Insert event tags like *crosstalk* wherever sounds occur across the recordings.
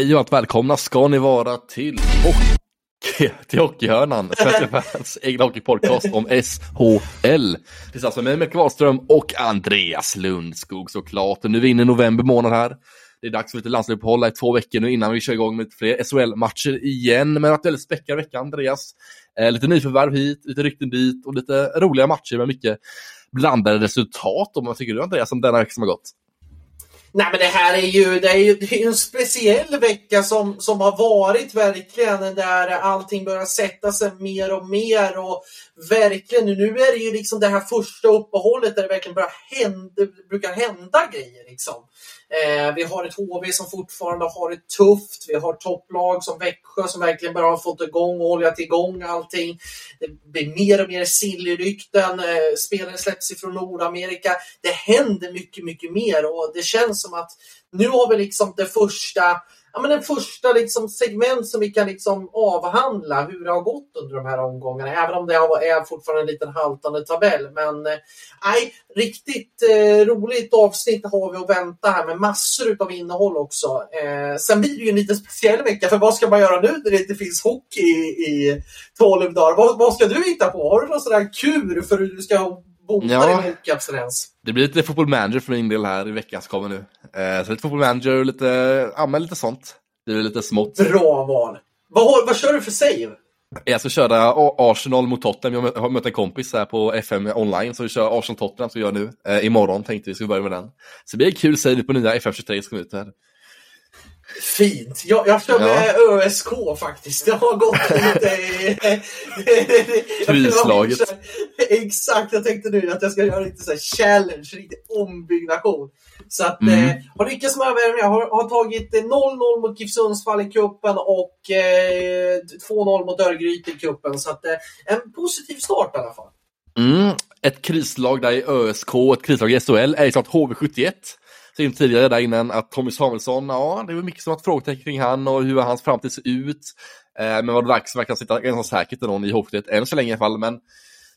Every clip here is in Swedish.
Hej och allt välkomna ska ni vara till hockey, till Hockeyhörnan, Svenska *laughs* fans egna hockeypodcast om SHL. Tillsammans med mig, Micke Wahlström och Andreas Lundskog såklart. Nu är vi inne i november månad här. Det är dags för lite landslagsuppehåll i två veckor nu innan vi kör igång med fler SHL-matcher igen. Men att väldigt späckad vecka, Andreas. Eh, lite nyförvärv hit, lite rykten dit och lite roliga matcher med mycket blandade resultat. Om vad tycker du Andreas om denna vecka som har gått? Nej men det här är ju, det är ju det är en speciell vecka som, som har varit verkligen där allting börjar sätta sig mer och mer och verkligen nu är det ju liksom det här första uppehållet där det verkligen börjar hända, brukar hända grejer liksom. Eh, vi har ett HV som fortfarande har det tufft. Vi har topplag som Växjö som verkligen bara har fått igång och hållit igång allting. Det blir mer och mer sillrykten. Eh, spelare släpps ifrån Nordamerika. Det händer mycket, mycket mer och det känns som att nu har vi liksom det första ja, men en första liksom segment som vi kan liksom avhandla hur det har gått under de här omgångarna. Även om det är fortfarande en liten haltande tabell. Men eh, nej, riktigt eh, roligt avsnitt har vi att vänta här med massor av innehåll också. Eh, sen blir det ju en lite speciell vecka för vad ska man göra nu när det inte finns hockey i, i 12 dagar? Vad, vad ska du hitta på? Har du någon sån där kur för hur du ska bota ja. din hockeyabstinens? Det blir lite fotboll manager för min del här i veckan som kommer nu. Eh, så lite fotboll manager och lite, ja men lite sånt. Det är lite smått. Bra val! Vad, vad kör du för save? Jag ska köra Arsenal mot Tottenham. Jag har mött en kompis här på FM online, så vi kör Arsenal-Tottenham som vi gör nu. Eh, imorgon tänkte vi skulle börja med den. Så det blir kul save på nya FM23 som kommer ut här. Fint. Jag, jag kör med ja. ÖSK faktiskt. Det har gått *laughs* lite... Krislaget. *laughs* *laughs* Exakt, jag tänkte nu att jag ska göra lite så challenge, lite ombyggnation. Så att, mm. eh, har lyckats med övervärmningar. Har, har tagit 0-0 eh, mot GIF Sundsvall i cupen och eh, 2-0 mot Örgryte i cupen. Så att, eh, en positiv start i alla fall. Mm. Ett krislag där i ÖSK, ett krislag i SHL är ju klart HV71 in tidigare där innan att Tommy Samuelsson, ja, det var mycket som ett frågetecken kring han och hur hans framtid ser ut. Eh, men vad det dags verkar sitta ganska säkert någon i hockey än så länge i alla fall. Men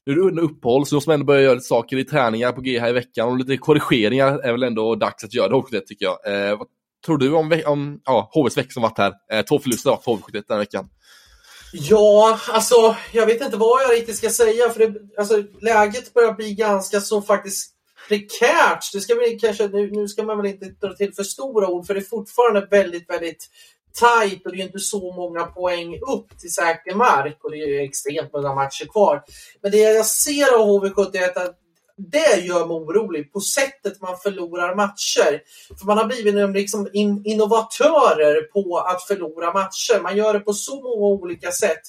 nu är det under uppehåll så måste man ändå börja göra lite saker i träningar på G här i veckan och lite korrigeringar är väl ändå dags att göra det hockey tycker jag. Eh, vad tror du om, om ja, HVs vecka som varit här? Eh, två förluster för HV71 den här veckan. Ja, alltså jag vet inte vad jag riktigt ska säga för det, alltså, läget börjar bli ganska så faktiskt prekärt. Det ska vi kanske, nu, nu ska man väl inte dra till för stora ord för det är fortfarande väldigt, väldigt tajt och det är inte så många poäng upp till säker mark och det är extremt många matcher kvar. Men det jag ser av HV71 är att det gör mig orolig på sättet man förlorar matcher. För man har blivit liksom innovatörer på att förlora matcher. Man gör det på så många olika sätt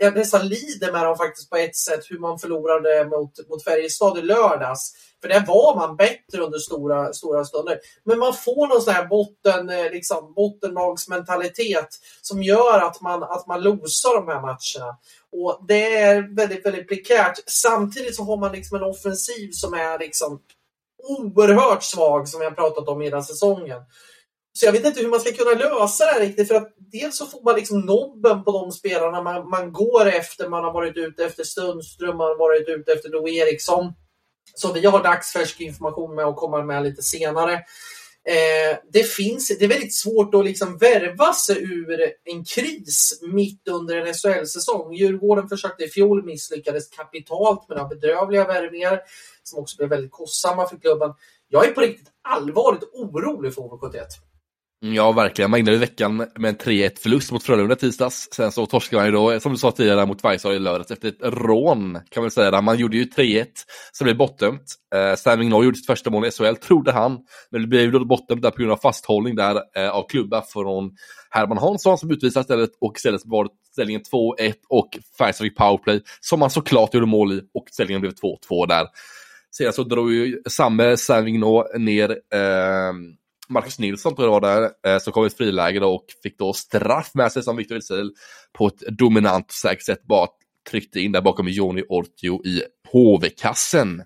jag nästan lider med dem faktiskt på ett sätt hur man förlorade mot, mot Färjestad i lördags. För där var man bättre under stora, stora stunder. Men man får någon sån här botten, eh, liksom, bottenlagsmentalitet som gör att man, att man losar de här matcherna. Och det är väldigt, väldigt prekärt. Samtidigt så har man liksom en offensiv som är liksom oerhört svag som vi har pratat om hela säsongen. Så jag vet inte hur man ska kunna lösa det här riktigt. För att dels så får man liksom nobben på de spelarna man, man går efter. Man har varit ute efter Sundström, man har varit ute efter Lo Eriksson. som vi har dagsfärsk information med och kommer med lite senare. Eh, det, finns, det är väldigt svårt att liksom värva sig ur en kris mitt under en SHL-säsong. Djurgården försökte i fjol, misslyckades kapitalt med några bedrövliga värvningar som också blev väldigt kostsamma för klubben. Jag är på riktigt allvarligt orolig för HV71. Mm, ja, verkligen. Man inledde veckan med en 3-1 förlust mot Frölunda tisdags. Sen så torskade man ju då, som du sa tidigare, mot Färjestad i lördags efter ett rån, kan man säga. Man gjorde ju 3-1, så blev bortdömt. Eh, Sam Vigneault gjorde sitt första mål i SHL, trodde han. Men det blev ju då bortdömt där på grund av fasthållning där eh, av klubba från Herman Hansson som utvisade istället och istället var ställningen 2-1 och Färjestad fick powerplay som man såklart gjorde mål i och ställningen blev 2-2 där. Sedan så drog ju samme Sam Vigneault ner eh, Marcus Nilsson tror jag var där, eh, som kom i ett friläge och fick då straff med sig som Victor Elsil på ett dominant och säkert sätt bara tryckte in där bakom Joni Ortio i HV-kassen.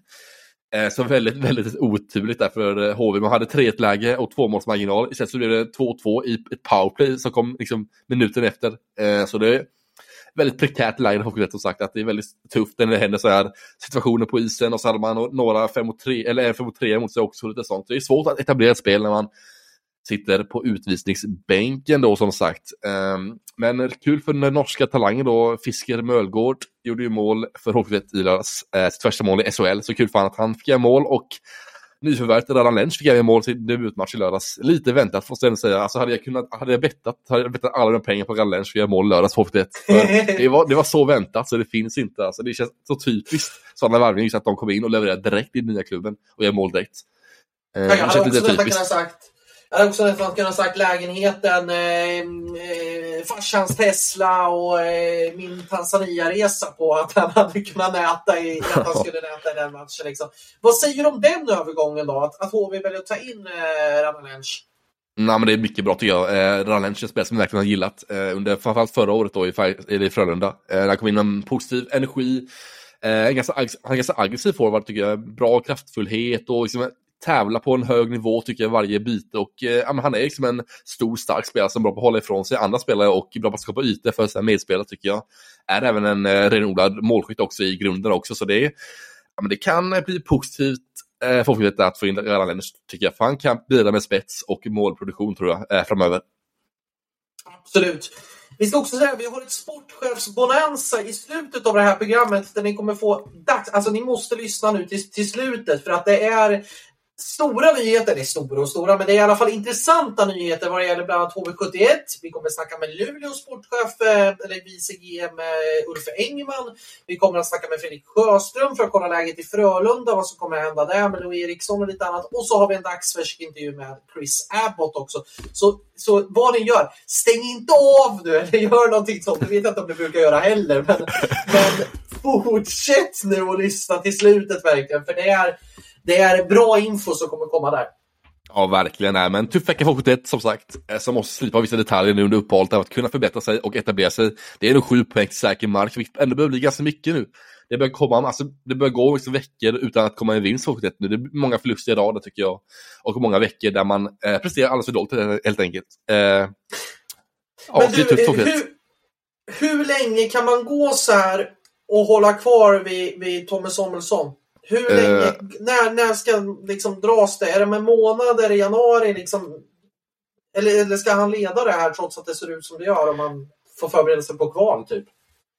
Eh, så väldigt, väldigt oturligt där för eh, HV. Man hade 3-1 läge och tvåmålsmarginal. Istället så blev det 2-2 i ett powerplay som kom liksom minuten efter. Eh, så det väldigt prekärt läge har som sagt att det är väldigt tufft när det händer så här situationer på isen och så hade man några 5 mot 3 eller 5 mot 3 mot sig också lite sånt. Det är svårt att etablera ett spel när man sitter på utvisningsbänken då som sagt. Ehm, men kul för den norska talangen då, Fisker Mölgård gjorde ju mål för HV71 i lördags, eh, sitt första mål i SHL, så kul för han att han fick göra mål och nyförvärvet Radan Lensch fick göra mål sin debutmatch i lördags. Lite väntat måste jag säga. Alltså hade jag kunnat, hade jag bettat, hade jag bettat alla mina pengar på Radan Lensch *laughs* för att göra mål i lördags på HV71. Det var, det var så väntat så det finns inte. Alltså det känns så typiskt sådana värvningar just att de kommer in och levererar direkt i den nya klubben och gör mål direkt. Eh, jag hade också nästan kunnat sagt jag hade också nästan kunnat sagt lägenheten, eh, eh, farsans Tesla och eh, min Tanzania-resa på att han hade kunnat näta i, att han skulle *laughs* näta i den matchen. Liksom. Vad säger du om den övergången då? Att, att HV väljer att ta in eh, Ramalench? Nej, men det är mycket bra tycker jag. Eh, Ralench är en spelare som jag verkligen har gillat eh, under framförallt förra året då i, i Frölunda. Eh, han kom in med en positiv energi. Eh, en ganska, han är ganska aggressiv forward tycker jag. Bra kraftfullhet och liksom tävla på en hög nivå tycker jag varje byte och eh, han är liksom en stor stark spelare som är bra på att hålla ifrån sig andra spelare och bra på att skapa ytor för sina medspelare tycker jag. Är även en eh, renodlad målskytt också i grunden också så det, ja, men det kan bli positivt eh, för att få in Göran Lenners tycker jag. För han kan bidra med spets och målproduktion tror jag eh, framöver. Absolut. Vi ska också säga att vi har ett sportchefsbonanza i slutet av det här programmet där ni kommer få dags... Alltså ni måste lyssna nu till, till slutet för att det är stora nyheter, det är stora och stora, men det är i alla fall intressanta nyheter vad det gäller bland annat HV71. Vi kommer att snacka med Luleås sportchef, eller vice GM eh, Ulf Engman. Vi kommer att snacka med Fredrik Sjöström för att kolla läget i Frölunda, vad som kommer att hända där med Louis Eriksson och lite annat. Och så har vi en dagsfärsk intervju med Chris Abbott också. Så, så vad ni gör, stäng inte av nu eller gör någonting sånt. Det vet jag inte om ni brukar göra heller, men, men fortsätt nu och lyssna till slutet verkligen, för det är det är bra info som kommer komma där. Ja, verkligen. Är. Men tuff vecka för HV71 som sagt, eh, som måste slipa vissa detaljer nu under uppehållet av att kunna förbättra sig och etablera sig. Det är nog sju poäng till säker mark, vilket ändå behöver bli ganska mycket nu. Det börjar, komma, alltså, det börjar gå liksom veckor utan att komma en vinst för HV71 nu. Det är många förluster i rad, tycker jag. Och många veckor där man eh, presterar alldeles för dåligt helt enkelt. Eh, ja, Men du, det är tufft hur, hur länge kan man gå så här och hålla kvar vid, vid Tommy Samuelsson? Hur länge, uh, när, när ska liksom dras det? Är det med månader i januari? Liksom, eller, eller ska han leda det här trots att det ser ut som det gör om man får förbereda sig på kval typ?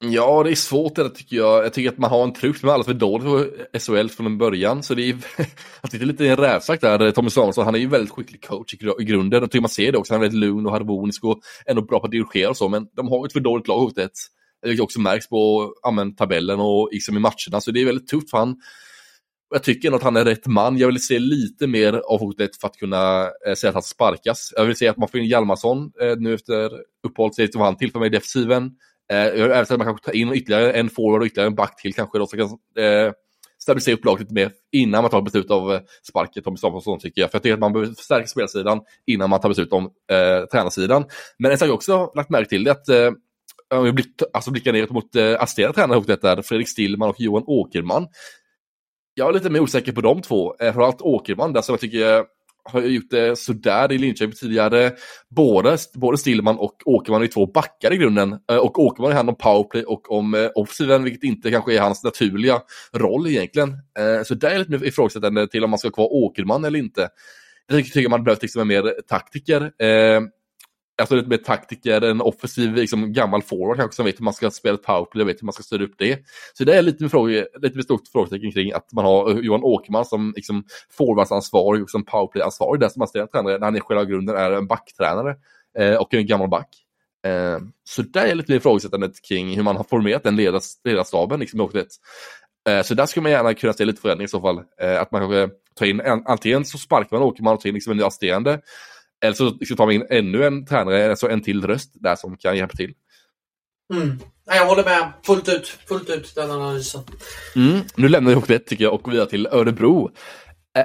Ja, det är svårt det tycker jag. Jag tycker att man har en trupp som är alldeles för dålig för SHL från början. Så det är, *laughs* det är lite i en rävsax där. Tommy Samuelsson, han är ju väldigt skicklig coach i grunden. Jag tycker man ser det också. Han är väldigt lugn och harmonisk och ändå bra på att dirigera och så. Men de har ett för dåligt lag, Hotet. Det också märks på amen, tabellen och liksom i matcherna. Så det är väldigt tufft för han jag tycker nog att han är rätt man. Jag vill se lite mer av hotet för att kunna eh, säga att han sparkas. Jag vill se att man får in Hjalmarsson eh, nu efter uppehållet, vad han tillför mig i defensiven. Eh, jag vill även se att man kanske tar in ytterligare en forward och ytterligare en back till kanske då, så kan eh, stabilisera upp laget lite mer innan man tar beslut av eh, sparket Tommy Samuelsson tycker jag. För jag tycker att man behöver förstärka spelsidan innan man tar beslut om eh, tränarsidan. Men en sak jag också lagt märke till är att eh, om vi blick, alltså blickar ner mot eh, assisterande tränare hotet där, Fredrik Stillman och Johan Åkerman jag är lite mer osäker på de två. Eh, framförallt Åkerman där som jag tycker eh, har gjort det sådär i Linköping tidigare. Både, både Stillman och Åkerman är två backar i grunden. Eh, och Åkerman är hand om powerplay och om eh, offensiven, vilket inte kanske är hans naturliga roll egentligen. Så där är jag lite ifrågasättande till om man ska ha kvar Åkerman eller inte. Jag tycker man behöver liksom en mer taktiker alltså lite mer taktiker, en offensiv liksom, gammal forward kanske som vet hur man ska spela powerplay och vet hur man ska styra upp det. Så det är lite med, fråga, lite med stort frågetecken kring att man har eh, Johan Åkerman som liksom, forwardsansvarig och som powerplayansvarig, där som assisterande tränare när han i själva grunden är en backtränare eh, och en gammal back. Eh, så där är lite mer frågesättandet kring hur man har formerat den ledarstaben liksom, eh, Så där skulle man gärna kunna se lite förändring i så fall. Eh, att man kanske tar in, antingen så sparkar man Åkerman och tar in liksom en assisterande eller så tar vi in ännu en tränare, alltså en till röst där som kan hjälpa till. Mm. Jag håller med fullt ut, fullt ut den analysen. Mm. Nu lämnar vi Hockey tycker jag och går vidare till Örebro.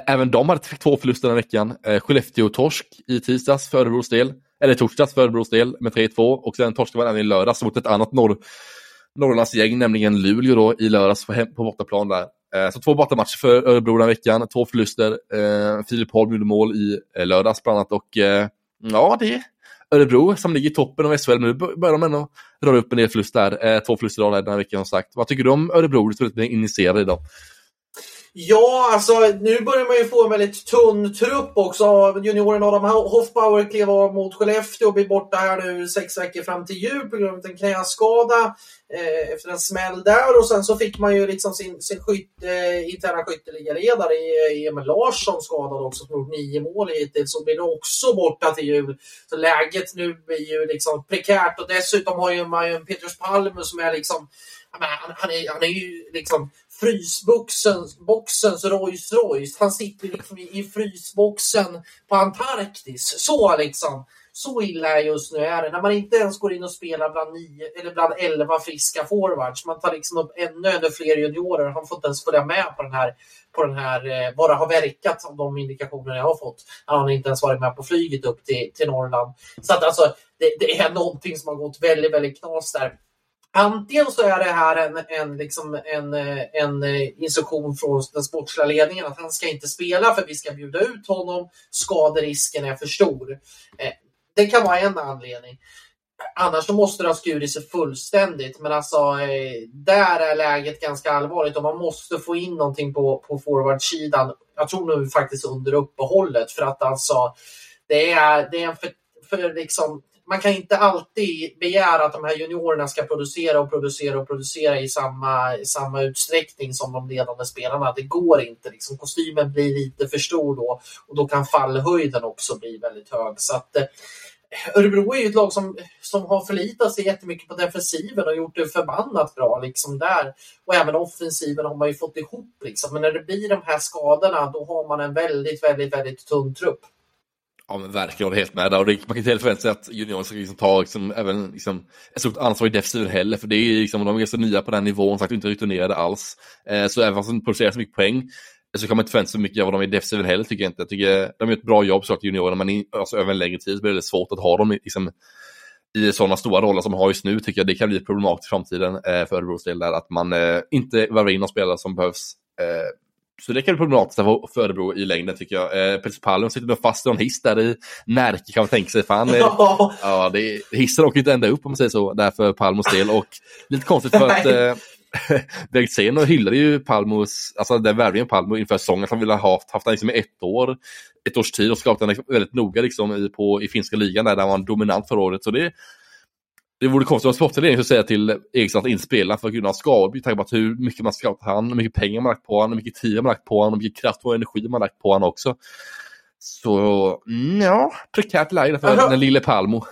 Även de hade två förluster den veckan. Skellefteå-torsk i tisdags för Örebros del, eller torsdags för Örebros del med 3-2 och sen torskade man även i lördags mot ett annat norr, Norrlandsgäng, nämligen Luleå då, i lördags på, på bortaplan där. Eh, så två bortamatcher för Örebro den veckan, två förluster. Eh, Filip Holm gjorde mål i eh, lördags bland annat och ja, det är Örebro som ligger i toppen av SHL, men nu börjar de ändå röra upp en del förluster där. Två förluster idag, den här veckan som sagt. Vad tycker du om Örebro? Du är lite initierad idag. Ja, alltså nu börjar man ju få en väldigt tunn trupp också. Junioren Adam Hoffbauer klev av mot Skellefteå och blir borta här nu sex veckor fram till jul på grund av en knäskada Eh, efter en smäll där. Och sen så fick man ju liksom sin, sin skytt, eh, interna skytteligaledare Emil Larsson skadad också som gjort nio mål hittills och blir också borta till jul. Så läget nu blir ju liksom prekärt och dessutom har ju man ju en Petrus Palme som är liksom han, han, är, han är ju liksom frysboxens Rolls Royce. Han sitter liksom i, i frysboxen på Antarktis. Så liksom. Så illa just nu är det. När man inte ens går in och spelar bland, nio, eller bland elva friska forwards. Man tar liksom upp ännu, ännu fler juniorer. Han får inte ens följa med på den här, på den här eh, bara har verkat av de indikationer jag har fått. Han har inte ens varit med på flyget upp till, till Norrland. Så att alltså, det, det är någonting som har gått väldigt, väldigt knas där. Antingen så är det här en, en, liksom en, eh, en eh, instruktion från den sportsliga ledningen att han ska inte spela för vi ska bjuda ut honom. Skaderisken är för stor. Eh, det kan vara en anledning. Annars så måste det ha skurit sig fullständigt. Men alltså, eh, där är läget ganska allvarligt och man måste få in någonting på, på forwardsidan. Jag tror nu faktiskt under uppehållet för att alltså det är, det är en för, för liksom man kan inte alltid begära att de här juniorerna ska producera och producera och producera i samma, i samma utsträckning som de ledande spelarna. Det går inte. Liksom. Kostymen blir lite för stor då och då kan fallhöjden också bli väldigt hög. Så att, eh, Örebro är ju ett lag som, som har förlitat sig jättemycket på defensiven och gjort det förbannat bra liksom där. Och även offensiven har man ju fått ihop liksom. Men när det blir de här skadorna då har man en väldigt, väldigt, väldigt tunn trupp. Ja men verkligen, håller helt med där. Och det, man kan inte heller förvänta sig att juniorer ska liksom ta liksom, även liksom, ett stort ansvar i defensiven heller. För det är liksom, de är ganska nya på den nivån, sagt inte rutinerade alls. Eh, så även fast de producerar så mycket poäng så kan man inte förvänta sig mycket av dem i defensiven heller tycker jag inte. Jag tycker de gör ett bra jobb såklart juniorerna, men alltså, över en längre tid så blir det svårt att ha dem liksom, i sådana stora roller som de har just nu tycker jag det kan bli problematiskt i framtiden eh, för Örebros del där att man eh, inte varvar in de spelare som behövs eh, så det kan bli problematiskt för Örebro i längden tycker jag. Eh, Peter Pallen sitter nog fast i någon hiss där i Närke kan man tänka sig. För han, eh, *laughs* ja, det, hissen åker inte ända upp om man säger så, där för Palmos del. Och lite konstigt för att *laughs* *laughs* eh, Bergtzen hyllade ju Palmos, alltså den värvningen Palmo inför säsongen, att han ville ha haft, haft den liksom i ett år, ett års tid och skapat den väldigt noga liksom i, på, i finska ligan där, där han var dominant förra året. Så det, det vore konstigt om sportledningen skulle säga till Eriksson att inte spela för grund av skador. Med tanke på hur mycket man scoutat han, hur mycket pengar man lagt på honom, hur mycket tid man lagt på honom, hur mycket kraft och energi man lagt på honom också. Så, mm, ja, prekärt läge för den lille Palmo.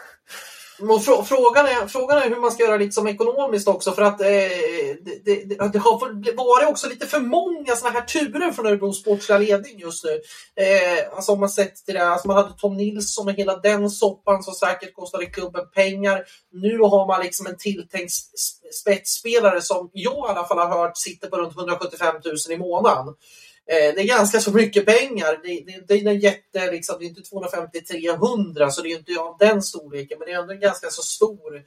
Frå, frågan, är, frågan är hur man ska göra liksom ekonomiskt också för att eh, det, det, det, har varit också lite för många såna här turer från Örebro sportsliga ledning just nu. Eh, alltså om man sett till det, alltså man hade Tom Nilsson och hela den soppan som säkert kostade klubben pengar. Nu har man liksom en tilltänkt spetsspelare som jag i alla fall har hört sitter på runt 175 000 i månaden. Eh, det är ganska så mycket pengar. Det, det, det är en jätte, liksom, det är inte 250-300 så det är inte av den storleken men det är ändå en ganska så stor,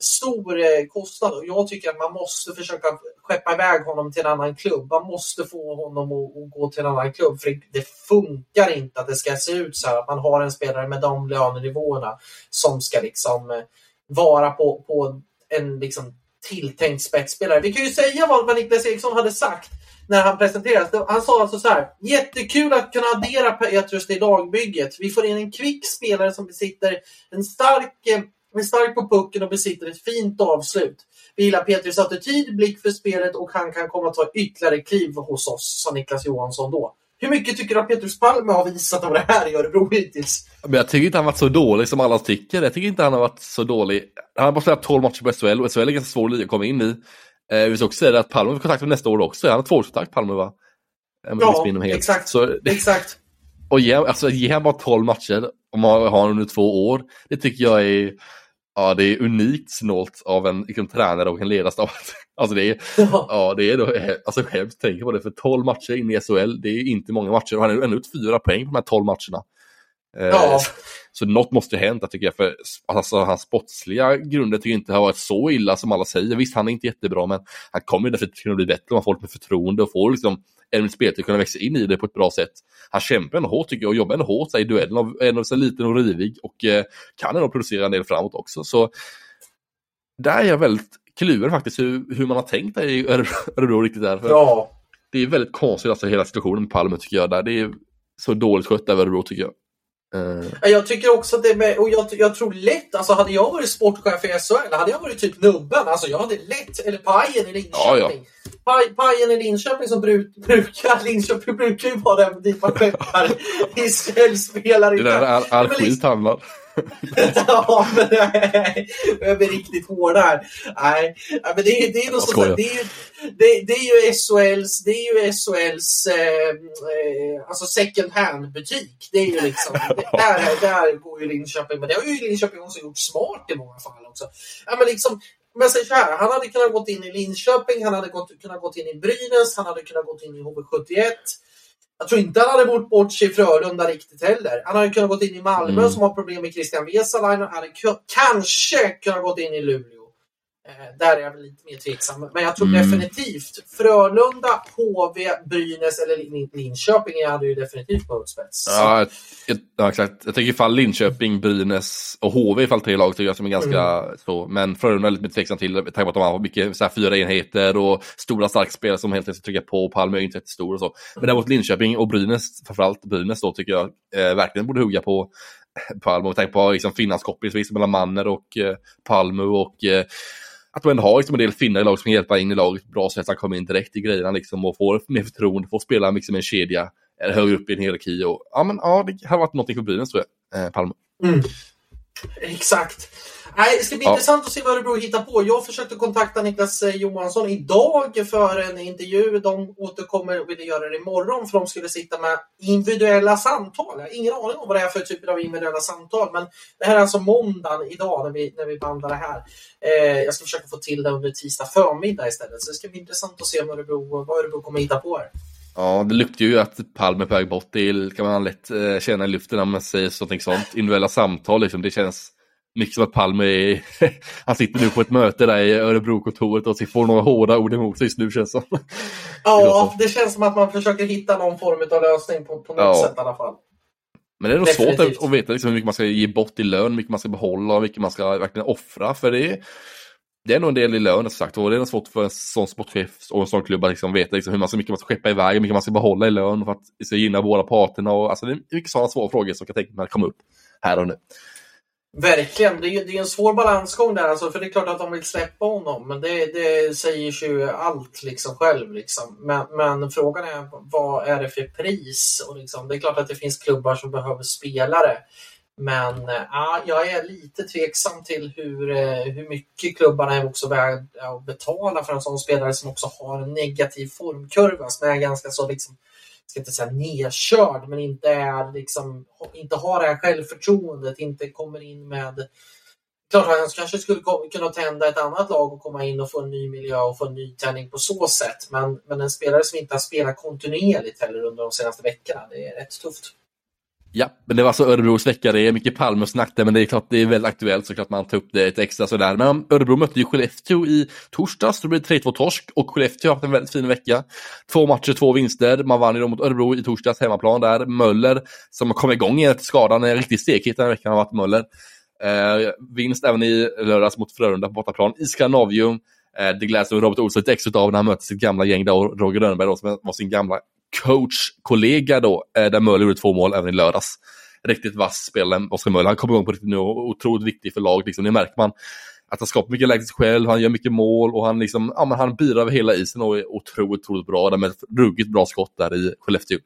stor eh, kostnad och jag tycker att man måste försöka skeppa iväg honom till en annan klubb. Man måste få honom att, att gå till en annan klubb för det, det, funkar inte att det ska se ut så här att man har en spelare med de lönenivåerna som ska liksom eh, vara på, på en liksom tilltänkt spetsspelare. Vi kan ju säga vad Niklas Eriksson hade sagt när han presenterades. Han sa alltså så här. Jättekul att kunna addera Petrus till lagbygget. Vi får in en kvick spelare som besitter en stark, eh, en stark på pucken och besitter ett fint avslut. Vi gillar Petrus attityd, blick för spelet och han kan komma att ta ytterligare kliv hos oss, sa Niklas Johansson då. Hur mycket tycker du att Petrus Palme har visat av det här i Örebro hittills? Men jag tycker inte han varit så dålig som alla tycker. Jag tycker inte han har varit så dålig. Han har bara spelat 12 matcher på SHL och SHL är ganska svår liga att komma in i. Eh, vi ska också säga att Palme får kontakt med nästa år också. Han har tvåårskontrakt Palme va? Ja, exakt. Så, exakt. Och ge, alltså, ge bara 12 matcher om man har honom under två år. Det tycker jag är, ja, det är unikt snålt av en liksom, tränare och en ledarstab. *laughs* Alltså det är, ja. ja, det är då, alltså hemskt tänka på det, för 12 matcher in i SHL, det är inte många matcher och han har ändå ut fyra poäng på de här 12 matcherna. Eh, ja. *laughs* Så något måste hända tycker jag, för alltså, hans sportsliga grunder tycker jag inte har varit så illa som alla säger. Visst, han är inte jättebra, men han kommer därför kunna bli bättre om han får lite förtroende och får liksom en spelare kunna växa in i det på ett bra sätt. Han kämpar ändå hårt tycker jag och jobbar ändå hårt i duellen är ändå så liten och rivig och eh, kan ändå producera en del framåt också. Så där är jag väldigt kluven faktiskt hur, hur man har tänkt i Örebro, Örebro riktigt där. För, ja. det är väldigt konstigt alltså hela situationen med Palme tycker jag. Där. Det är så dåligt skött av Örebro tycker jag. Uh. Jag tycker också att det är, och jag, jag, tror lätt, alltså hade jag varit sportchef i SHL, hade jag varit typ nubben, alltså jag hade lätt, eller pajen i Linköping. Ja, ja. Paj, pajen i Linköping som bruk, brukar, Linköping brukar ju vara den dit man skeppar *laughs* SHL-spelare. Det är där all, all skit handlar. *laughs* ja, men jag blir riktigt hård här. Nej, men det, är, det är något sånt det, är, det, det är ju SHLs, det är ju SHLs eh, eh, alltså second hand-butik. Det är ju liksom, *laughs* där, där går ju Linköping, men det har ju Linköping också gjort smart i många fall också. Ja, men liksom, men säg så här, han hade kunnat gått in i Linköping, han hade gått, kunnat gått in i Brynäs, han hade kunnat gått in i HV71. Jag tror inte han hade bort bort sig i Frölunda riktigt heller. Han hade kunnat gått in i Malmö mm. som har problem med Christian Vesalainen. Han hade kanske kunnat gått in i Luleå. Eh, där är jag lite mer tveksam. Men jag tror mm. definitivt Frölunda, HV, Brynäs eller Linköping hade ju definitivt behövt spets. Ja, ja, exakt. Jag tycker ifall Linköping, Brynäs och HV ifall tre lag tycker jag som är ganska mm. så. Men Frölunda är lite mer tveksam till med tanke på att de har mycket så här, fyra enheter och stora starka spelare som helt enkelt trycker på. Palme är ju inte jättestor och så. Men däremot Linköping och Brynäs, framförallt Brynäs då tycker jag eh, verkligen borde hugga på Palme och tänka på liksom, finlandskoppling mellan Manner och eh, Palme och eh, att de ändå har liksom en del finnar i laget som kan hjälpa in i laget bra sätt att han kommer in direkt i grejerna liksom och får mer förtroende, får spela liksom en kedja eller högre upp i en hierarki. Och, ja, men, ja, det har varit någonting för Brynäs tror jag, eh, Palme. Mm. Exakt. Nej, det ska bli ja. intressant att se vad Örebro hittar på. Jag försökte kontakta Niklas eh, Johansson idag för en intervju. De återkommer och ville göra det imorgon för de skulle sitta med individuella samtal. Jag har ingen aning om vad det är för typer av individuella samtal. Men det här är alltså måndagen idag när vi, när vi bandar det här. Eh, jag ska försöka få till det under tisdag förmiddag istället. Så det ska bli intressant att se vad Örebro, vad Örebro kommer hitta på här. Ja, det luktar ju att Palme är på väg bort. Det kan man lätt eh, känna i luften när man säger någonting sånt. Individuella samtal, liksom, det känns att Palme är, *laughs* han sitter nu på ett möte där i Örebro-kontoret och får några hårda ord emot sig just nu känns det Ja, det känns som att man försöker hitta någon form av lösning på, på något ja. sätt i alla fall. Men det är nog svårt att, att veta liksom hur mycket man ska ge bort i lön, hur mycket man ska behålla och hur mycket man ska verkligen offra. För det är, det är nog en del i lön, som sagt. Och det är nog svårt för en sån sportchef och en sån klubb att liksom veta liksom hur man, så mycket man ska skeppa iväg, hur mycket man ska behålla i lön för att ska gynna båda parterna. Och, alltså, det är mycket sådana svåra frågor som jag kan tänka mig komma upp här och nu. Verkligen, det är, det är en svår balansgång där alltså, för det är klart att de vill släppa honom men det, det säger ju allt liksom själv. Liksom. Men, men, frågan är vad är det för pris? Och liksom, det är klart att det finns klubbar som behöver spelare. Men ja, jag är lite tveksam till hur, eh, hur mycket klubbarna är också värda att betala för en sån spelare som också har en negativ formkurva som är ganska så liksom ska inte säga nedkörd, men inte, är liksom, inte har det här självförtroendet, inte kommer in med Klart han kanske skulle kunna tända ett annat lag och komma in och få en ny miljö och få en ny tändning på så sätt. Men, men en spelare som inte har spelat kontinuerligt heller under de senaste veckorna, det är rätt tufft. Ja, men det var alltså Örebros vecka. Det är mycket Palme och snack där, men det är klart det är väldigt aktuellt såklart man tar upp det ett extra sådär. Men Örebro mötte ju Skellefteå i torsdags, då blev det 3-2 torsk och Skellefteå har haft en väldigt fin vecka. Två matcher, två vinster. Man vann ju då mot Örebro i torsdags hemmaplan där. Möller, som kom igång igen efter skadan, är riktigt stekhet den här veckan har varit Möller. Eh, vinst även i lördags mot Frölunda på bortaplan i Skandinavium. Eh, det gläds Robert Olsson lite extra av när han möter sitt gamla gäng där och Roger Rönnberg då, som var sin gamla coachkollega då, eh, där Möller gjorde två mål även i lördags. Riktigt vass spelare, Oskar Möller. Han kommer igång på riktigt nu och otroligt viktig för laget. Liksom. Det märker man att han skapar mycket läge själv, han gör mycket mål och han, liksom, ja, men han bidrar över hela isen och är otroligt, otroligt bra. med ett ruggigt bra skott där i Skellefteå.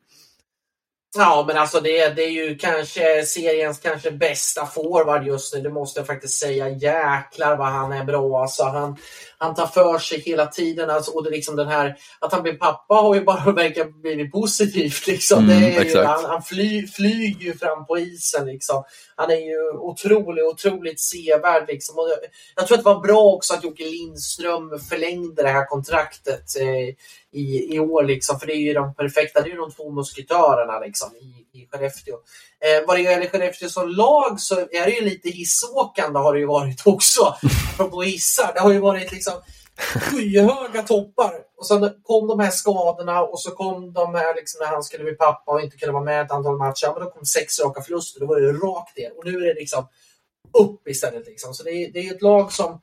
Ja, men alltså det, det är ju kanske seriens kanske bästa forward just nu. Det måste jag faktiskt säga. Jäklar vad han är bra. Alltså, han, han tar för sig hela tiden. Alltså, och det liksom den här, att han blir pappa har ju bara *laughs* verkat blivit positivt. Liksom. Mm, det är ju, han han fly, flyger ju fram på isen. Liksom. Han är ju otroligt, otroligt sevärd. Liksom. Och jag, jag, tror att det var bra också att Jocke Lindström förlängde det här kontraktet eh, i, i år. Liksom. För det är ju de perfekta, det är ju de två musketörerna liksom, i, i Skellefteå. Eh, vad det gäller Skellefteå som lag så är det ju lite hissåkande har det ju varit också. *laughs* Apropå hissar, det har ju varit liksom skyhöga toppar. Och sen kom de här skadorna och så kom de här liksom när han skulle bli pappa och inte kunde vara med ett antal matcher. Ja, men då kom sex raka förluster. Då var det rakt ner. Och nu är det liksom upp istället. Liksom. Så det är, det är ett lag som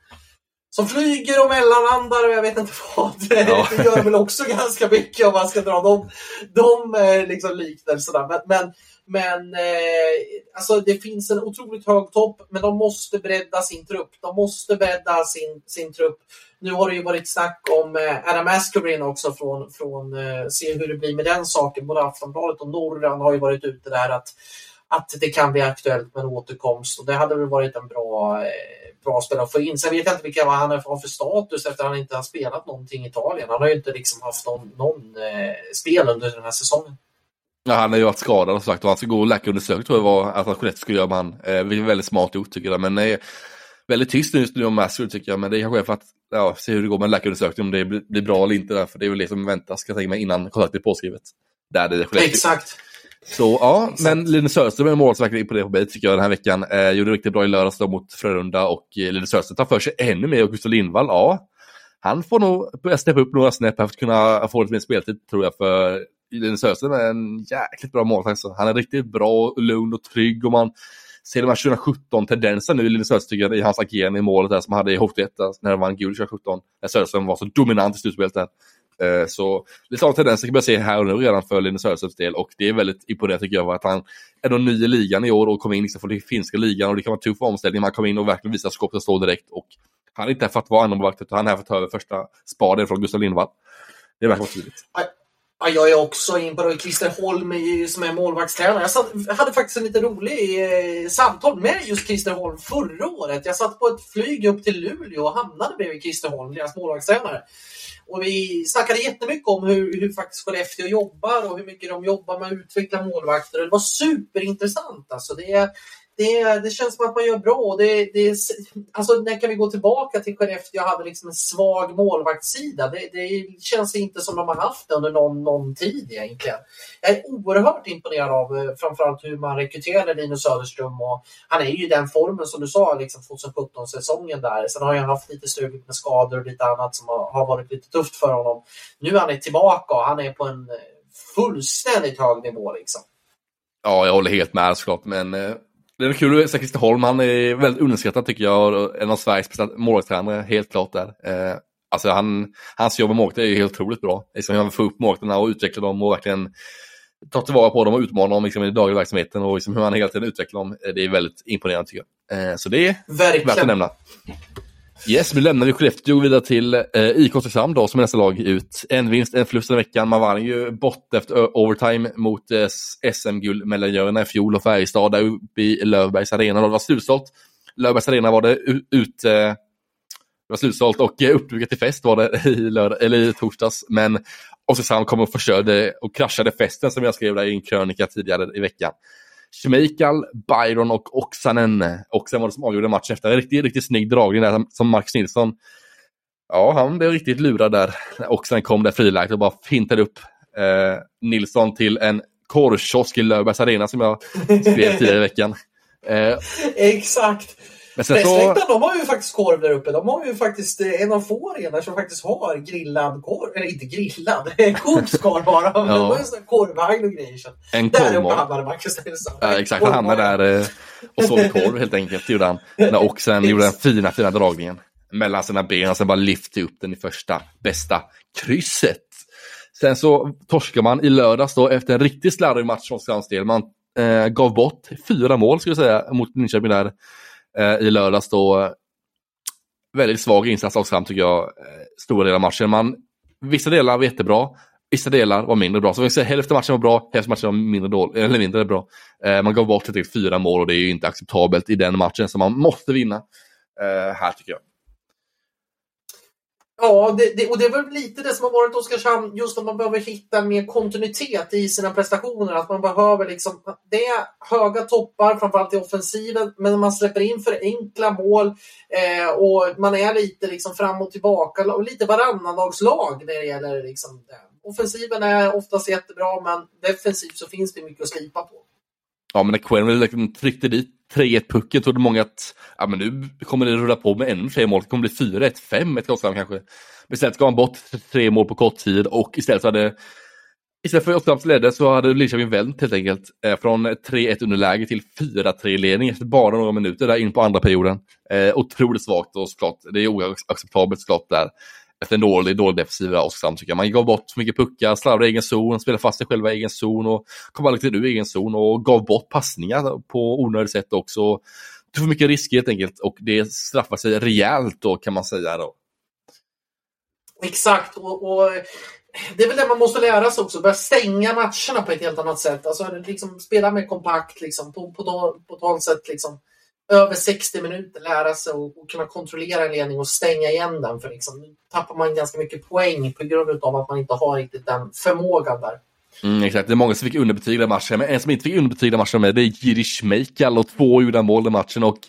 som flyger och mellanlandar och jag vet inte vad. Ja. *laughs* Det gör väl också ganska mycket om man ska dra de, de liksom liknelserna. Men, men, men eh, alltså det finns en otroligt hög topp, men de måste bredda sin trupp. De måste bredda sin, sin trupp. Nu har det ju varit snack om eh, Adam Askerbrin också från, från eh, se hur det blir med den saken. Både Aftonbladet och Norran har ju varit ute där att, att det kan bli aktuellt med en återkomst och det hade väl varit en bra eh, bra spelare att få in. Sen vet jag inte vilka han har för status efter att han inte har spelat någonting i Italien. Han har ju inte liksom haft någon, någon eh, spel under den här säsongen. Ja, han har ju varit skadad och sagt och han ska gå och läkarundersöka tror jag var att Antoinette skulle göra med han. Eh, vilket är väldigt smart gjort tycker jag. Men nej, väldigt tyst just nu om Masfield tycker jag. Men det är kanske är för att ja, se hur det går med läkarundersökningen, om det blir, blir bra eller inte. Där, för det är väl det som väntas kan jag tänka mig innan kontraktet är påskrivet. Där det är Exakt. Så ja, Exakt. men Linus Söderström är målvaktsverkligen på det på mig tycker jag den här veckan. Eh, gjorde riktigt bra i lördags då mot Frölunda och eh, Linus Söderström tar för sig ännu mer och Gustav Lindvall, ja. Han får nog steppa upp några snäpp för att kunna få lite mer speltid tror jag för Linus Söderström är en jäkligt bra målvakt. Han är riktigt bra, lugn och trygg och man ser de här 2017-tendensen nu i Linus Söderström i hans agerande i målet där som han hade i Hockey när han vann guld 2017. När Söderström var så dominant i slutspelet där. Eh, så lite sådana tendenser kan man se här och nu redan för Linus Söderströms del och det är väldigt imponerande tycker jag att han är då ny i ligan i år och kom in liksom från den finska ligan och det kan vara en tuff omställning. Man kom in och verkligen visar skåpet står direkt och han är inte här för att vara andremålvakt utan han är här för att ta över första spaden från Gustav Lindvall. Det är verkligen tydligt. Ja, jag är också in på Christer Holm som är målvaktstränare. Jag, satt, hade faktiskt en lite rolig eh, samtal med just Christer Holm förra året. Jag satt på ett flyg upp till Luleå och hamnade bredvid Christer Holm, deras målvaktstränare. Och vi snackade jättemycket om hur, hur faktiskt Skellefteå jobbar och hur mycket de jobbar med att utveckla målvakter. Det var superintressant. Alltså det, det, det känns som att man gör bra. Det, det, alltså, när kan vi gå tillbaka till Skellefteå och hade liksom en svag målvaktssida? Det, det känns inte som de har haft det under någon, någon tid egentligen. Jag är oerhört imponerad av eh, framförallt hur man rekryterade Linus Söderström. Och han är ju i den formen som du sa, liksom 2017-säsongen där. Sen har han haft lite struligt med skador och lite annat som har, har varit lite tufft för honom. Nu är han tillbaka och han är på en eh, fullständigt hög nivå. Liksom. Ja, jag håller helt med såklart, men eh, det är kul att se Christer Holm, han är väldigt underskattad tycker jag. En av Sveriges bästa målvaktstränare, helt klart där. Eh, alltså han, hans jobb med målvakter är ju helt otroligt bra. Liksom han får upp målvakterna och utveckla dem och verkligen ta tillvara på dem och utmana dem liksom, i dagliga verksamheten och liksom, hur han hela tiden utvecklar dem. Eh, det är väldigt imponerande tycker jag. Eh, så det är Verkligen. värt att nämna. Yes, nu lämnar vi Skellefteå och går vidare till eh, IK Oskarshamn då som är nästa lag ut. En vinst, en förlust den veckan. Man vann ju bort efter eh, overtime mot eh, SM-guldmedaljörerna i fjol och Färjestad där uppe i Löfbergs arena. Det var slutsålt. Löfbergs arena var det ut... Eh, det var slutsålt och eh, uppdukat till fest var det *laughs* i, lördag, eller i torsdags. Men Oskarshamn kom och förstörde och kraschade festen som jag skrev där i en krönika tidigare i veckan. Schmeichel, Byron och Oksanen. Oksanen var det som avgjorde matchen efter en riktigt, riktigt snygg dragning där som Max Nilsson. Ja, han blev riktigt lurad där. Oksanen kom där frilagt och bara fintade upp eh, Nilsson till en korvkiosk i Löfbergs Arena som jag skrev tidigare i veckan. Eh, *laughs* Exakt! Sen så... de har ju faktiskt korv där uppe. De har ju faktiskt eh, en av få arenor som faktiskt har grillad korv. Eller inte grillad, *laughs* kokt korv bara. ja. *laughs* de har ju en korvvagn och grejer. Så. En där uppe hamnade Marcus Nilsson. Ja, exakt, han hamnade där eh, och sålde korv helt enkelt. Gjorde han. Och sen gjorde den fina, fina dragningen mellan sina ben och sen bara lyfte upp den i första bästa krysset. Sen så torskar man i lördags då efter en riktigt slarvig match från Skans del. Man eh, gav bort fyra mål skulle jag säga mot Linköping där eh, i lördags då. Eh, väldigt svag insats av Sam tycker jag, eh, stora delar av matchen. Man, vissa delar var jättebra, vissa delar var mindre bra. Så vi säga, hälften av matchen var bra, hälften av matchen var mindre, dålig, eh, eller mindre bra. Eh, man gav bort till fyra mål och det är ju inte acceptabelt i den matchen, så man måste vinna eh, här tycker jag. Ja, det, det, och det är väl lite det som har varit Oskarshamn, just att man behöver hitta mer kontinuitet i sina prestationer. Att man behöver liksom, det är höga toppar, framförallt i offensiven, men man släpper in för enkla mål eh, och man är lite liksom fram och tillbaka, och lite varannandagslag när det gäller liksom det. Offensiven är oftast jättebra, men defensivt så finns det mycket att slipa på. Ja, men när Quenneville liksom tryckte dit 3-1-pucken trodde många att ja, men nu kommer det rulla på med ännu fler mål. Det kommer bli 4-1, 5-1 kanske. Men istället gav han bort tre mål på kort tid och istället så hade Istället för att Oskarshamns ledde så hade Linköping vänt helt enkelt. Eh, från 3-1 underläge till 4-3 ledning efter bara några minuter där in på andra perioden. Eh, otroligt svagt och såklart. Det är oacceptabelt såklart där. Efter en dålig, dålig defensiv Oskarshamn tycker jag. Man gav bort för mycket puckar, slarvade i egen zon, spelade fast sig själva i egen zon och kom aldrig till ur egen zon och gav bort passningar på onödigt sätt också. Tog för mycket risker helt enkelt och det straffar sig rejält då kan man säga då. Exakt och, och det är väl det man måste lära sig också, börja stänga matcherna på ett helt annat sätt. Alltså liksom spela mer kompakt liksom, på, på, på totalt sätt. Liksom, över 60 minuter lära sig och, och, kunna kontrollera en ledning och stänga igen den. För liksom, nu tappar man ganska mycket poäng på grund av att man inte har riktigt den förmågan där. Mm, exakt, det är många som fick underbetyg den matchen, men en som inte fick underbetyg den matchen med det är Jirish Meikal och två gjorda mål den matchen och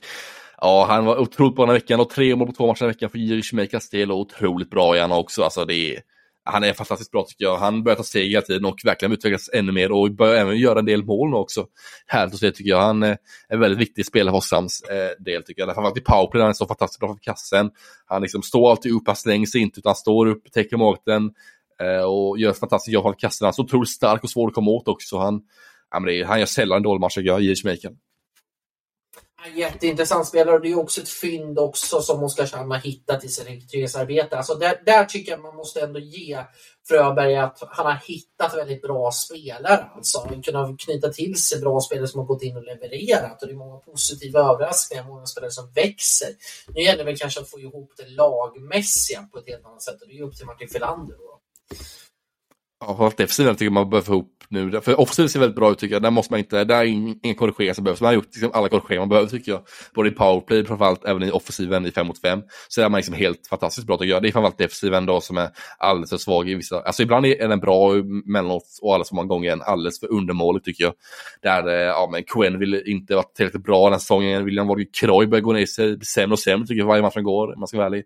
Ja, han var otroligt bra den här veckan och tre mål på två matcher den veckan för Jiri Meikals del och otroligt bra igen också. Alltså det är, han är fantastiskt bra tycker jag. Han börjar ta steg hela tiden och verkligen utvecklas ännu mer och börjar även göra en del mål nu också. Härligt att se tycker jag. Han eh, är en väldigt viktig spelare för Oskarshamns eh, del tycker jag. Framförallt i powerplay han är så fantastiskt bra för kassen. Han liksom står alltid upp, han slänger sig inte utan står upp, täcker maten eh, och gör ett fantastiskt jobb för kassen. Han är så otroligt stark och svår att komma åt också. Han, ja, det, han gör sällan en dålig match tycker jag, J. En Jätteintressant spelare och det är också ett fynd också som Oskarshamn har hittat i sitt rekryteringsarbete. Alltså där, där tycker jag man måste ändå ge Fröberg att han har hittat väldigt bra spelare. Alltså kunnat knyta till sig bra spelare som har gått in och levererat och det är många positiva överraskningar, många spelare som växer. Nu gäller det väl kanske att få ihop det lagmässiga på ett helt annat sätt och det är upp till Martin Filander. Då. Ja, defensiven tycker jag man behöver få ihop nu. För offensiven ser väldigt bra ut tycker jag. Där måste man inte, där är ingen korrigering som behövs. Man har gjort liksom alla korrigeringar man behöver tycker jag. Både i powerplay, framförallt även i offensiven i 5 mot 5. Så är man liksom helt fantastiskt bra tycker jag. Det är framförallt defensiven då som är alldeles för svag i vissa, alltså ibland är den bra mellanåt och alldeles för många gånger är alldeles för undermålig tycker jag. Där, eh, ja men Quinn vill inte vara tillräckligt bra den här säsongen. William Wahlgren Kroy börjar gå ner sig, blir sämre och sämre tycker jag varje match som går, om man ska vara ärlig.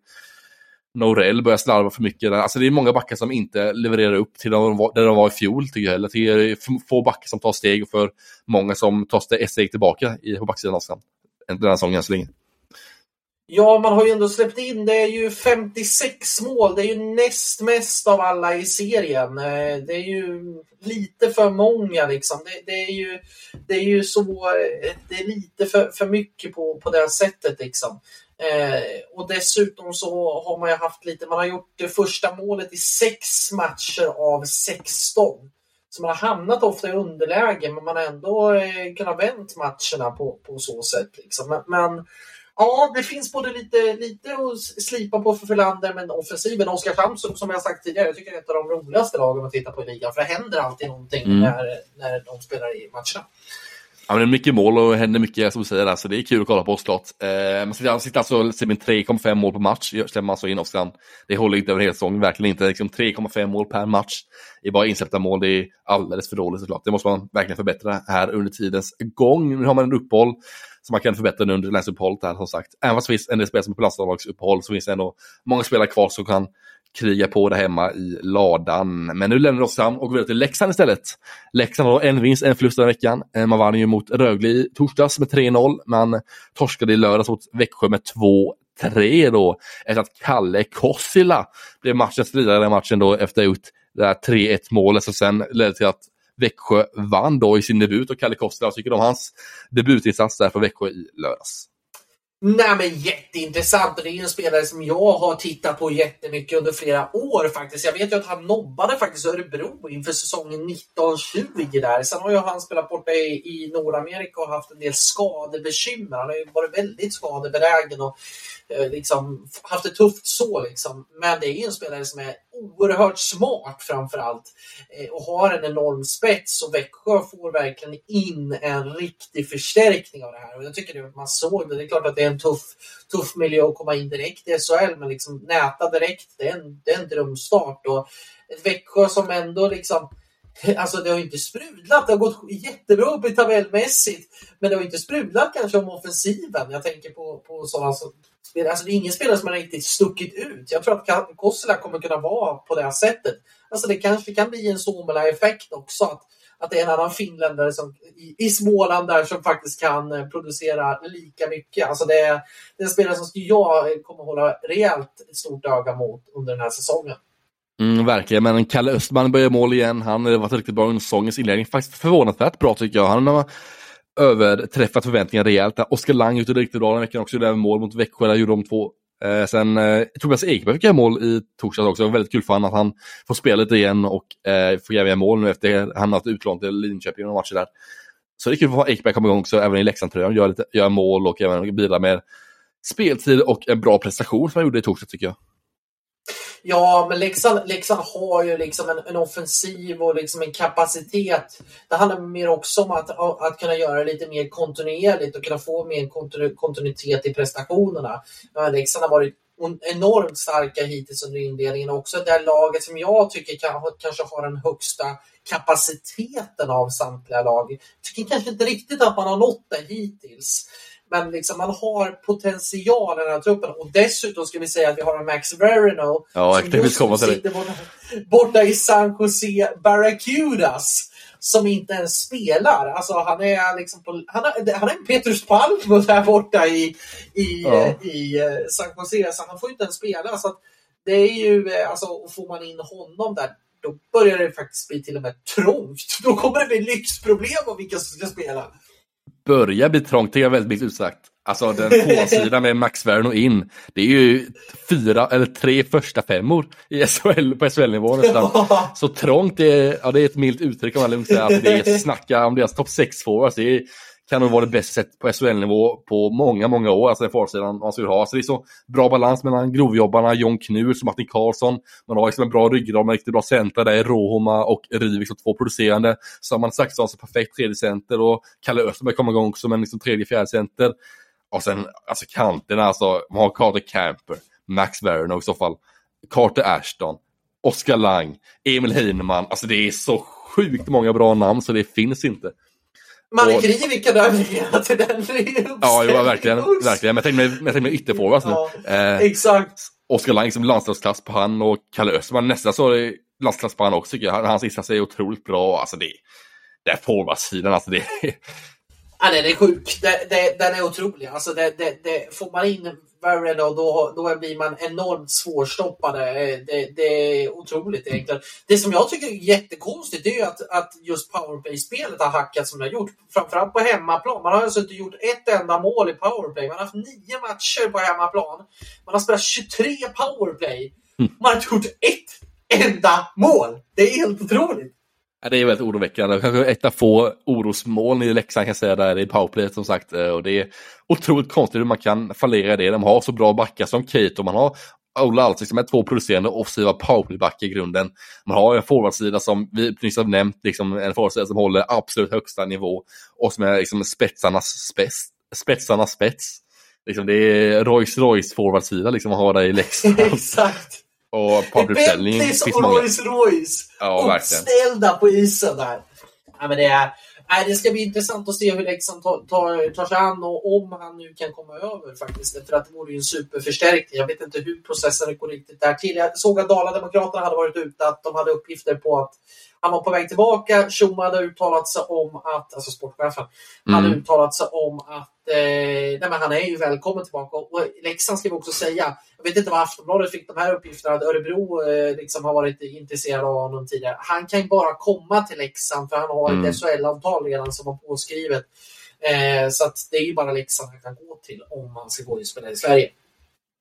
Norell börjar slarva för mycket. Där. Alltså det är många backar som inte levererar upp till där de var i fjol tycker jag. Eller det är få backar som tar steg och för många som tar ett steg tillbaka i, på backsidan av Den här säsongen än så länge. Ja, man har ju ändå släppt in, det är ju 56 mål, det är ju näst mest av alla i serien. Eh, det är ju lite för många liksom. Det, det är, ju, det är ju så, eh, det är lite för, för mycket på, på det sättet liksom. Eh, och dessutom så har man ju haft lite, man har gjort det första målet i sex matcher av 16. Så man har hamnat ofta i underläge men man har ändå eh, kunnat vänt matcherna på, på så sätt. Liksom. Men, men, ja, det finns både lite, lite att slipa på för Förlander men offensiven, Oskarshamn som, som jag sagt tidigare, jag tycker är ett av de roligaste lagen att titta på i ligan för det händer alltid någonting mm. när, när de spelar i matcherna. Ja, men det är mycket mål och händer mycket som du säger där, så det är kul att kolla på såklart. Eh, man sitter, sitter alltså med 3,5 mål på match, släpper alltså in Oskar. Det håller inte över hela säsongen, verkligen inte. Liksom 3,5 mål per match i bara insläppta mål, det är alldeles för dåligt såklart. Det måste man verkligen förbättra här under tidens gång. Nu har man en uppehåll som man kan förbättra under landslagsuppehållet här som sagt. Även fast det finns en del spelare som är på landslagsuppehåll så finns det ändå många spelare kvar som kan kriga på där hemma i ladan. Men nu lämnar vi oss fram och går vidare till Leksand istället. Leksand har en vinst, en förlust den veckan. Eh, man vann ju mot Rögle i torsdags med 3-0. Man torskade i lördags mot Växjö med 2-3 då. Efter att Kalle Kossila blev matchens lirare i den matchen då efter att ha gjort det här 3-1 målet som sen ledde till att Växjö vann då i sin debut och Kalle Kossila, vad tycker du om hans debutinsats där för Växjö i lördags? Nej men jätteintressant och det är en spelare som jag har tittat på jättemycket under flera år faktiskt. Jag vet ju att han nobbade faktiskt Örebro inför säsongen 1920 där. Sen har ju han spelat borta i, i Nordamerika och haft en del skadebekymmer. Han har ju varit väldigt skadebenägen och Eh, liksom haft det tufft så liksom. Men det är ju en spelare som är oerhört smart framförallt eh, och har en enorm spets och Växjö får verkligen in en riktig förstärkning av det här. Och jag tycker att man såg det. Det är klart att det är en tuff, tuff miljö att komma in direkt i SHL men liksom näta direkt, det är en, det är en drömstart. Och ett Växjö som ändå liksom *laughs* Alltså det har inte sprudlat, det har gått jättebra upp i tabellmässigt. Men det har inte sprudlat kanske om offensiven. Jag tänker på, på sådana som Alltså det är ingen spelare som har riktigt stuckit ut. Jag tror att Kossela kommer kunna vara på det här sättet. Alltså det kanske kan bli en Suomela-effekt också. Att, att det är en annan finländare som, i, i Småland där som faktiskt kan eh, producera lika mycket. Alltså det, är, det är en spelare som jag kommer hålla rejält stort öga mot under den här säsongen. Mm, verkligen, men Kalle Östman börjar mål igen. Han har varit riktigt bra under säsongens inledning. Faktiskt förvånansvärt bra tycker jag. Han har överträffat förväntningarna rejält. Oskar Lang ute riktigt bra den veckan också. Gjorde även mål mot Växjö, där gjorde de två. Eh, sen eh, Tobias Ekberg fick göra mål i torsdags också. Det var väldigt kul för honom att han får spela lite igen och eh, får göra mål nu efter han har haft utlån till Linköping några matcher där. Så det är kul för Ekberg komma igång också, även i Leksandtröjan, Gör, gör mål och även bidrar med speltid och en bra prestation som han gjorde i torsdags tycker jag. Ja, men Leksand, Leksand har ju liksom en, en, offensiv och liksom en kapacitet. Det handlar mer också om att, att kunna göra det lite mer kontinuerligt och kunna få mer kontinu, kontinuitet i prestationerna. Leksand har varit enormt starka hittills under inledningen. Också det här laget som jag tycker kan, kanske har den högsta kapaciteten av samtliga lag. Jag tycker kanske inte riktigt att man har nått det hittills. Men liksom man har potential i den här truppen och dessutom ska vi säga att vi har en Max Verino ja, som just nu sitter borta, borta i San Jose Barracudas som inte ens spelar. Alltså han är liksom på, han, är, han är en Petrus Palm där borta i, i, ja. i eh, San Jose så han får inte ens spela. Så det är ju, eh, alltså får man in honom där då börjar det faktiskt bli till och med trångt. *laughs* Då kommer det bli lyxproblem om vilka som ska spela börjar bli trångt, det är väldigt milt utsagt. Alltså den *laughs* tvåsidan med Max Werner in, det är ju fyra eller tre första femmor i SHL, på SHL-nivå nästan. Så trångt, är, ja, det är ett milt uttryck om man lugnt säga. Alltså, det är snacka om deras topp 6 forwards. Det kan nog vara det bästa sättet på SHL-nivå på många, många år, alltså den forwardsidan man skulle ha. Så det är så bra balans mellan grovjobbarna, John Knus och Martin Karlsson. Man har liksom en bra ryggrad med riktigt bra center där, Rohoma och Rivik som två producerande. Saman Saxon som perfekt tredje center och Kalle Österberg kommer igång som en liksom tredje, fjärde center. Och sen alltså kanterna, alltså man har Carter Camper, Max Werner i så fall, Carter Ashton, Oskar Lang, Emil Heinemann. Alltså det är så sjukt många bra namn så det finns inte. Man och... vilka dövningar till den Ja, jo, verkligen. verkligen. Men jag tänkte mig ytterforwards nu. Ja, eh, exakt. Oskar Lang som landslagsklass på han och Kalle Östman nästan så landslagsklass på han också tycker jag. Hans insats är otroligt bra. Alltså det, det är forwardsidan, alltså det Ja, den är sjuk. Den, den, är otrolig. Alltså det, det, det, får man in Varren då, då blir man enormt svårstoppade. Det, det, är otroligt egentligen. Det som jag tycker är jättekonstigt är att, att just powerplay-spelet har hackat som det har gjort. Framförallt på hemmaplan. Man har alltså inte gjort ett enda mål i powerplay. Man har haft nio matcher på hemmaplan. Man har spelat 23 powerplay. Mm. Man har inte gjort ett enda mål. Det är helt otroligt. Ja, det är väldigt oroväckande. Kanske ett av få orosmoln i Leksand kan jag säga där i powerplayet som sagt. Eh, och det är otroligt konstigt hur man kan fallera i det. De har så bra backar som Kate och man har Ola Alsik som är två producerande offensiva powerplaybackar i grunden. Man har en forwardsida som vi nyss har nämnt, liksom en forwardsida som håller absolut högsta nivå och som är liksom spetsarnas spets. Spetsarnas spets. Liksom det är Royce Royce forwardsida liksom att ha där i Leksand. *laughs* Exakt! Och *laughs* publicförsäljning finns och. Rolls Royce ja, uppställda på isen där. Ja, men det, är, nej, det ska bli intressant att se hur Leksand tar, tar, tar sig an och om han nu kan komma över faktiskt. För att det vore ju en superförstärkning. Jag vet inte hur processen går riktigt där till. Jag såg att Dala-Demokraterna hade varit ute, att de hade uppgifter på att han var på väg tillbaka. Schuma hade uttalat sig om att, alltså sportchefen, mm. hade uttalat sig om att eh, nej, men han är ju välkommen tillbaka. Och Leksand ska vi också säga, jag vet inte var Aftonbladet fick de här uppgifterna, att Örebro eh, liksom har varit intresserad av honom tidigare. Han kan ju bara komma till Leksand för han har mm. ett SHL-avtal redan som var påskrivet. Eh, så att det är ju bara Leksand han kan gå till om han ska gå och spela i Sverige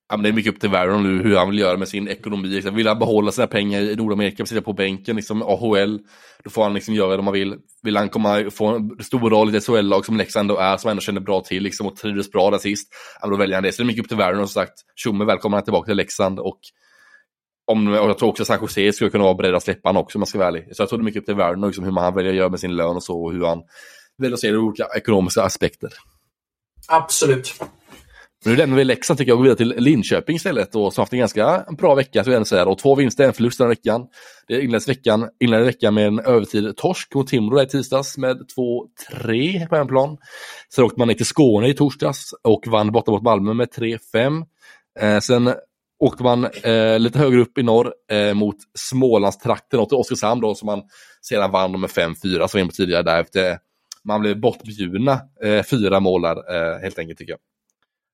ja, men det är mycket upp till Vernon nu hur han vill göra med sin ekonomi. Liksom. Vill han behålla sina pengar i Nordamerika, sitta på bänken, liksom AHL, då får han liksom göra det om han vill. Vill han komma, få en stor roll i ett SHL-lag som Leksand är, som ändå känner bra till liksom, och trivdes bra där sist, ja, då väljer han det. Så det är mycket upp till Vernon som sagt. Tjomme välkommen tillbaka till Leksand och om, och jag tror också att San Jose skulle kunna vara beredd att släppa honom också om man ska vara ärlig. Så jag tror det är mycket upp till Vernon, liksom, hur man väljer att göra med sin lön och så, och hur han väljer att se det olika ekonomiska aspekter. Absolut. Nu lämnar vi Leksand tycker jag och går vidare till Linköping istället och som haft en ganska bra vecka så jag säga. Och två vinster, en förlust den här veckan. Det inleddes veckan, inledde veckan med en övertid torsk mot Timrå i tisdags med 2-3 på en plan. Sen åkte man ner till Skåne i torsdags och vann borta mot Malmö med 3-5. Eh, sen åkte man eh, lite högre upp i norr eh, mot Smålandstrakten och till Oskarshamn då som man sedan vann med 5-4 som vi var inne på tidigare där efter man blev bortbjudna eh, fyra mål där eh, helt enkelt tycker jag.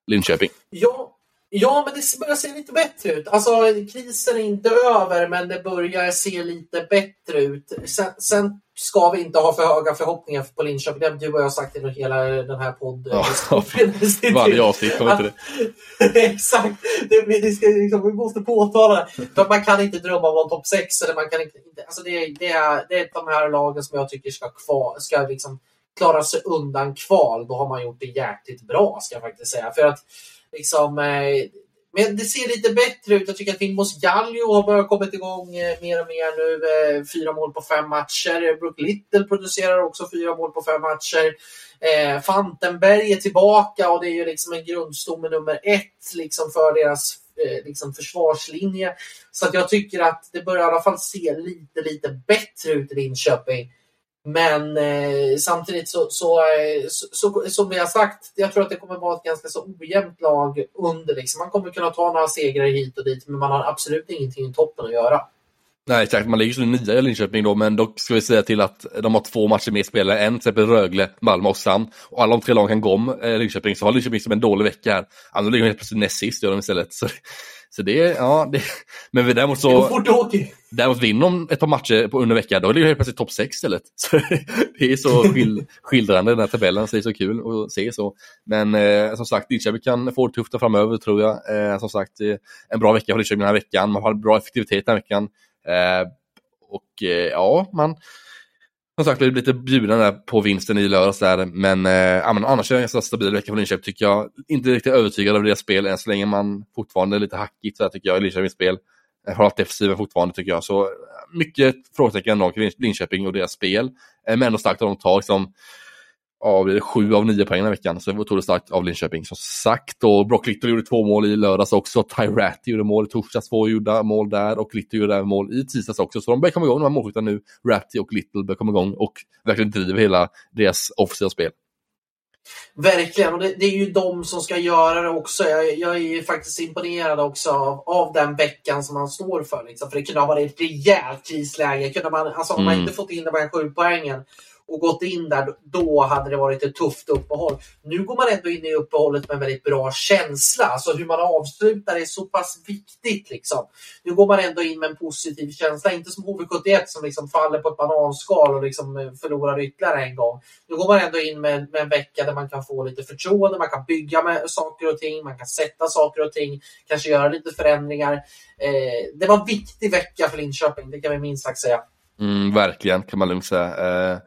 Linköping. Ja, Ja, men det börjar se lite bättre ut. Alltså, krisen är inte över, men det börjar se lite bättre ut. Sen, sen ska vi inte ha för höga förhoppningar på Linköping. Det har du och jag sagt i hela den här podden. Ja, varje avsnitt, kommer inte det? *laughs* Exakt. Det, vi, ska, liksom, vi måste påtala det. Man kan inte drömma om en topp 6. Eller man kan inte, alltså det, det, är, det är de här lagen som jag tycker ska, kvar, ska liksom klara sig undan kval. Då har man gjort det jäkligt bra, ska jag faktiskt säga. För att liksom, eh, men det ser lite bättre ut. Jag tycker att Vilmos Gallio har börjat komma igång eh, mer och mer nu. Eh, fyra mål på fem matcher. Brook Little producerar också fyra mål på fem matcher. Eh, Fantenberg är tillbaka och det är ju liksom en grundstomme nummer ett liksom för deras eh, liksom försvarslinje. Så att jag tycker att det börjar i alla fall se lite, lite bättre ut i Linköping. Men eh, samtidigt så, så, så, så, som vi har sagt, jag tror att det kommer vara ett ganska så ojämnt lag under. Liksom. Man kommer kunna ta några segrar hit och dit, men man har absolut ingenting i toppen att göra. Nej, exakt. Man ligger så nia i Linköping då, men dock ska vi säga till att de har två matcher mer spelare än till exempel Rögle, Malmö och Sam. Och alla de tre lagen kan gå om eh, Linköping, så har Linköping som en dålig vecka här. Alltså, ligger de helt plötsligt näst sist, gör de istället. Så så det, ja, det, men däremot så... Däremot vinner de ett par matcher på under veckan, då ligger de helt plötsligt topp 6 istället. *laughs* Så det är så skil, skildrande den här tabellen, så det är så kul att se så. Men eh, som sagt, Linköping kan få det tufft framöver tror jag. Eh, som sagt, eh, en bra vecka för Linköping den här veckan, man har bra effektivitet den här veckan. Eh, och eh, ja, man som sagt, blev lite bjuden på vinsten i lördags där, men, eh, men annars är det en ganska stabil vecka för Linköping tycker jag. Inte riktigt övertygad av deras spel än så länge man fortfarande är lite hackigt så här, tycker jag i Linköpings spel. Har allt defensiven fortfarande tycker jag. Så mycket frågetecken ändå kring Linköping och deras spel. Eh, men ändå starkt att de tar liksom det sju av nio poäng den här veckan. Så det var otroligt starkt av Linköping som sagt. Och Brock Little gjorde två mål i lördags också. Ty Ratty gjorde mål i torsdags, två gjorda mål där. Och Little gjorde mål i tisdags också. Så de börjar komma igång, de här målskyttarna nu. Ratty och Little börjar komma igång och verkligen driver hela deras offensiva spel. Verkligen, och det, det, är ju de som ska göra det också. Jag, jag är ju faktiskt imponerad också av, av den veckan som han står för. Liksom. För det kunde ha varit ett rejält krisläge. Kunde man, alltså, mm. Om man mm. inte fått in de här sju poängen och gått in där, då hade det varit ett tufft uppehåll. Nu går man ändå in i uppehållet med en väldigt bra känsla. Alltså hur man avslutar är så pass viktigt. Liksom. Nu går man ändå in med en positiv känsla, inte som HV71 som liksom faller på ett bananskal och liksom eh, förlorar ytterligare en gång. Nu går man ändå in med, med en vecka där man kan få lite förtroende, man kan bygga med saker och ting, man kan sätta saker och ting, kanske göra lite förändringar. Eh, det var en viktig vecka för Linköping, det kan vi minst sagt säga. Mm, verkligen, kan man lugnt säga. Eh,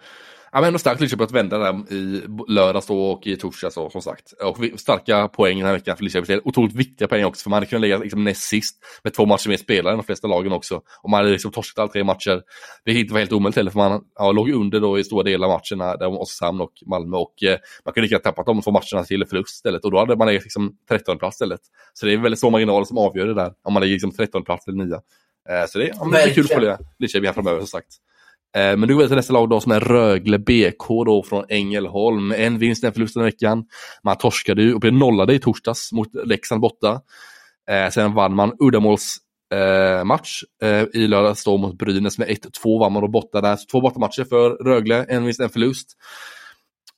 Ja, men ändå starkt Linköping att vända den i lördags och i torsdags som sagt. Och starka poäng den här veckan för Linköping. Otroligt viktiga poäng också för man hade kunnat ligga liksom näst sist med två matcher mer spelare än de flesta lagen också. Och man hade liksom torskat alla tre matcher. Det var helt omöjligt heller för man ja, låg under då i stora delar av matcherna. Där Oskarshamn och Malmö och eh, man kunde lika gärna tappat de två matcherna till förlust istället. Och då hade man legat liksom 13 plats istället. Så det är väldigt små marginaler som avgör det där. Om man ligger liksom 13 plats eller 9. Eh, så det, ja, det är kul att följa Linköping här framöver som sagt. Eh, men då går vi till nästa lag då som är Rögle BK då från Ängelholm. En vinst, en förlust den veckan. Man torskade ju och blev nollade i torsdags mot Leksand borta. Eh, sen vann man uddamålsmatch eh, eh, i lördags då mot Brynäs med 1-2 vann man då borta där. Så två bortamatcher för Rögle, en vinst, en förlust.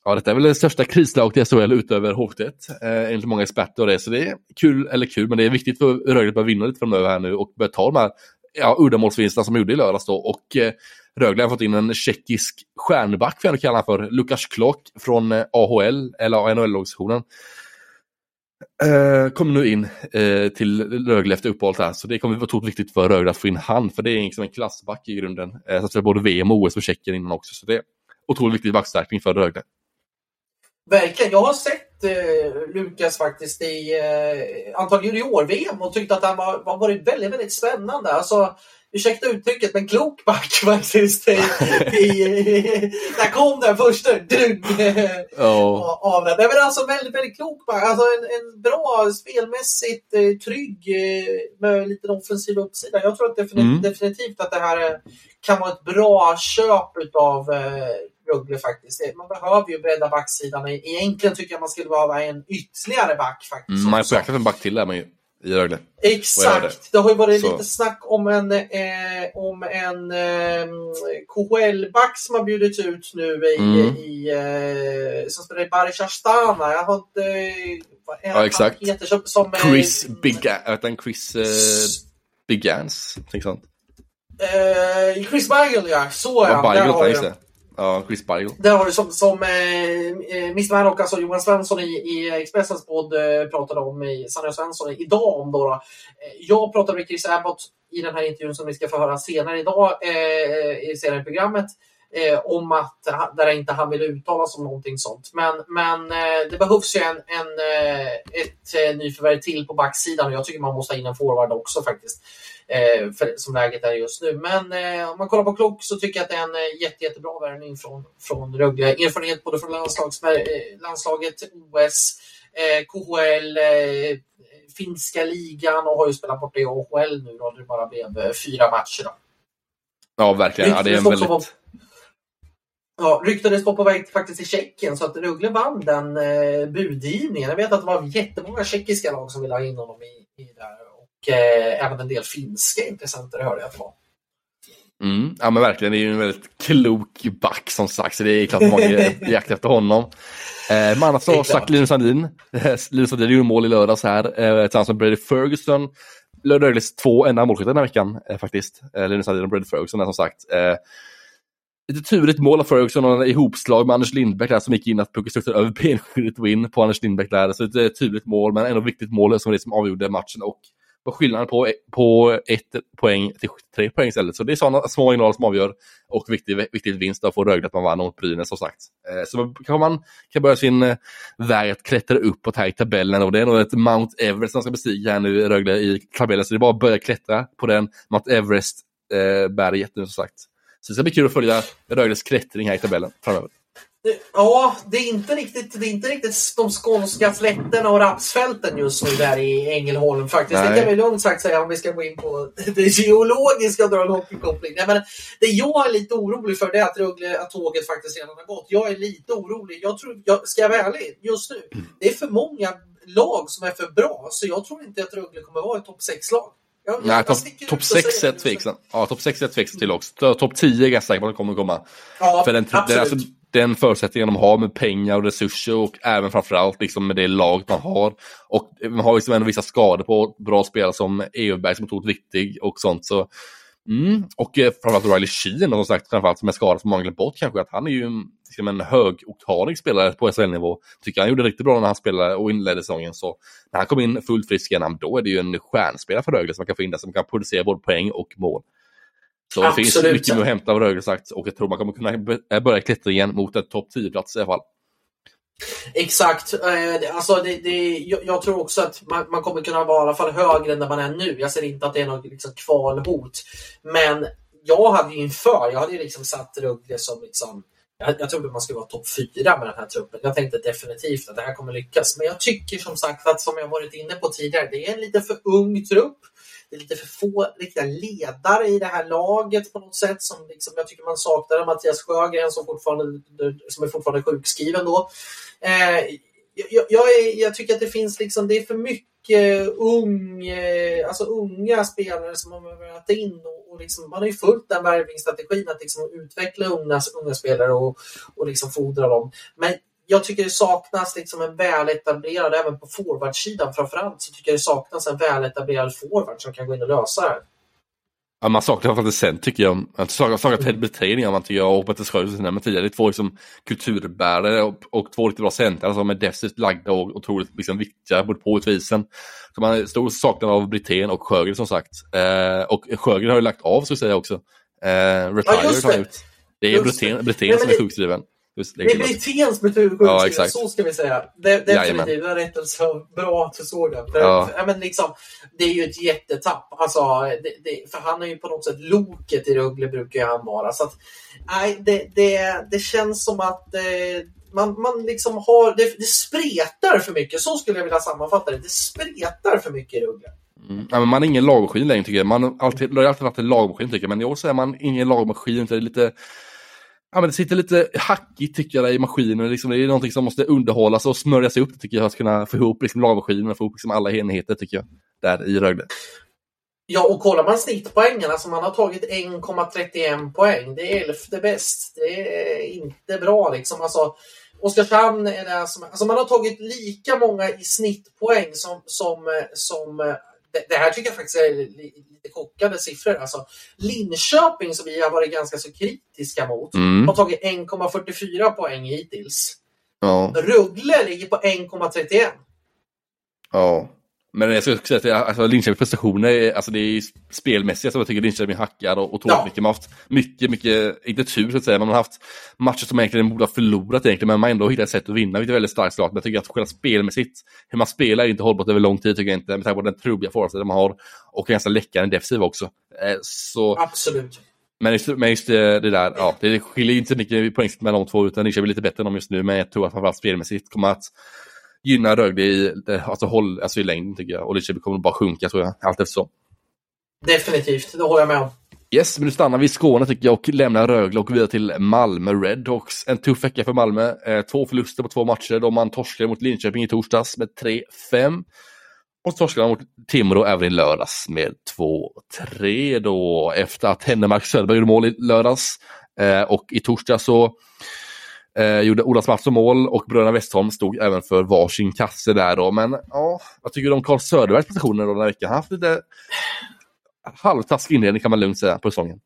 Ja, detta är väl det största krislaget i SHL utöver HV71 eh, enligt många experter och det. Så det är kul, eller kul, men det är viktigt för Rögle att börja vinna lite framöver här nu och börja ta de här ja, uddamålsvinsterna som gjorde i lördags då. Och eh, Rögle har fått in en tjeckisk stjärnback, får jag kalla för, Lukas Klock från eh, AHL, eller NHL-organisationen. Eh, kommer nu in eh, till Rögle efter uppehållet här, så det kommer vara otroligt viktigt för Rögle att få in han, för det är liksom en klassback i grunden. Eh, så både VM och OS och Tjeckien innan också, så det är otroligt viktig backstärkning för Rögle. Verkligen. Jag har sett eh, Lukas faktiskt i eh, antal junior-VM och tyckte att han var, var varit väldigt, väldigt spännande. Alltså, ursäkta uttrycket, men klok back *laughs* faktiskt. I, i, *laughs* där kom den första oh. av den. men alltså väldigt, väldigt klok back. Alltså en, en bra spelmässigt eh, trygg eh, med lite offensiv uppsida. Jag tror att definitivt, mm. definitivt att det här eh, kan vara ett bra köp utav eh, Rögle faktiskt. Man behöver ju bredda backsidan. Egentligen tycker jag man skulle behöva en ytterligare back faktiskt. Mm, man får jäkla en back till där man ju. i Rögle. Exakt! Det har ju varit så. lite snack om en, eh, om en eh, KHL-back som har bjudits ut nu i, mm. i eh, som spelar i Barish Astana. Jag har inte... Vad ja, exakt. Heter, som, som, Chris eh, Big... Chris eh, Bigans, någonting sånt. Eh, Chris Beigel ja, så är han. Beigel, just det. Ja, Chris Bargo. Där har du som, som eh, eh Mr och alltså Johan Svensson i, i Expressens podd eh, pratade om, i Sanja Svensson idag om då, då. Eh, jag pratade med Chris Abbott i den här intervjun som vi ska få höra senare idag eh, senare i programmet. Eh, om att där inte han vill uttala sig om någonting sånt. Men, men eh, det behövs ju en, en, eh, ett eh, nyförvärv till på backsidan och jag tycker man måste ha in en forward också faktiskt eh, för, som läget är just nu. Men eh, om man kollar på Klock så tycker jag att det är en eh, jätte, jättebra värvning från, från Rögle. Erfarenhet både från landslags, eh, landslaget, OS, eh, KHL, eh, finska ligan och har ju spelat borta i AHL nu då det bara blev eh, fyra matcher. Då. Ja, verkligen. Ja, det är en väldigt... Ja, ryktades vara på väg faktiskt till Tjeckien så att Rögle vann den eh, budgivningen. Jag vet att det var jättemånga tjeckiska lag som ville ha in honom i, i där och eh, även en del finska intressenter hörde jag att det var. Mm, ja men verkligen, det är ju en väldigt klok back som sagt, så det är klart många jakt *laughs* efter honom. Eh, annars har sagt Linus Sandin, Linus Sandin gjorde mål i lördags här, eh, tillsammans med Brady Ferguson. Rögles två enda målskyttar den här veckan eh, faktiskt. Eh, Linus Sandin och Brady Ferguson som sagt. Eh, lite turligt mål av Ferguson och ihopslag med Anders Lindbäck där som gick in att pucka studsade över benskyddet och in på Anders Lindbäck där. Så ett turligt mål men ändå viktigt mål som det som avgjorde matchen och var skillnaden på, e- på ett poäng till tre poäng istället. Så det är sådana små marginaler som avgör och viktig, viktig vinst att få Rögle att man vann mot Brynäs som sagt. Eh, så kanske man kan börja sin eh, väg att klättra uppåt här i tabellen och det är nog ett Mount Everest som ska bestiga här nu Rögle i tabellen. Så det är bara att börja klättra på den Mount Everest-berget eh, nu som sagt. Så det ska bli kul att följa Rögles klättring här i tabellen framöver. Ja, det är inte riktigt, det är inte riktigt de skånska slätterna och rapsfälten just nu där i Ängelholm faktiskt. Nej. Det kan vi lugnt sagt säga om vi ska gå in på *laughs* det geologiska och dra en hockeykoppling. Nej, men det jag är lite orolig för det är att, Rögle, att tåget faktiskt redan har gått. Jag är lite orolig. Jag tror, jag, ska jag vara ärlig, just nu, det är för många lag som är för bra. Så jag tror inte att Rögle kommer vara ett topp 6-lag. Nej, topp top 6 är tveksam. Ja, topp 6 är tveksam till också. Topp 10 är jag säker på att kommer komma. Ja, För den, absolut. Den, alltså, den förutsättningen de har med pengar och resurser och även framförallt liksom med det laget man har. Och man har liksom ändå vissa skador på bra spelare som Everberg som är otroligt viktig och sånt. Så, mm. Och eh, framförallt Riley Sheen som sagt, framförallt som är skadad som många glömt bort kanske, att han är ju liksom en högoktanig spelare på SHL-nivå. Tycker han gjorde riktigt bra när han spelade och inledde säsongen. Så när han kom in fullt frisk igen, då är det ju en stjärnspelare för Rögle som man kan få in där, som kan producera både poäng och mål. Så det finns mycket att hämta av Rögle sagt och jag tror man kommer kunna eh, börja klättra igen mot en topp 10-plats i alla fall. Exakt. Eh, alltså det, det, jag, tror också att man, man, kommer kunna vara i alla fall högre än där man är nu. Jag ser inte att det är något liksom, kvalhot. Men jag hade ju inför, jag hade ju liksom satt Rögle som liksom jag, jag trodde man skulle vara topp fyra med den här truppen. Jag tänkte definitivt att det här kommer lyckas. Men jag tycker som sagt att, som jag varit inne på tidigare, det är en lite för ung trupp. Det är lite för få riktiga ledare i det här laget på något sätt. Som liksom, jag tycker man saknar Mattias Sjögren som, fortfarande, som är fortfarande sjukskriven då. Eh, jag, jag, är, jag, tycker att det finns liksom, det är för mycket ung, eh, alltså unga spelare som man behöver ta in. Och, och liksom, man har ju följt den värvningsstrategin att liksom utveckla unga, unga spelare och, och liksom fodra dem. Men jag tycker det saknas liksom en väletablerad, även på forwardsidan framförallt, så tycker jag det saknas en väletablerad forward som kan gå in och lösa det Ja, man saknar framförallt sen tycker jag. Man saknar, saknar Ted Brithén man tycker jag och Petter Schröder nämnde tidigare. Det är två liksom, kulturbärare och, och två riktigt bra centrar som är defensivt lagda och otroligt liksom, viktiga både på och utvisen. Så man har stor saknad av Brithén och Sjögren som sagt. Eh, och Sjögren har ju lagt av så att säga också. Eh, retired ja, har han gjort. Det är Brithén som är sjukskriven. Det är Britténs metod ja, exakt. så ska vi säga. Det, definitivt, det rättelse bra att du såg den. För, ja. men liksom, det är ju ett jättetapp. Alltså, det, det, för han är ju på något sätt loket i Rögle brukar han vara. Så att, nej, det, det, det känns som att eh, man, man liksom har, det, det spretar för mycket. Så skulle jag vilja sammanfatta det. Det spretar för mycket i Rögle. Mm. Ja, man är ingen lagmaskin längre tycker jag. Man har alltid, har alltid varit en lagmaskin tycker jag. Men i år så är man ingen lagmaskin. Det är lite Ja, men det sitter lite hackigt tycker jag i maskinen. Liksom, det är någonting som måste underhållas och smörjas upp tycker jag. För att kunna få ihop liksom, lagmaskinen och få ihop liksom, alla enheter tycker jag. där i Rögle. Ja, och kollar man snittpoängen, alltså man har tagit 1,31 poäng. Det är elfte bäst. Det är inte bra liksom. Alltså, Oskarshamn är det som, alltså man har tagit lika många i snittpoäng som, som, eh, som eh, det, det här tycker jag faktiskt är lite chockade siffror. Alltså, Linköping, som vi har varit ganska så kritiska mot, mm. har tagit 1,44 poäng hittills. Ja. Rögle ligger på 1,31. Ja. Men jag skulle säga att alltså, Linköpings prestationer, alltså det är spelmässiga som jag tycker Linköping hackar och, och ja. mycket. Man har haft mycket, mycket, inte tur så att säga, man har haft matcher som egentligen borde ha förlorat egentligen, men man har ändå hittat ett sätt att vinna, vilket är väldigt starkt såklart. Men jag tycker att själva spelmässigt, hur man spelar är inte hållbart över lång tid tycker jag inte, med tanke på den trubbiga forwardsidan man har och ganska läckande defensiv också. Eh, så... Absolut. Men just, men just det, det, där, ja, det skiljer inte mycket poäng mellan de två, utan Linköping är lite bättre än dem just nu, men jag tror att framförallt spelmässigt kommer att gynna Rögle i, alltså, håll, alltså i längden tycker jag. Och Lidköping kommer bara sjunka tror jag, allt eftersom. Definitivt, det håller jag med om. Yes, men nu stannar vi i Skåne tycker jag och lämnar Rögle och går vidare till Malmö Redhawks. En tuff vecka för Malmö. Eh, två förluster på två matcher då man torskade mot Linköping i torsdags med 3-5. Och torskade mot Timrå även i lördags med 2-3 då efter att Hennemark Söderberg gjorde mål i lördags. Eh, och i torsdag så Eh, gjorde Ola Mattsson mål och bröderna Westholm stod även för varsin kasse där då. Men ja, vad tycker du om Carl Söderbergs prestationer då den här veckan? Han har haft lite halvtaskig inledning kan man lugnt säga på säsongen.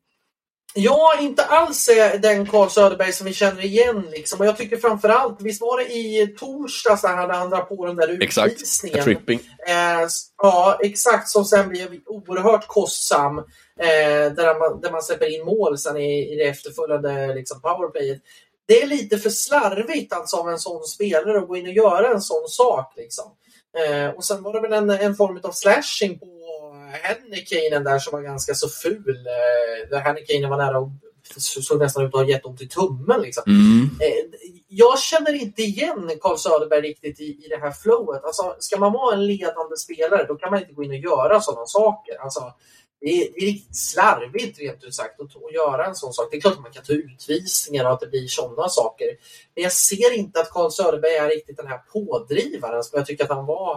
Ja, inte alls den Carl Söderberg som vi känner igen. Liksom. Och jag tycker framförallt, visst var det i torsdags när han hade på den där utvisningen? Exakt, tripping. Eh, ja, exakt, som sen blev oerhört kostsam. Eh, där, man, där man släpper in mål sen i, i det efterföljande liksom, powerplayet det är lite för slarvigt alltså av en sån spelare att gå in och göra en sån sak. Liksom. Eh, och sen var det väl en, en form av slashing på Hennikeinen där som var ganska så ful. Eh, där Hennikeinen var nära och såg nästan ut att ha gett ont i tummen. Liksom. Mm. Eh, jag känner inte igen Carl Söderberg riktigt i, i det här flowet. Alltså, ska man vara en ledande spelare då kan man inte gå in och göra sådana saker. Alltså, det är, det är riktigt slarvigt rent ut sagt att, att göra en sån sak. Det är klart att man kan ta utvisningar och att det blir sådana saker. Men jag ser inte att Carl Söderberg är riktigt den här pådrivaren som jag tycker att han var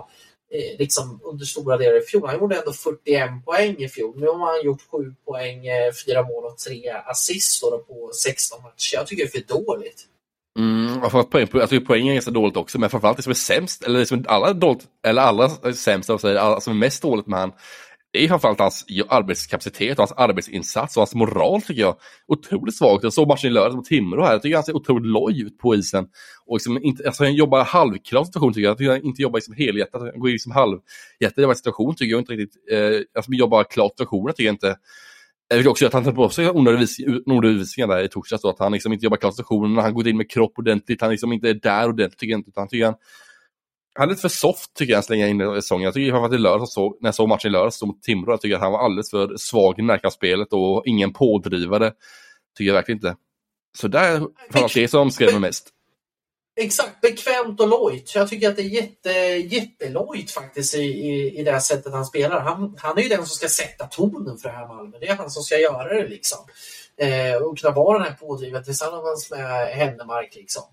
eh, liksom under stora delar i fjol. Han gjorde ändå 41 poäng i fjol. Nu har han gjort 7 poäng, eh, 4 mål och 3 assist på 16 matcher. Jag tycker det är för dåligt. Mm, poäng, jag tycker poängen är ganska dåligt också, men framförallt det som är sämst, eller det som är allra dåligt, eller allra sämst, alltså, alla som är mest dåligt med han, det är framförallt hans arbetskapacitet och hans arbetsinsats och hans moral tycker jag. Otroligt svagt. Jag såg matchen i lördags mot Timrå här. Jag tycker han ser otroligt loj ut på isen. Och liksom inte, alltså han jobbar halvklar situation tycker jag. Jag tycker han inte jobbar liksom helhjärtat. Alltså, han går liksom halvhjärtat i varje situation tycker jag inte riktigt. Eh, alltså jobbar klart situationen tycker jag inte. Jag vill också att han tar på sig onödiga där i torsdags. Att han liksom inte jobbar klart situationen. Han går in med kropp ordentligt. Han liksom inte är där ordentligt tycker jag inte. Utan tycker han han är lite för soft tycker jag, slänga in i säsongen. Jag tycker framförallt i lördags, så, när jag såg matchen i lördags mot Timrå, jag tycker att han var alldeles för svag i närkampsspelet och ingen pådrivare. Tycker jag verkligen inte. Så där är framförallt det som skrämmer mig mest. Exakt, bekvämt och lojt. Jag tycker att det är jätte, jättelojt faktiskt i, i, i det här sättet han spelar. Han, han är ju den som ska sätta tonen för det här Malmö. Det är han som ska göra det liksom. Eh, och kunna vara den här pådrivaren tillsammans med Händemark liksom.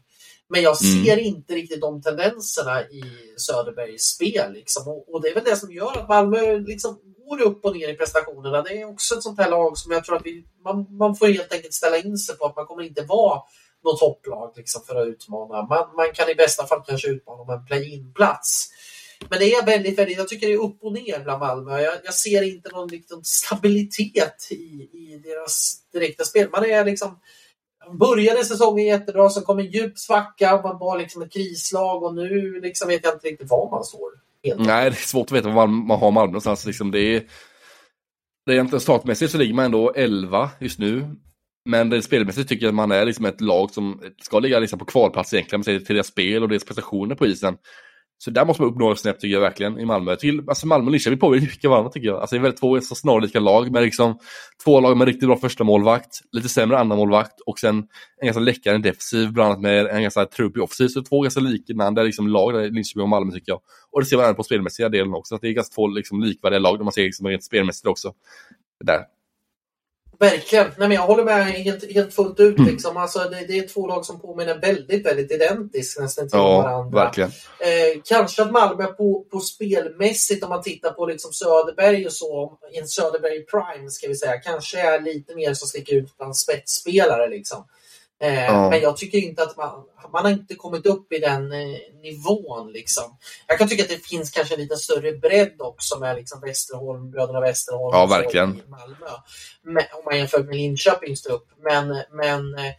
Men jag mm. ser mm. inte riktigt de tendenserna i Söderbergs spel. Liksom. Och, och, det är väl det som gör att Malmö liksom går upp och ner i prestationerna. Det är också ett sånt här lag som jag tror att vi, man, man får helt enkelt ställa in sig på att man kommer inte vara något topplag liksom, för att utmana. Man, man kan i bästa fall kanske utmana om en play-in-plats. Men det är väldigt, väldigt, jag tycker det är upp och ner bland Malmö. Jag, jag ser inte någon liksom, stabilitet i, i deras direkta spel. Man är liksom började säsongen jättebra, så kom en djup svacka, man var liksom ett krislag och nu liksom vet jag inte riktigt var man står. Nej, det är svårt att veta var man, har Malmö någonstans. Liksom det är, det är inte startmässigt så ligger man ändå 11 just nu. Men det spelmässigt tycker jag att man är liksom ett lag som ska ligga liksom på kvalplats egentligen, med till deras spel och deras prestationer på isen. Så där måste man upp några snäpp tycker jag verkligen i Malmö. Till, alltså Malmö och Linköping påminner mycket varandra tycker jag. Alltså det är väl två så snarlika lag med liksom två lag med riktigt bra första målvakt, lite sämre andra målvakt och sen en ganska läckare defensiv bland annat med en ganska trubbig offensiv. Så två ganska liknande liksom lag, där, Linköping och Malmö tycker jag. Och det ser man även på spelmässiga delen också. Att det är ganska två liksom likvärdiga lag där man ser liksom rent spelmässigt också. Där. Verkligen. Nej, men jag håller med helt, helt fullt ut. Mm. Liksom. Alltså, det, det, är två lag som påminner väldigt, väldigt identiskt nästan till ja, varandra. Verkligen. Eh, kanske att Malmö på, på spelmässigt, om man tittar på liksom Söderberg och så, i en Söderberg Prime ska vi säga, kanske är lite mer som sticker ut bland spetsspelare. Liksom. Eh, ja. Men jag tycker inte att man, man har inte kommit upp i den eh, nivån. Liksom. Jag kan tycka att det finns kanske en lite större bredd också med liksom Västerholm, bröderna Västerholm ja, verkligen. i Malmö. Men, om man jämför med Linköpings trupp. Men, men eh,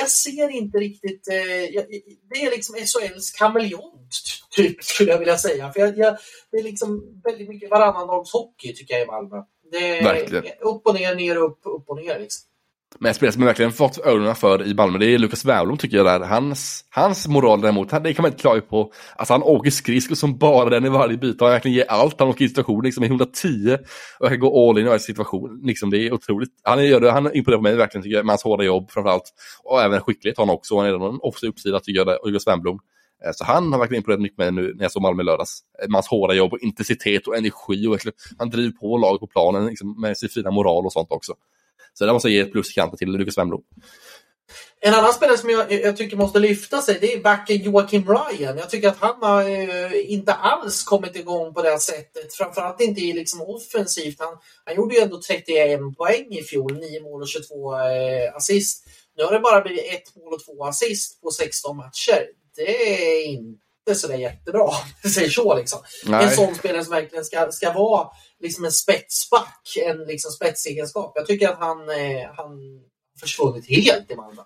jag ser inte riktigt... Eh, det är liksom SHLs kameleont, typ, skulle jag vilja säga. För jag, jag, det är liksom väldigt mycket varannandagshockey tycker jag i Malmö. Det är Verkligen. upp och ner, ner och upp, upp och ner. Liksom. Men en spelare som jag verkligen fått ögonen för i Malmö, det är Lukas Wernbloom tycker jag. Där. Hans, hans moral däremot, det kan man inte klaga på. Alltså han åker skridskor som bara den i varje byte. Han verkligen ger allt. Han åker i situationer liksom i 110 och kan gå all in i varje situation. Liksom, det är otroligt. Han, gör det, han imponerar på mig verkligen tycker jag, med hans hårda jobb framförallt. Och även skicklighet har han också. Han är en offensiv uppsida tycker jag, och Lukas Wählblom. Eh, så han har verkligen imponerat mycket med mig nu när jag såg Malmö i lördags. Eh, med hans hårda jobb och intensitet och energi. Och han driver på laget på planen liksom, med sin fina moral och sånt också. Så där måste jag ge ett plus i kanten till Lukas Wemblom. En annan spelare som jag, jag, tycker måste lyfta sig det är backen Joakim Ryan. Jag tycker att han har eh, inte alls kommit igång på det sättet. Framförallt inte liksom offensivt. Han, han gjorde ju ändå 31 poäng i fjol, 9 mål och 22 eh, assist. Nu har det bara blivit ett mål och två assist på 16 matcher. Det är inte sådär jättebra, *laughs* säger så liksom. En sån spelare som verkligen ska, ska vara liksom en spetsback, en liksom spetsegenskap. Jag tycker att han, eh, han försvunnit helt i Malmö.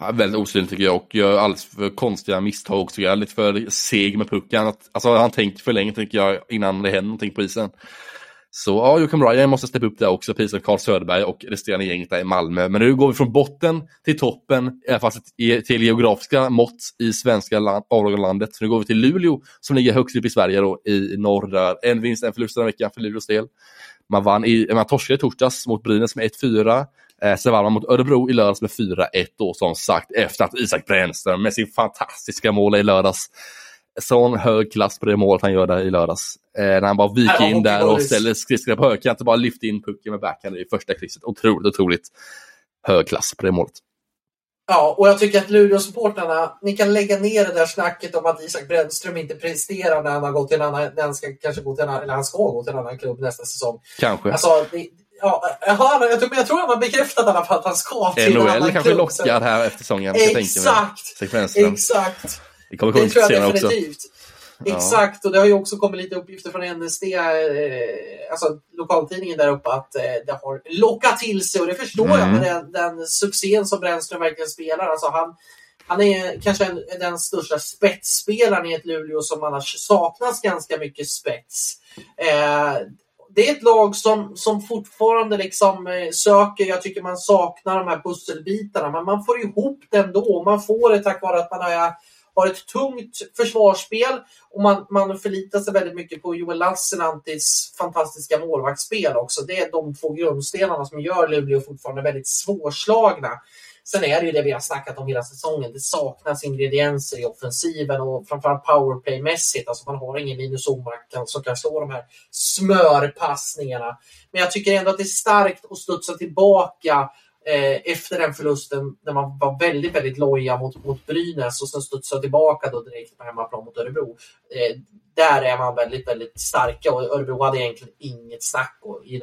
Ja, väldigt osynlig tycker jag och gör alldeles för konstiga misstag också. Jag är lite för seg med pucken. Alltså, han tänker för länge tycker jag innan det händer någonting på isen. Så ja, Joakim Ryan måste steppa upp där också, precis som Carl Söderberg och resterande gänget där i Malmö. Men nu går vi från botten till toppen, i alla fall till geografiska mått i svenska avlånga Så nu går vi till Luleå som ligger högst upp i Sverige då, i norr. Där. En vinst, en förlust den veckan för Luleås del. Man, vann i, man torskade i torsdags mot Brynäs med 1-4. Eh, sen vann man mot Örebro i lördags med 4-1 då som sagt efter att Isak Brännström med sin fantastiska mål i lördags sån hög klass på det målet han gör där i lördags. Eh, när han bara viker in där och ställer skridskorna på högkant och bara lyfter in pucken med backhand i första krysset. Otroligt, otroligt hög klass på det målet. Ja, och jag tycker att Luleå-supportrarna, ni kan lägga ner det där snacket om att Isak Brännström inte presterar när han har gått till en annan, när han ska, kanske gå till en eller han ska gå till en annan klubb nästa säsong. Kanske. Alltså, det, ja, jag, jag, tror, jag tror han har bekräftat i alla fall att han ska till NHL en annan kanske klubb. lockar här efter säsongen. Exakt! Exakt! Det kommer komma det senare också. Ja. Exakt, och det har ju också kommit lite uppgifter från NSD, eh, alltså lokaltidningen där uppe, att eh, det har lockat till sig och det förstår mm. jag med den, den succén som Brännström verkligen spelar. Alltså han, han är kanske en, den största spetsspelaren i ett Luleå som annars saknas ganska mycket spets. Eh, det är ett lag som, som fortfarande liksom eh, söker, jag tycker man saknar de här pusselbitarna, men man får ihop det ändå. Man får det tack vare att man har har ett tungt försvarsspel och man, man förlitar sig väldigt mycket på Joel Lassinantis fantastiska målvaktsspel också. Det är de två grundstenarna som gör Luleå fortfarande väldigt svårslagna. Sen är det ju det vi har snackat om hela säsongen. Det saknas ingredienser i offensiven och framförallt powerplaymässigt. Alltså man har ingen Linus Omark som kan slå de här smörpassningarna. Men jag tycker ändå att det är starkt att studsa tillbaka Eh, efter den förlusten när man var väldigt, väldigt loja mot, mot Brynäs och sen studsade tillbaka då direkt på hemmaplan mot Örebro. Eh, där är man väldigt, väldigt starka och Örebro hade egentligen inget snack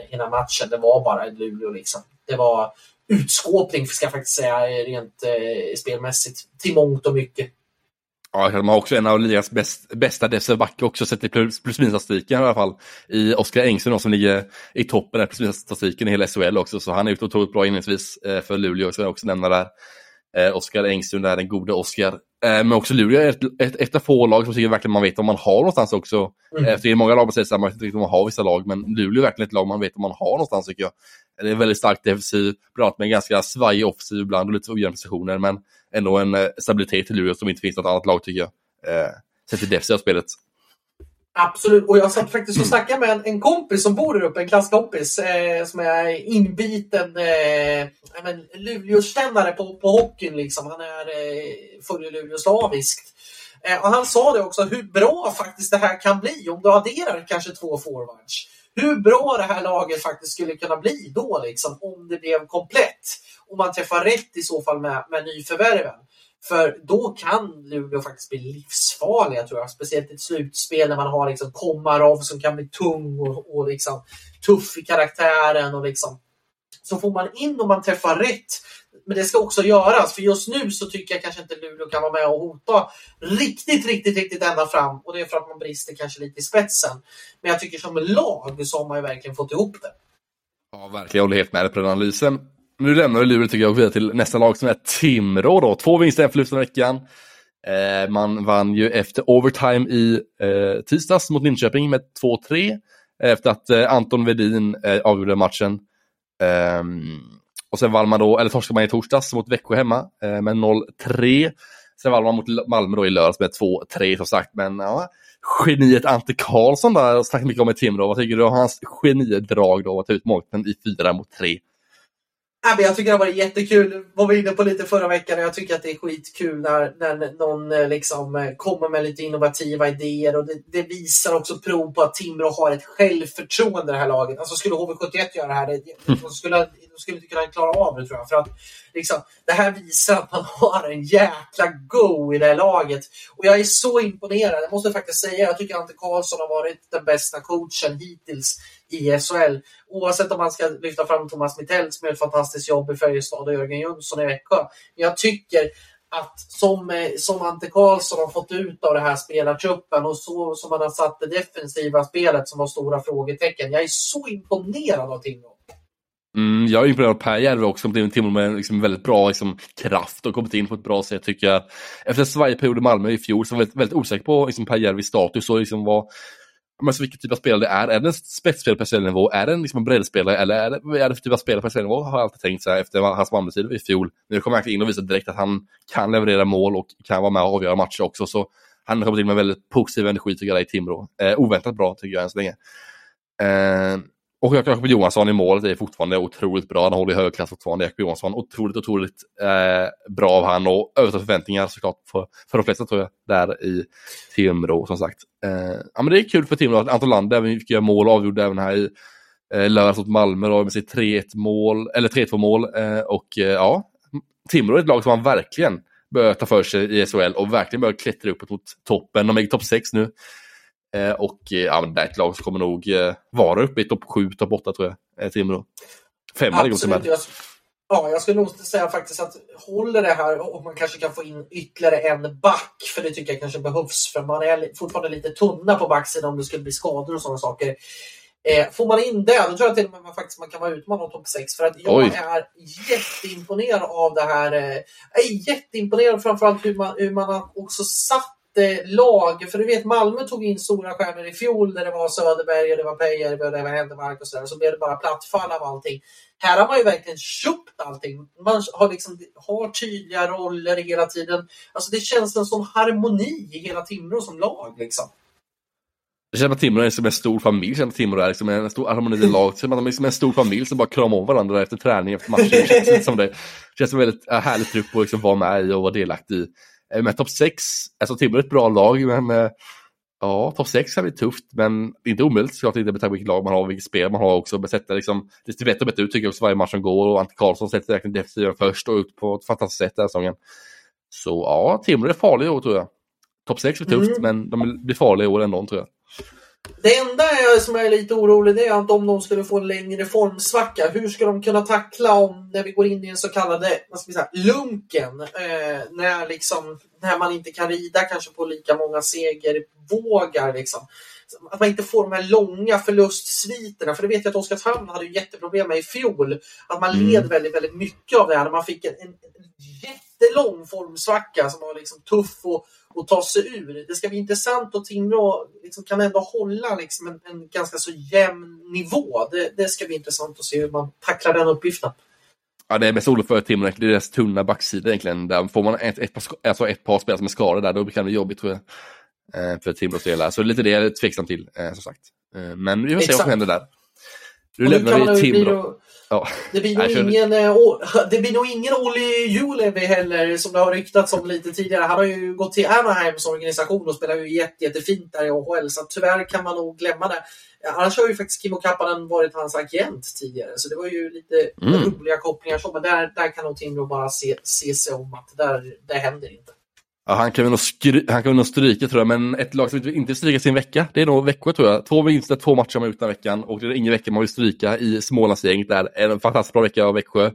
innan matchen. Det var bara Luleå liksom. Det var utskåpning, ska jag faktiskt säga, rent eh, spelmässigt, till mångt och mycket. Ja, de har också en av ligans bäst, bästa defensiva backar också sett i plus, plus minus-statistiken i alla fall. I Oskar Engström som ligger i toppen av plus minus-statistiken i hela SHL också, så han är ute otroligt bra inledningsvis eh, för Luleå, ska jag också nämna där. Eh, Oskar Engström där, den gode Oskar. Eh, men också Luleå är ett, ett, ett av få lag som tycker verkligen man vet om man har någonstans också. Mm. Eh, det är många lag som säger samma, inte riktigt om man har vissa lag, men Luleå är verkligen ett lag man vet om man har någonstans tycker jag. Det är väldigt starkt defensiv, bra med ganska svajig offensiv ibland och lite ojämna prestationer, men ändå en eh, stabilitet i Luleå som inte finns något annat lag tycker jag eh, sett till defensiva spelet. Absolut, och jag satt faktiskt och snackade med en, en kompis som bor där uppe, en klasskompis eh, som är inbiten eh, Luleåkännare på, på hockeyn. Liksom. Han är eh, följer Luleå slaviskt. Eh, och han sa det också, hur bra faktiskt det här kan bli om du adderar kanske två forwards hur bra det här laget faktiskt skulle kunna bli då, liksom, om det blev komplett. Om man träffar rätt i så fall med, med nyförvärven. För då kan Luleå faktiskt bli livsfarliga tror jag. Speciellt i ett slutspel när man har liksom Komarov som kan bli tung och, och liksom tuff i karaktären. Och liksom. Så får man in om man träffar rätt. Men det ska också göras. För just nu så tycker jag kanske inte Luleå kan vara med och hota riktigt, riktigt, riktigt ända fram. Och det är för att man brister kanske lite i spetsen. Men jag tycker som lag så har man ju verkligen fått ihop det. Ja, verkligen. Jag håller helt med dig på den analysen. Nu lämnar vi Luleå tycker jag och vidare till nästa lag som är Timrå då. Två vinster, en förlust den veckan. Eh, man vann ju efter overtime i eh, tisdags mot Linköping med 2-3. Efter att eh, Anton Vedin eh, avgjorde matchen. Ehm, och sen vann man då, eller torskade man i torsdags mot Växjö hemma eh, med 0-3. Sen vann man mot Malmö då i lördags med 2-3 som sagt. Men ja, geniet Ante Karlsson där, och mycket om i Timrå. Vad tycker du om hans genidrag då att ta ut målvakten i 4 mot 3? jag tycker det har varit jättekul. Var vi inne på lite förra veckan. Jag tycker att det är skitkul när, när någon eh, liksom eh, kommer med lite innovativa idéer. Och det, det visar också prov på att Timrå har ett självförtroende i det här laget. Alltså skulle HV71 göra det här, det, de skulle, skulle inte kunna klara av det tror jag. För att liksom, det här visar att man *laughs* har en jäkla go i det här laget. Och jag är så imponerad. Jag måste faktiskt säga, jag tycker Ante Karlsson har varit den bästa coachen hittills i SHL. Oavsett om man ska lyfta fram Thomas Mittell som gör ett fantastiskt jobb i Färjestad och Jörgen Jönsson i Växjö. Men jag tycker att som, eh, som Ante Karlsson har fått ut av det här spelartruppen och så som man har satt det defensiva spelet som var stora frågetecken. Jag är så imponerad av Timrå. Mm, jag är imponerad av Per Järve också, som Timrå med liksom väldigt bra liksom, kraft och kommit in på ett bra sätt tycker jag. Efter Sverige period i Malmö i fjol så var jag väldigt, väldigt osäker på liksom, Per Järves status och liksom, vad, alltså, vilken typ av spelare det är. Är det en spetsspelare på SHL-nivå? Är det en liksom, breddspelare? Eller är det, är det för typ av spelare på SHL-nivå? Har jag alltid tänkt så här, efter hans Malmötid i fjol. Nu kommer han in och visar direkt att han kan leverera mål och kan vara med och avgöra matcher också. Så han har kommit in med väldigt positiv energi tycker jag i Timrå. Eh, oväntat bra tycker jag än så länge. Eh, och Jakob Johansson i målet är fortfarande otroligt bra. Han håller i hög klass fortfarande. Jakob Johansson, otroligt, otroligt eh, bra av han och överträffar förväntningar såklart för, för de flesta tror jag, där i Timrå som sagt. Eh, ja men det är kul för Timrå att Anton Lander även fick göra mål och avgjorde även här i eh, lördags mot Malmö då med sitt 3-1 mål, eller 3-2 mål eh, och eh, ja, Timrå är ett lag som man verkligen bör ta för sig i SHL och verkligen bör klättra uppåt mot toppen. De är i topp 6 nu. Eh, och eh, ja, det är ett lag som kommer nog eh, vara uppe i topp 7, topp 8 tror jag. Timrå. Femma ligger till med. Ja, jag skulle nog säga faktiskt att håller det här och man kanske kan få in ytterligare en back, för det tycker jag kanske behövs, för man är fortfarande lite tunna på backsidan om det skulle bli skador och sådana saker. Eh, får man in det, då tror jag till och med man, faktiskt man kan vara utmanad topp 6. För att jag Oj. är jätteimponerad av det här. Eh, jag är jätteimponerad framförallt hur man, hur man har också satt lag. För du vet, Malmö tog in stora stjärnor i fjol när det var Söderberg, och det var Pejer, det var Händemark och sådär. Så blev det bara plattfall av allting. Här har man ju verkligen köpt allting. Man har, liksom, har tydliga roller hela tiden. Alltså det känns som en sån harmoni i hela Timrå som lag. Liksom. Det känns som att Timrå är som en stor familj. Det känns att Timrå är liksom en stor harmoni i lag. Det som att de är som en stor familj som bara kramar om varandra efter träning, efter matcher. Det känns som det. det känns som en väldigt eh, härlig trupp att liksom vara med i och vara delaktig i. Eh, med topp 6, alltså Timrå är ett bra lag, men eh, ja, topp 6 är bli tufft, men inte omöjligt såklart inte med vilket lag man har, vilket spel man har också. Besätta liksom, det ser bättre och bättre ut tycker jag också varje match som går och Ante Karlsson sätter verkligen defensiven först och ut på ett fantastiskt sätt den här säsongen. Så ja, Timrå är farliga i år tror jag. Topp 6 är tufft, mm. men de blir farliga i år ändå tror jag. Det enda jag, som jag är lite orolig det är att om de skulle få en längre formsvacka, hur ska de kunna tackla om när vi går in i en så kallad vad ska vi säga, lunken? Eh, när, liksom, när man inte kan rida kanske på lika många segervågar. Liksom. Att man inte får de här långa förlustsviterna. För det vet jag att Oskarshamn hade jätteproblem med i fjol. Att man mm. led väldigt, väldigt mycket av det här. När man fick en, en jättelång formsvacka som var liksom tuff och och ta sig ur. Det ska bli intressant och Timrå liksom kan ändå hålla liksom en, en, ganska så jämn nivå. Det, det, ska bli intressant att se hur man tacklar den uppgiften. Ja, det är mest oroligt för Timrå, det är deras tunna backsida egentligen. Där får man ett, ett, par, alltså ett par spelare som är skadade där, då kan det bli jobbigt tror jag. Eh, för Timrås del. Så lite det är tveksam till, eh, som sagt. Eh, men vi får se vad som händer där. Nu lämnar vi Timrå. Ja. Det, blir nog ingen, eh, det blir nog ingen Olli Julevi heller som det har ryktats om lite tidigare. Han har ju gått till Anaheims organisation och spelar ju jätte, jättefint där i AHL så tyvärr kan man nog glömma det. Annars har ju faktiskt Kimmo Kappanen varit hans agent tidigare så det var ju lite mm. roliga kopplingar så men där, där kan nog Timrå bara se, se sig om att där, det händer inte. Ja, han kan väl nog, skry- han kan väl nog stryka tror jag, men ett lag som inte stryka sin vecka, det är nog Växjö tror jag. Två vinster, två matcher man utan veckan och det är ingen vecka man vill stryka i Smålandsgänget där. En fantastiskt bra vecka av Växjö.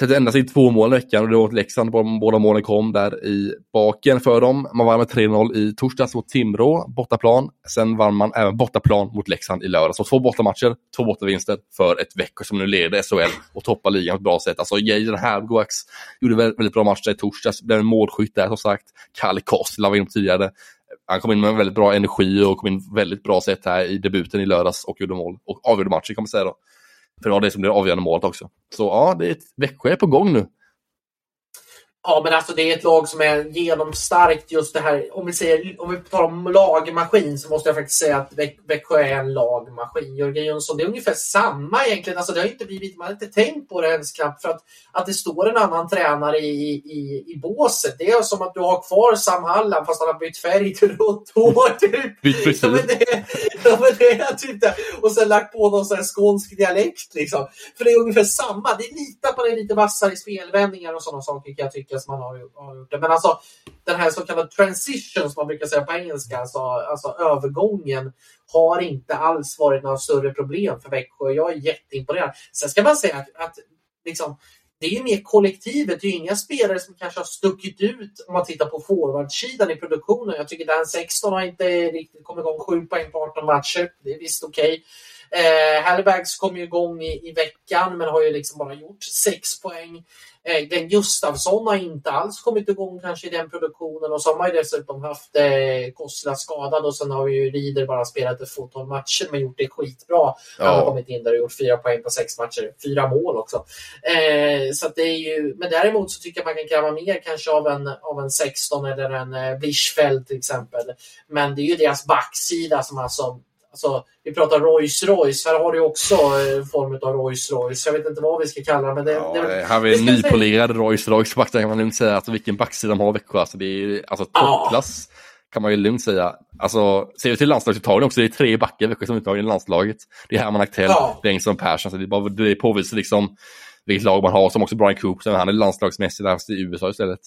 Sätter endast in två mål i veckan och det var mot Leksand. Båda målen kom där i baken för dem. Man vann med 3-0 i torsdags mot Timrå, bortaplan. Sen vann man även bortaplan mot Leksand i lördags. Så två bortamatcher, två bortavinster för ett Växjö som nu leder SHL och toppar ligan på ett bra sätt. Alltså Geijer Hergoax gjorde väldigt, väldigt bra matcher i torsdags. Blev en målskytt där som sagt. Kalle Kost la vi in tidigare. Han kom in med väldigt bra energi och kom in väldigt bra sätt här i debuten i lördags och gjorde mål. Och avgjorde matchen kan man säga då. För det var det som blev avgörande målet också. Så ja, det är ett Växjö är på gång nu. Ja, men alltså det är ett lag som är genomstarkt just det här. Om vi, säger, om vi talar om lagmaskin så måste jag faktiskt säga att Växjö är en lagmaskin. Jörgen Jönsson, det är ungefär samma egentligen. Alltså det har inte blivit, man har inte tänkt på det ens knappt för att, att det står en annan tränare i, i, i båset. Det är som att du har kvar Sam Halland fast han har bytt färg till rött hår. Typ. *laughs* Bytt frisyr. Ja, men det, ja, men det är typ det. Och sen lagt på någon sån här skånsk dialekt liksom. För det är ungefär samma. Det är lite på det lite vassare spelvändningar och sådana saker kan jag tycka som man har, har gjort det. Men alltså den här så kallade transition som man brukar säga på engelska, alltså, alltså övergången har inte alls varit några större problem för Växjö. Jag är jätteimponerad. Sen ska man säga att, att liksom, det är ju mer kollektivet. Det är ju inga spelare som kanske har stuckit ut om man tittar på forwardsidan i produktionen. Jag tycker Dan 16 har inte riktigt kommit igång 7 poäng på 18 matcher. Det är visst okej. Okay. Eh, Halibags kom ju igång i, i veckan men har ju liksom bara gjort 6 poäng. Eh, Glenn Gustafsson har inte alls kommit igång kanske i den produktionen och så har man ju dessutom haft eh, Kossla skadad och sen har ju Rieder bara spelat ett fåtal matcher men gjort det skitbra. Ja. Han har kommit in där och gjort fyra poäng på sex matcher, fyra mål också. Eh, så det är ju, men däremot så tycker jag man kan kräva mer kanske av en, av en 16 eller en eh, Blischfeld till exempel. Men det är ju deras backsida som alltså Alltså, vi pratar Rolls Royce, här har du också en eh, form av Rolls Royce. Jag vet inte vad vi ska kalla det. det, ja, det här har vi en nypolerad Rolls Royce backsida kan man lugnt säga. Alltså, vilken backsida de har Växjö. Alltså, det är alltså, toppklass. Ja. Kan man ju lugnt säga. Alltså, ser vi till landslagsuttagningen också, det är tre backar Växjö som uttagning i landslaget. Det är Herman Aktell, ja. Bengtsson, Persson. Så det, är bara, det påvisar liksom vilket lag man har. Som också Brian Coop, han är landslagsmässig där i USA istället.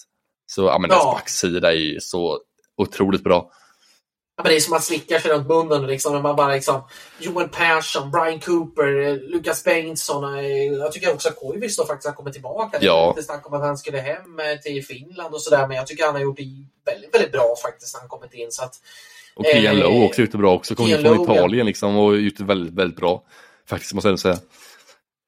Så ja, men ja. deras backsida är så otroligt bra men det är som att slicka sig runt munnen. Liksom, man bara liksom, Joel Persson, Brian Cooper, Lucas Bengtsson. Eh, jag tycker också att Koivisto faktiskt har kommit tillbaka. Det ja. lite snack om att han skulle hem eh, till Finland och sådär. Men jag tycker att han har gjort det väldigt, väldigt bra faktiskt när han kommit in. Så att, och Kian eh, Lowe också gjort det bra också. Kom in från Italien liksom, och gjort det väldigt, väldigt bra. Faktiskt måste jag säga.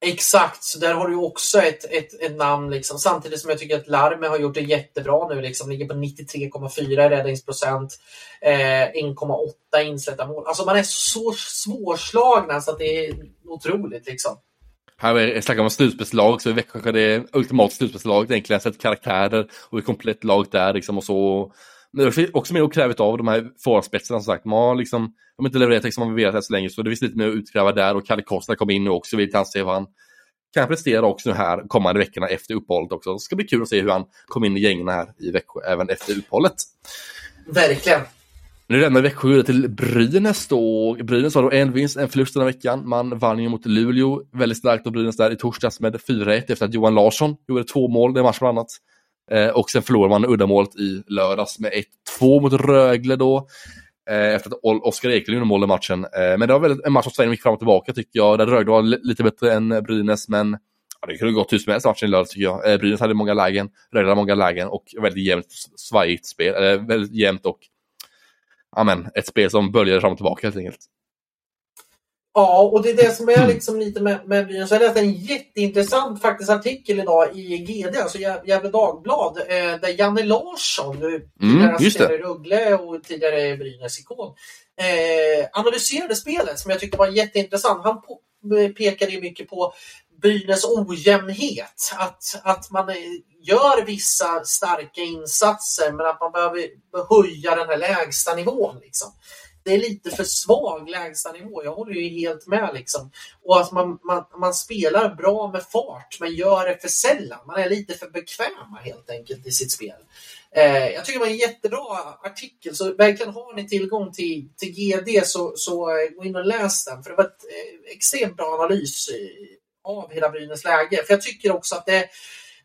Exakt, så där har du också ett, ett, ett namn. Liksom. Samtidigt som jag tycker att Larme har gjort det jättebra nu. Liksom. Ligger på 93,4 i räddningsprocent. Eh, 1,8 insläppta mål. Alltså man är så svårslagna så att det är otroligt. Liksom. Här snackar om slutspelslag, så Växjö kanske det ultimat slutspelslag egentligen. Sett karaktärer och ett komplett lag där liksom och så. Men det är också mer att kräva av de här forwardspetsarna som sagt. Man har liksom, de har inte levererat liksom man velat än så länge så det finns lite mer att utkräva där och Kalle Costa kom in nu också. Vi kan se vad han kan prestera också nu här kommande veckorna efter uppehållet också. Det ska bli kul att se hur han kommer in i gängen här i Växjö även efter uppehållet. Verkligen. Nu lämnar Växjö till Brynäs då. Brynäs har då en vinst, en förlust den här veckan. Man vann ju mot Luleå väldigt starkt och Brynäs där i torsdags med 4-1 efter att Johan Larsson gjorde två mål den matchen bland annat. Eh, och sen förlorar man uddamålet i lördags med 1-2 mot Rögle då. Eh, efter att Oskar Ekelund gjorde mål i matchen. Eh, men det var väl en match som Sverige gick fram och tillbaka tycker jag. Där Rögle var lite bättre än eh, Brynäs, men ja, det kunde gått hur som helst matchen i lördags tycker jag. Eh, Brynäs hade många lägen, Rögle hade många lägen och väldigt jämnt svajigt spel. Eller väldigt jämnt och amen, ett spel som böljade fram och tillbaka helt enkelt. Ja, och det är det som är mm. liksom lite med, med byn. Så jag läste en jätteintressant faktiskt artikel idag i GD, alltså Gävle Dagblad, eh, där Janne Larsson, tidigare mm, i Rögle och tidigare Brynäs-ikon, eh, analyserade spelet som jag tyckte var jätteintressant. Han pekade ju mycket på Brynäs ojämnhet. Att, att man gör vissa starka insatser men att man behöver höja den här lägsta nivån. Liksom det är lite för svag lägstanivå. Jag håller ju helt med liksom. Och att man, man, man spelar bra med fart men gör det för sällan. Man är lite för bekväma helt enkelt i sitt spel. Eh, jag tycker det var en jättebra artikel, så verkligen har ni tillgång till, till GD så, så eh, gå in och läs den. För det var ett eh, extremt bra analys eh, av hela Brynäs läge. För jag tycker också att det,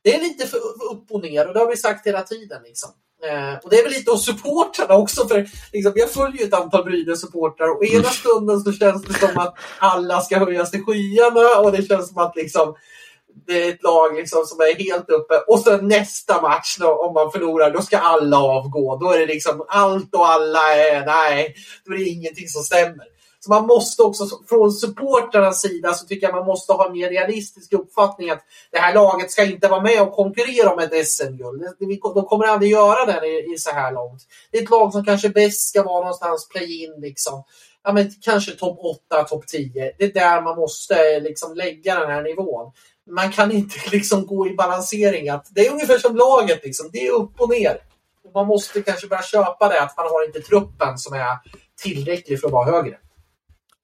det är lite för upp och ner och det har vi sagt hela tiden. Liksom. Eh, och det är väl lite av supportrarna också, för liksom, jag följer ju ett antal Brynäs-supportrar och ena stunden så känns det som att alla ska höjas till skyarna och det känns som att liksom, det är ett lag liksom som är helt uppe. Och så nästa match då, om man förlorar, då ska alla avgå. Då är det liksom allt och alla är, nej, då är det ingenting som stämmer. Man måste också, från supporternas sida, så tycker jag man måste ha en mer realistisk uppfattning att det här laget ska inte vara med och konkurrera om ett SM-guld. De kommer aldrig göra det i, i så här långt. Det är ett lag som kanske bäst ska vara någonstans play-in liksom. Ja, men kanske topp 8, topp 10. Det är där man måste liksom lägga den här nivån man kan inte *laughs* liksom gå i balansering. Att det är ungefär som laget, liksom. det är upp och ner. Och man måste kanske börja köpa det, att man har inte truppen som är tillräcklig för att vara högre.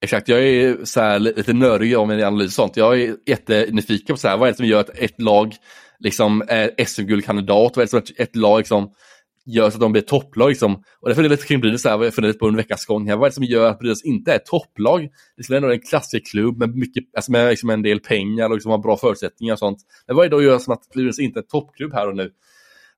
Exakt, jag är så här, lite nördig om min analys och sånt. Jag är jättenyfiken på så här, vad är det som gör att ett lag liksom är SM-guldkandidat? Vad är det som att ett lag liksom gör så att de blir topplag. Liksom. Och det funderar lite kring Brynäs, vad jag funderar lite på under veckans gång här. Vad är det som gör att Brynäs inte är topplag? Det är ändå en klassikerklubb med, mycket, alltså med liksom en del pengar och liksom har bra förutsättningar och sånt. Men vad är det då gör som att Brynäs inte är toppklubb här och nu?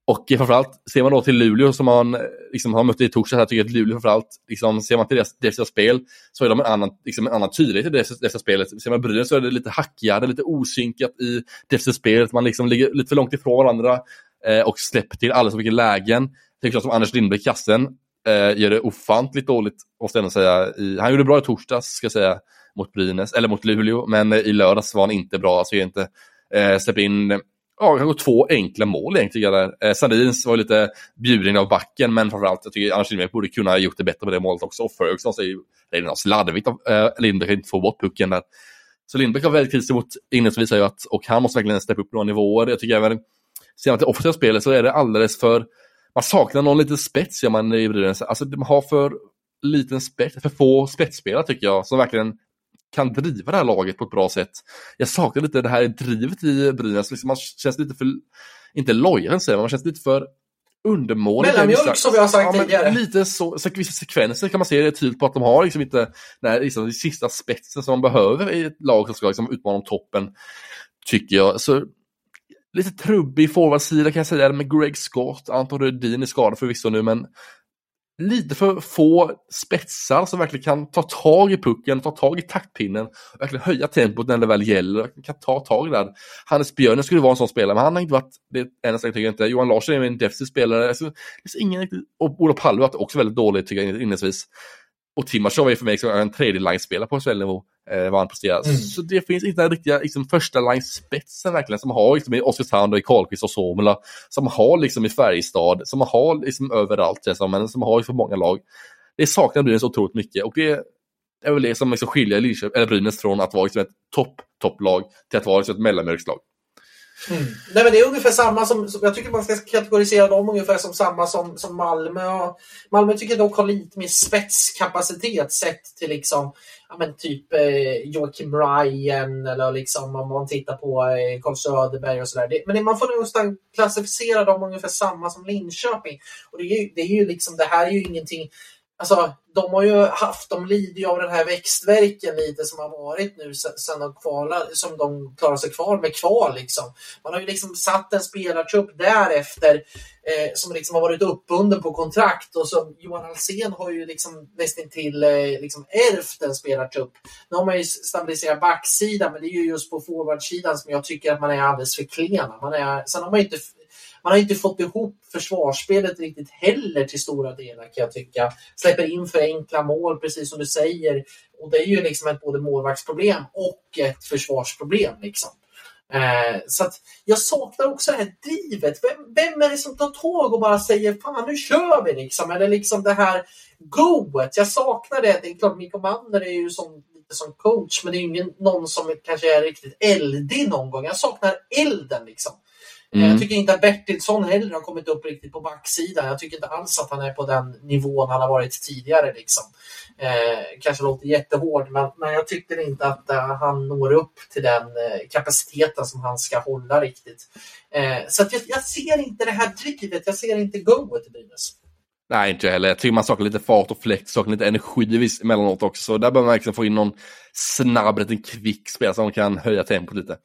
Och framförallt ser man då till Luleå som man eh, liksom har mött i torsdags, jag tycker att Luleå framförallt, liksom, ser man till deras, deras spel så är de en annan, liksom en annan tydlighet i deras, deras spelet. Ser man Brynäs så är det lite hackigare, lite osynkat i deras spelet, man liksom ligger lite för långt ifrån varandra eh, och släpper till alldeles för mycket lägen. Tänk som Anders Lindberg, kassen, eh, gör det ofantligt dåligt, måste jag ändå säga. I, han gjorde bra i torsdags, ska jag säga, mot Brynäs, eller mot Luleå, men eh, i lördags var han inte bra. Alltså inte eh, släpper in ja, kanske två enkla mål egentligen. Där. Eh, Sandins var lite bjuden av backen, men framförallt jag tycker Anders Lindbäck borde kunna ha gjort det bättre på det målet också. Och Ferguson är ju redan slarvigt av eh, Lindberg inte få bort pucken där. Så Lindbäck var väldigt kritisk mot inledningsvis ju att, och han måste verkligen steppa upp några nivåer. Jag tycker även, ser man till offensiva spelet så är det alldeles för man saknar någon liten spets gör man i Brynäs. Alltså de har för liten spets, för få spetsspelare tycker jag, som verkligen kan driva det här laget på ett bra sätt. Jag saknar lite det här drivet i Brynäs, liksom man känns lite för, inte lojal säger man, man känns lite för undermålig. Mellanmjölk som vi har sagt ja, tidigare. Lite så, så, vissa sekvenser kan man se det tydligt på att de har liksom inte den liksom, sista spetsen som man behöver i ett lag som ska liksom, utmana om toppen. Tycker jag. Så lite trubbig forwardsida kan jag säga med Greg Scott, Anton Rödin är skadad förvisso nu men lite för få spetsar som verkligen kan ta tag i pucken, ta tag i taktpinnen och verkligen höja tempot när det väl gäller. Kan ta tag i det. Hannes Björnen skulle vara en sån spelare, men han har inte varit det än så länge, inte. Johan Larsson är en defensiv spelare. Alltså, det finns ingen riktigt... Och Olof Palme var också väldigt dålig tycker jag inledningsvis. Och Timashov är för mig en tredje line-spelare på SHL-nivå eh, vad han presterar. Mm. Så det finns inte den riktiga liksom, första line-spetsen verkligen som har liksom, i Oskarshamn och i Karlqvist och Somla. Som har liksom i Färjestad, som har liksom överallt, liksom, men som har för många lag. Det saknar Brynäs otroligt mycket och det är väl det som liksom skiljer Linköping, eller Brynäs från att vara liksom ett topp, topplag till att vara liksom ett mellanmjölkslag. Mm. Nej, men det är ungefär samma som, jag tycker man ska kategorisera dem ungefär som samma som, som Malmö. Malmö tycker jag dock har lite mer spetskapacitet sett till liksom, ja, men typ eh, Joakim Ryan eller liksom om man tittar på eh, Carl Söderberg och sådär. Men det, man får nästan klassificera dem ungefär samma som Linköping. Och det är ju, det är ju liksom, det här är ju ingenting Alltså, de har ju haft, de lider ju av den här växtverken lite som har varit nu sen de kvalade, som de klarar sig kvar med kval liksom. Man har ju liksom satt en spelartrupp därefter eh, som liksom har varit uppbunden på kontrakt och som Johan Alsen har ju liksom nästintill eh, liksom ärvt en spelartrupp. Nu har man ju stabiliserat backsidan men det är ju just på forwardsidan som jag tycker att man är alldeles för klena. Man är, sen har man ju inte man har inte fått ihop försvarsspelet riktigt heller till stora delar kan jag tycka. Släpper in för enkla mål, precis som du säger. Och det är ju liksom ett både målvaktsproblem och ett försvarsproblem. Liksom. Eh, så att jag saknar också det här drivet. Vem, vem, är det som tar tag och bara säger fan nu kör vi liksom? Eller liksom det här goet. Jag saknar det. Det är klart Mikko Manner är ju som, lite som coach men det är ingen någon som kanske är riktigt eldig någon gång. Jag saknar elden liksom. Mm. Jag tycker inte att Bertilsson heller har kommit upp riktigt på backsidan. Jag tycker inte alls att han är på den nivån han har varit tidigare. Liksom. Eh, kanske låter jättehård, men, men jag tycker inte att uh, han når upp till den uh, kapaciteten som han ska hålla riktigt. Eh, så jag, jag, ser inte det här drivet, jag ser inte goet i Brynäs. Nej, inte jag heller. Jag tycker man saknar lite fart och fläkt, saknar lite energi emellanåt också. Så där behöver man verkligen få in någon snabb, liten kvick spelare som kan höja tempot lite.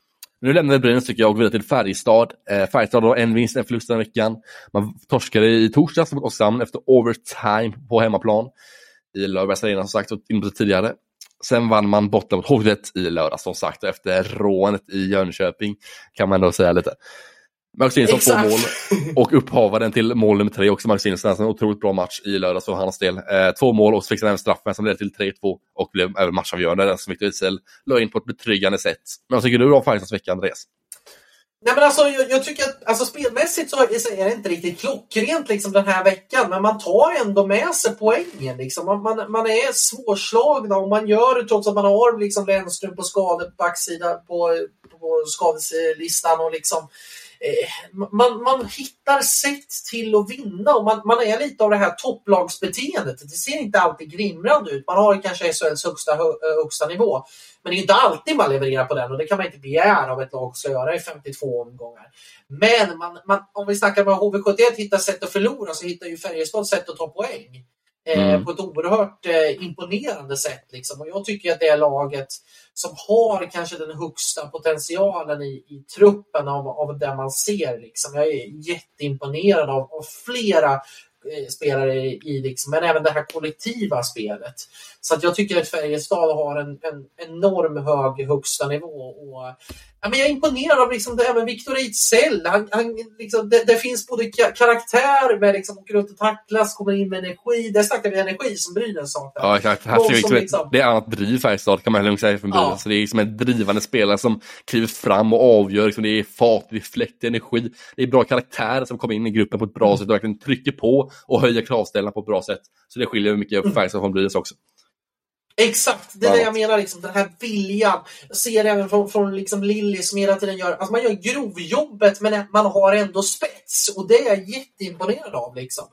Nu lämnar vi Brynäs tycker jag och går vidare till Färjestad. Eh, Färjestad har en vinst, en förlust den veckan. Man torskade i torsdags mot Oskarshamn efter overtime på hemmaplan. I Löfbergs arena som sagt, in tidigare. Sen vann man borta mot HV i lördags som sagt och efter rånet i Jönköping. Kan man ändå säga lite. Max Nilsson två mål och upphavaren till mål nummer tre också Max Nilsson. En otroligt bra match i lördags för hans del. Eh, två mål och så fick han även straffen som ledde till 3-2 och blev även matchavgörande. Den som Victor Ejdsell la in på ett betryggande sätt. Men vad tycker du om Färjestads vecka Andreas? Nej, men alltså, jag, jag, tycker att alltså, spelmässigt så är det inte riktigt klockrent liksom, den här veckan, men man tar ändå med sig poängen. Liksom. Man, man, man är svårslagna och man gör det trots att man har liksom, Lennström på skade på på, på skadeslistan. Och, liksom, Eh, Eh, man, man hittar sätt till att vinna och man, man är lite av det här topplagsbeteendet. Det ser inte alltid glimrande ut. Man har kanske SHLs högsta, eh, högsta nivå. Men det är inte alltid man levererar på den och det kan man inte begära av ett lag ska göra i 52 omgångar. Men man, man, om vi snackar med HV71 hittar sätt att förlora så hittar ju Färjestad sätt att ta poäng. Eh, mm. på ett oerhört eh, imponerande sätt. Liksom. Och jag tycker att det är laget som har kanske den högsta potentialen i, i truppen av, av det man ser. Liksom. Jag är jätteimponerad av, av flera eh, spelare i, i liksom, men även det här kollektiva spelet. Så att jag tycker att Färjestad har en, en enorm hög högsta nivå. Och, ja, men jag är imponerad av liksom, det, även Viktor Ejdsell. Han, han, liksom, det, det, finns både karaktär med liksom, åker runt och tacklas, kommer in med energi. Där snackar vi energi som Brynäs saknar. Ja, exakt. Här ser liksom, liksom... Det är annat driv Färjestad kan man lugnt säga från Brynäs. Ja. Så det är liksom en drivande spelare som kliver fram och avgör. Liksom, det är fart, det är fläkt, energi. Det är bra karaktär som kommer in i gruppen på ett bra mm. sätt och verkligen trycker på och höjer kravställningarna på ett bra sätt. Så det skiljer mycket mm. Färjestad från Brynäs också. Exakt, det är det jag menar. Liksom, den här viljan. Jag ser det även från, från liksom Lilly som hela tiden gör... Alltså man gör grovjobbet men man har ändå spets och det är jag jätteimponerad av. Liksom.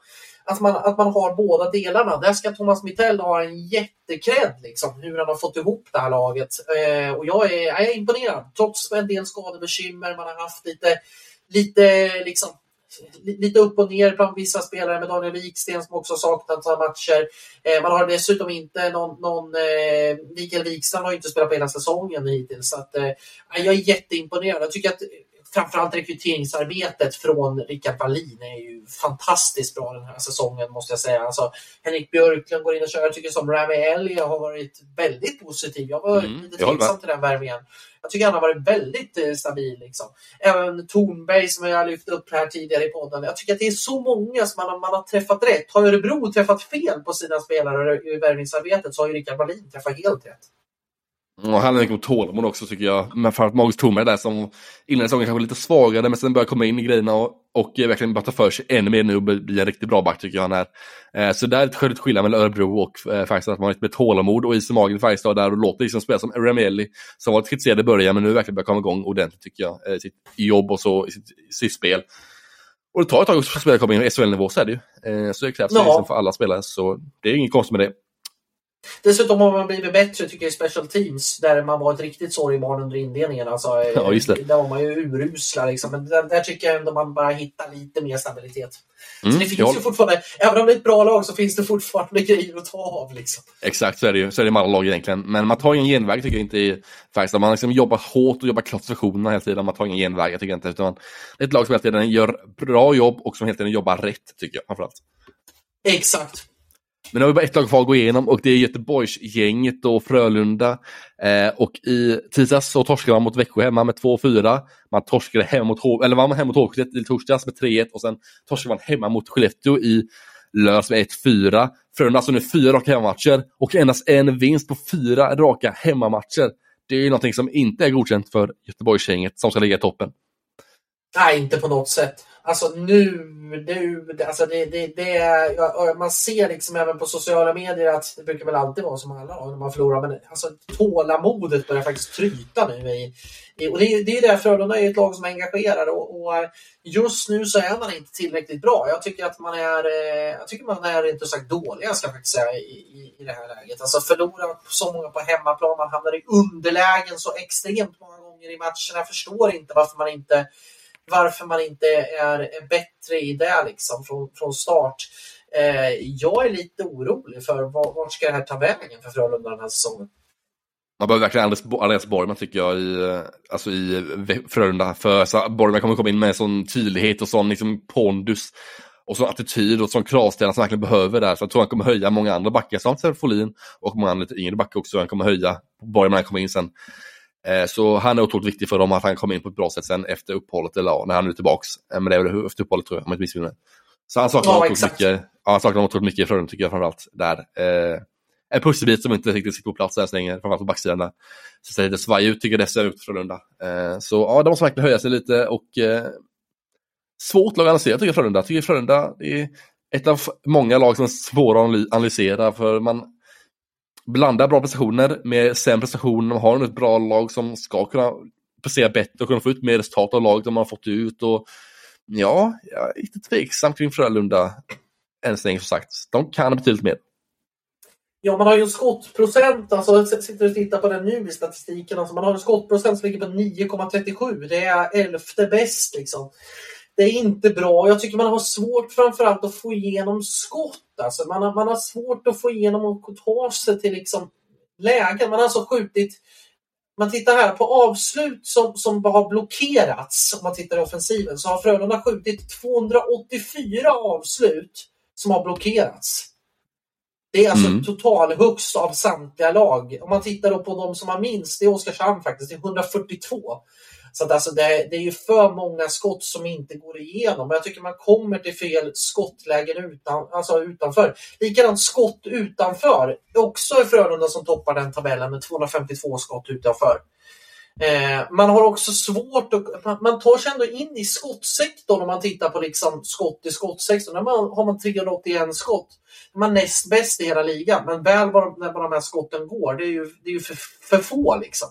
Att, man, att man har båda delarna. Där ska Thomas Mittell ha en jättekredd liksom, hur han har fått ihop det här laget. Eh, och jag är, jag är imponerad. Trots en del skadebekymmer, man har haft lite, lite liksom, lite upp och ner bland vissa spelare med Daniel Wiksten som också saknat några matcher. Eh, man har dessutom inte någon, någon eh, Mikael Wikstrand har ju inte spelat på hela säsongen hittills. Så att, eh, jag är jätteimponerad. Jag tycker att framförallt rekryteringsarbetet från Rickard Wallin är ju fantastiskt bra den här säsongen måste jag säga. Alltså, Henrik Björklund går in och kör. Jag tycker som Rami Ellie har varit väldigt positiv. Jag var mm, lite tveksam till den värvningen. Jag tycker han har varit väldigt eh, stabil. Liksom. Även Tornberg som jag har lyft upp här tidigare i podden. Jag tycker att det är så många som man, man har träffat rätt. Har Örebro träffat fel på sina spelare i värvningsarbetet så har ju Rickard Wallin träffat helt rätt. Och han är om tålamod också tycker jag. Men framförallt Magnus Tornberg där som innan säsongen kanske lite svagare men sen börjar komma in i grejerna och, och verkligen bara ta för sig ännu mer nu och bli en riktigt bra back tycker jag han är. Eh, så där är ett skillnad mellan Örebro och eh, Färjestad, att man har lite mer tålamod och is i magen i Färjestad där och låter liksom spela som Ramelli som var kritiserad i början men nu verkligen börjar komma igång ordentligt tycker jag. Eh, sitt jobb och så, sitt, sitt spel. Och det tar ett tag för spelare kommer in i SHL-nivå så är det ju. Eh, så det krävs ja. liksom för alla spelare så det är inget konstigt med det. Dessutom har man blivit bättre tycker jag i special teams där man var ett riktigt sorgebarn under inledningen. Alltså, *laughs* ja, just det. Där var man ju urusla liksom. Men där, där tycker jag ändå man bara hittar lite mer stabilitet. Mm, så det finns ju fortfarande, även om det är ett bra lag så finns det fortfarande *laughs* grejer att ta av. Liksom. Exakt, så är det ju. Så är det med alla lag egentligen. Men man tar ingen genväg tycker jag inte i Färjestad. Man liksom jobbar hårt och jobbar klart sessionerna hela tiden. Man tar ingen genväg, jag tycker inte. Utan det är ett lag som hela tiden gör bra jobb och som hela tiden jobbar rätt, tycker jag framförallt. Exakt. Men nu har vi bara ett lag kvar att gå igenom och det är Göteborgsgänget och Frölunda. Eh, och i tisdags så torskade man mot Växjö hemma med 2-4. Man torskade hemma mot, H eller man hem mot Håkstedt i torsdags med 3-1 och sen torskade man hemma mot Skellefteå i lördags med 1-4. Frölunda alltså nu fyra raka hemmamatcher och endast en vinst på fyra raka hemmamatcher. Det är ju någonting som inte är godkänt för Göteborgsgänget som ska ligga i toppen. Nej, inte på något sätt. Alltså nu, nu alltså det, det, det är, man ser liksom även på sociala medier att det brukar väl alltid vara som alla när man förlorar, men alltså tålamodet börjar faktiskt tryta nu. I, i och det, är, det är det Frölunda är ett lag som engagerar och, och, just nu så är man inte tillräckligt bra. Jag tycker att man är, eh, jag tycker man är inte sagt dåliga ska jag faktiskt säga i, i, i det här läget. Alltså förlora så många på hemmaplan, man hamnar i underlägen så extremt många gånger i matcherna. Jag förstår inte varför man inte varför man inte är, bättre i det liksom från, från start. Eh, jag är lite orolig för vart ska det här ta vägen för Frölunda den här säsongen. Man behöver verkligen Andreas, Andreas Borgman tycker jag i, eh, alltså i Frölunda. För alltså, Borgman kommer komma in med sån tydlighet och sån liksom pondus och sån attityd och sån kravställning som han verkligen behöver där. Så jag tror han kommer höja många andra backar, som Folin och många andra lite yngre backar också. Han kommer höja Borgman när han kommer in sen. Eh, så han är otroligt viktig för dem att han kommer in på ett bra sätt sen efter uppehållet, eller ja, när han är tillbaks. Eh, men det är väl efter uppehållet tror jag, om jag inte missminner mig. Så han saknar ja, otroligt mycket, ja, han saknar otroligt mycket i Frölunda tycker jag framförallt. Där. Eh, en pusselbit som inte riktigt sitter på plats än så länge, framförallt på backsidan där. Så ser lite svaj ut tycker jag det ser ut Frölunda. Eh, så ja, de måste verkligen höja sig lite och eh, svårt lag att analysera tycker jag Frölunda. Jag tycker Frölunda är ett av många lag som är svåra att analysera för man blanda bra prestationer med sämre prestationer. Man har ett bra lag som ska kunna prestera bättre och kunna få ut mer resultat av laget de har fått ut. Och ja, jag är lite tveksam kring Frölunda än så länge som sagt. De kan betydligt mer. Ja, man har ju en skottprocent, alltså jag sitter och tittar på den nu i statistiken, alltså man har en skottprocent som ligger på 9,37. Det är elfte bäst liksom. Det är inte bra. Jag tycker man har svårt framförallt att få igenom skott. Alltså man, har, man har svårt att få igenom och ta sig till liksom lägen. Man har alltså skjutit man tittar här på avslut som, som har blockerats, om man tittar i offensiven, så har Frölunda skjutit 284 avslut som har blockerats. Det är alltså mm. total högst av samtliga lag. Om man tittar på de som har minst, det är Oskarshamn faktiskt, det är 142. Så att alltså det, det, är ju för många skott som inte går igenom. Jag tycker man kommer till fel skottlägen utan, alltså utanför. Likadant skott utanför. Också är Frölunda som toppar den tabellen med 252 skott utanför. Eh, man har också svårt att, man, man tar sig ändå in i skottsektorn om man tittar på liksom skott i skottsektorn. Där man, har man 381 skott. Man är näst bäst i hela ligan, men väl var, när de här skotten går, det är ju, det är ju för, för få liksom.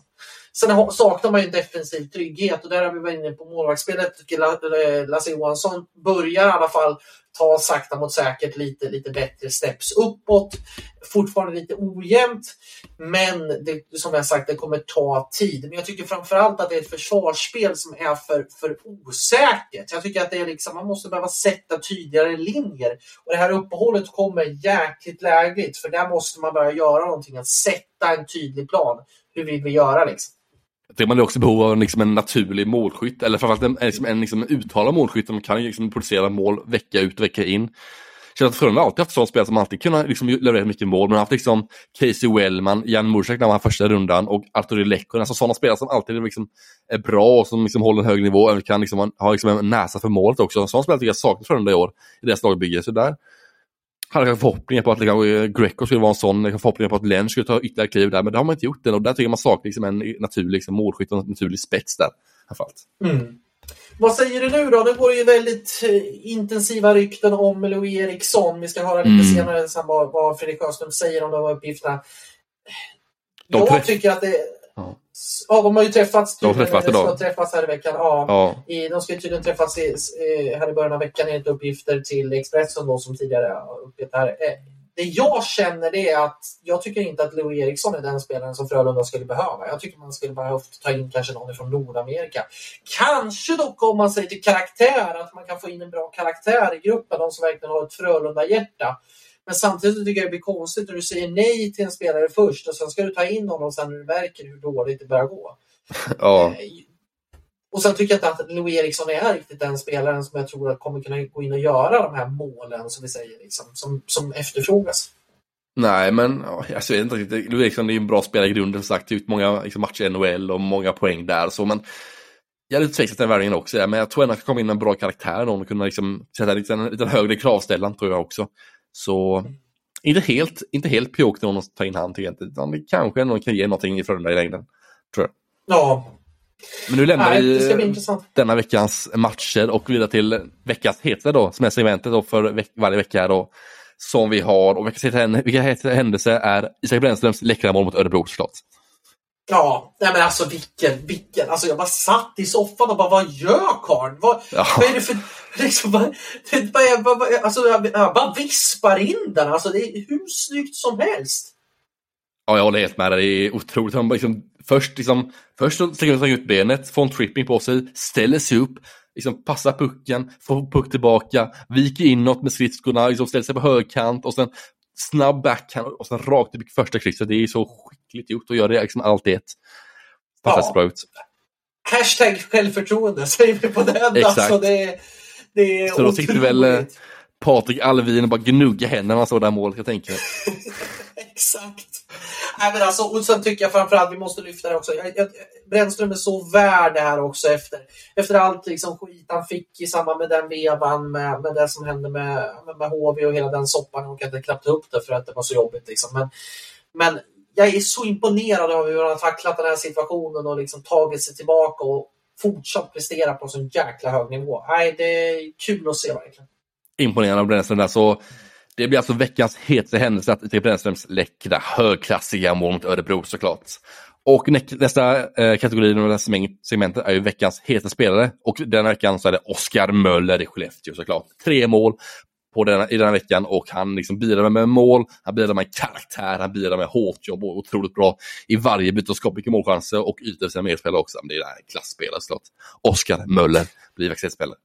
Sen saknar man ju defensiv trygghet och där har vi varit inne på målvaktsspelet. Eh, Lasse Johansson börjar i alla fall ta sakta mot säkert lite, lite bättre steps uppåt. Fortfarande lite ojämnt, men det, som jag sagt, det kommer ta tid. Men jag tycker framförallt att det är ett försvarsspel som är för, för osäkert. Jag tycker att det är liksom, man måste behöva sätta tydligare linjer. Och det här uppehållet kommer jäkligt lägligt, för där måste man börja göra någonting, att sätta en tydlig plan. Hur vill vi göra liksom? Det man är också behov av liksom en naturlig målskytt, eller framförallt en, liksom en liksom uttalad målskytt som kan liksom producera mål vecka ut och vecka in. Känns att Frölunda alltid haft sådana spelare som alltid kunnat liksom leverera mycket mål. Men har haft liksom Casey Wellman, Jan Mursak när han var första rundan och Arturi Lekkonen. Alltså sådana spelare som alltid liksom är bra och som liksom håller en hög nivå och kan liksom ha liksom en näsa för målet också. Sådana spelare tycker jag saknas Frölunda i år i deras lagbygge. Så där hade förhoppningar på att liksom, Greco skulle vara en sån, förhoppningar på att Len skulle ta ytterligare kliv där, men det har man inte gjort än och där tycker man saknar liksom en naturlig liksom, målskytt och en naturlig spets där. Mm. Vad säger du nu då? Nu går det ju väldigt eh, intensiva rykten om Louis Eriksson. Vi ska höra lite mm. senare sen vad, vad Fredrik Sjöström säger om de uppgifterna. De jag tycker att det... Ja. Ja, de har ju träffats. De har träffats idag. Ska träffas här i veckan. Ja. ja. I, de ska tydligen träffas i, här i början av veckan enligt uppgifter till Expressen då, som tidigare uppgett här. Eh, det jag känner det är att jag tycker inte att Louis Eriksson är den spelaren som Frölunda skulle behöva. Jag tycker man skulle behövt ta in kanske någon från Nordamerika. Kanske dock om man säger till karaktär, att man kan få in en bra karaktär i gruppen, de som verkligen har ett Frölunda-hjärta. Men samtidigt tycker jag det blir konstigt när du säger nej till en spelare först och sen ska du ta in honom sen när du märker hur dåligt det börjar gå. *laughs* Ja. Eh, och sen tycker jag inte att Louis Eriksson är riktigt den spelaren som jag tror att kommer kunna gå in och göra de här målen som vi säger, liksom, som, som efterfrågas. Nej, men alltså, jag vet inte riktigt. Louis Eriksson är ju en bra spelare i grunden, som sagt, ut många liksom, matcher i NHL och många poäng där. Så, men jag är lite tveksam till den värvningen också, men jag tror ändå att han kan komma in med en bra karaktär och kunna liksom, sätta en lite högre kravställan, tror jag också. Så inte helt, inte helt pjåk någon att ta in han till utan det kanske ändå kan ge någonting i Frölunda i längden. Tror jag. Ja, Men nu lämnar Nej, vi denna veckans matcher och vidare till veckans hetaste då, som är segmentet då för veck varje vecka då. Som vi har och veckans hetaste vilka hetaste händelse är Isak Brännströms läckra mål mot Örebro såklart. Ja, nej men alltså vilken, vilken. Alltså jag bara satt i soffan och bara, vad gör karln? Vad, Ja. vad är det för... Liksom, vad, bara, jag, bara, alltså, jag, bara vispar in den. Alltså det är hur snyggt som helst. Ja, jag håller helt med dig. Det är otroligt. Han bara liksom, först, liksom, först slänger han ut benet, får en tripping på sig, ställer sig upp, liksom, passar pucken, får puck tillbaka, viker inåt med skridskorna, liksom, ställer sig på högkant och sen snabb backhand och sen rakt i första krysset. Det är så skickligt gjort och gör det liksom allt i ett. Fantastiskt Ja. bra ut. Hashtag självförtroende *laughs* säger vi på den. Exakt. Alltså, det, det är Så då sitter väl eh. Patrik Alvin och bara gnuggar händerna när han såg det här målet, jag tänker. *laughs* Exakt. Nej, men alltså, och sen tycker jag framförallt vi måste lyfta det också. Jag, jag, Brännström är så värd det här också efter, efter allt liksom, skit han fick i samband med den vevan med, med det som hände med, med, med HV och hela den soppan. Jag orkade knappt upp det för att det var så jobbigt. Liksom. Men, men jag är så imponerad av hur han har tacklat den här situationen och liksom tagit sig tillbaka och fortsatt prestera på så jäkla hög nivå. Nej, det är kul att se verkligen. imponerande av Brännström där. Så det blir alltså veckans hetaste händelse att Erik Brännströms läckra högklassiga mål mot Örebro såklart. Och nästa eh, kategori i det här segment- segmentet är ju veckans hetaste spelare. Och den veckan så är det Oskar Möller i Skellefteå såklart. Tre mål på den, i den här veckan och han liksom bidrar med mål, han bidrar med karaktär, han bidrar med hårt jobb och otroligt bra i varje byte och skapar mycket målchanser och ytor för sina medspelare också. Men det är en klasspelare såklart. Oskar Möller blir växelspelare.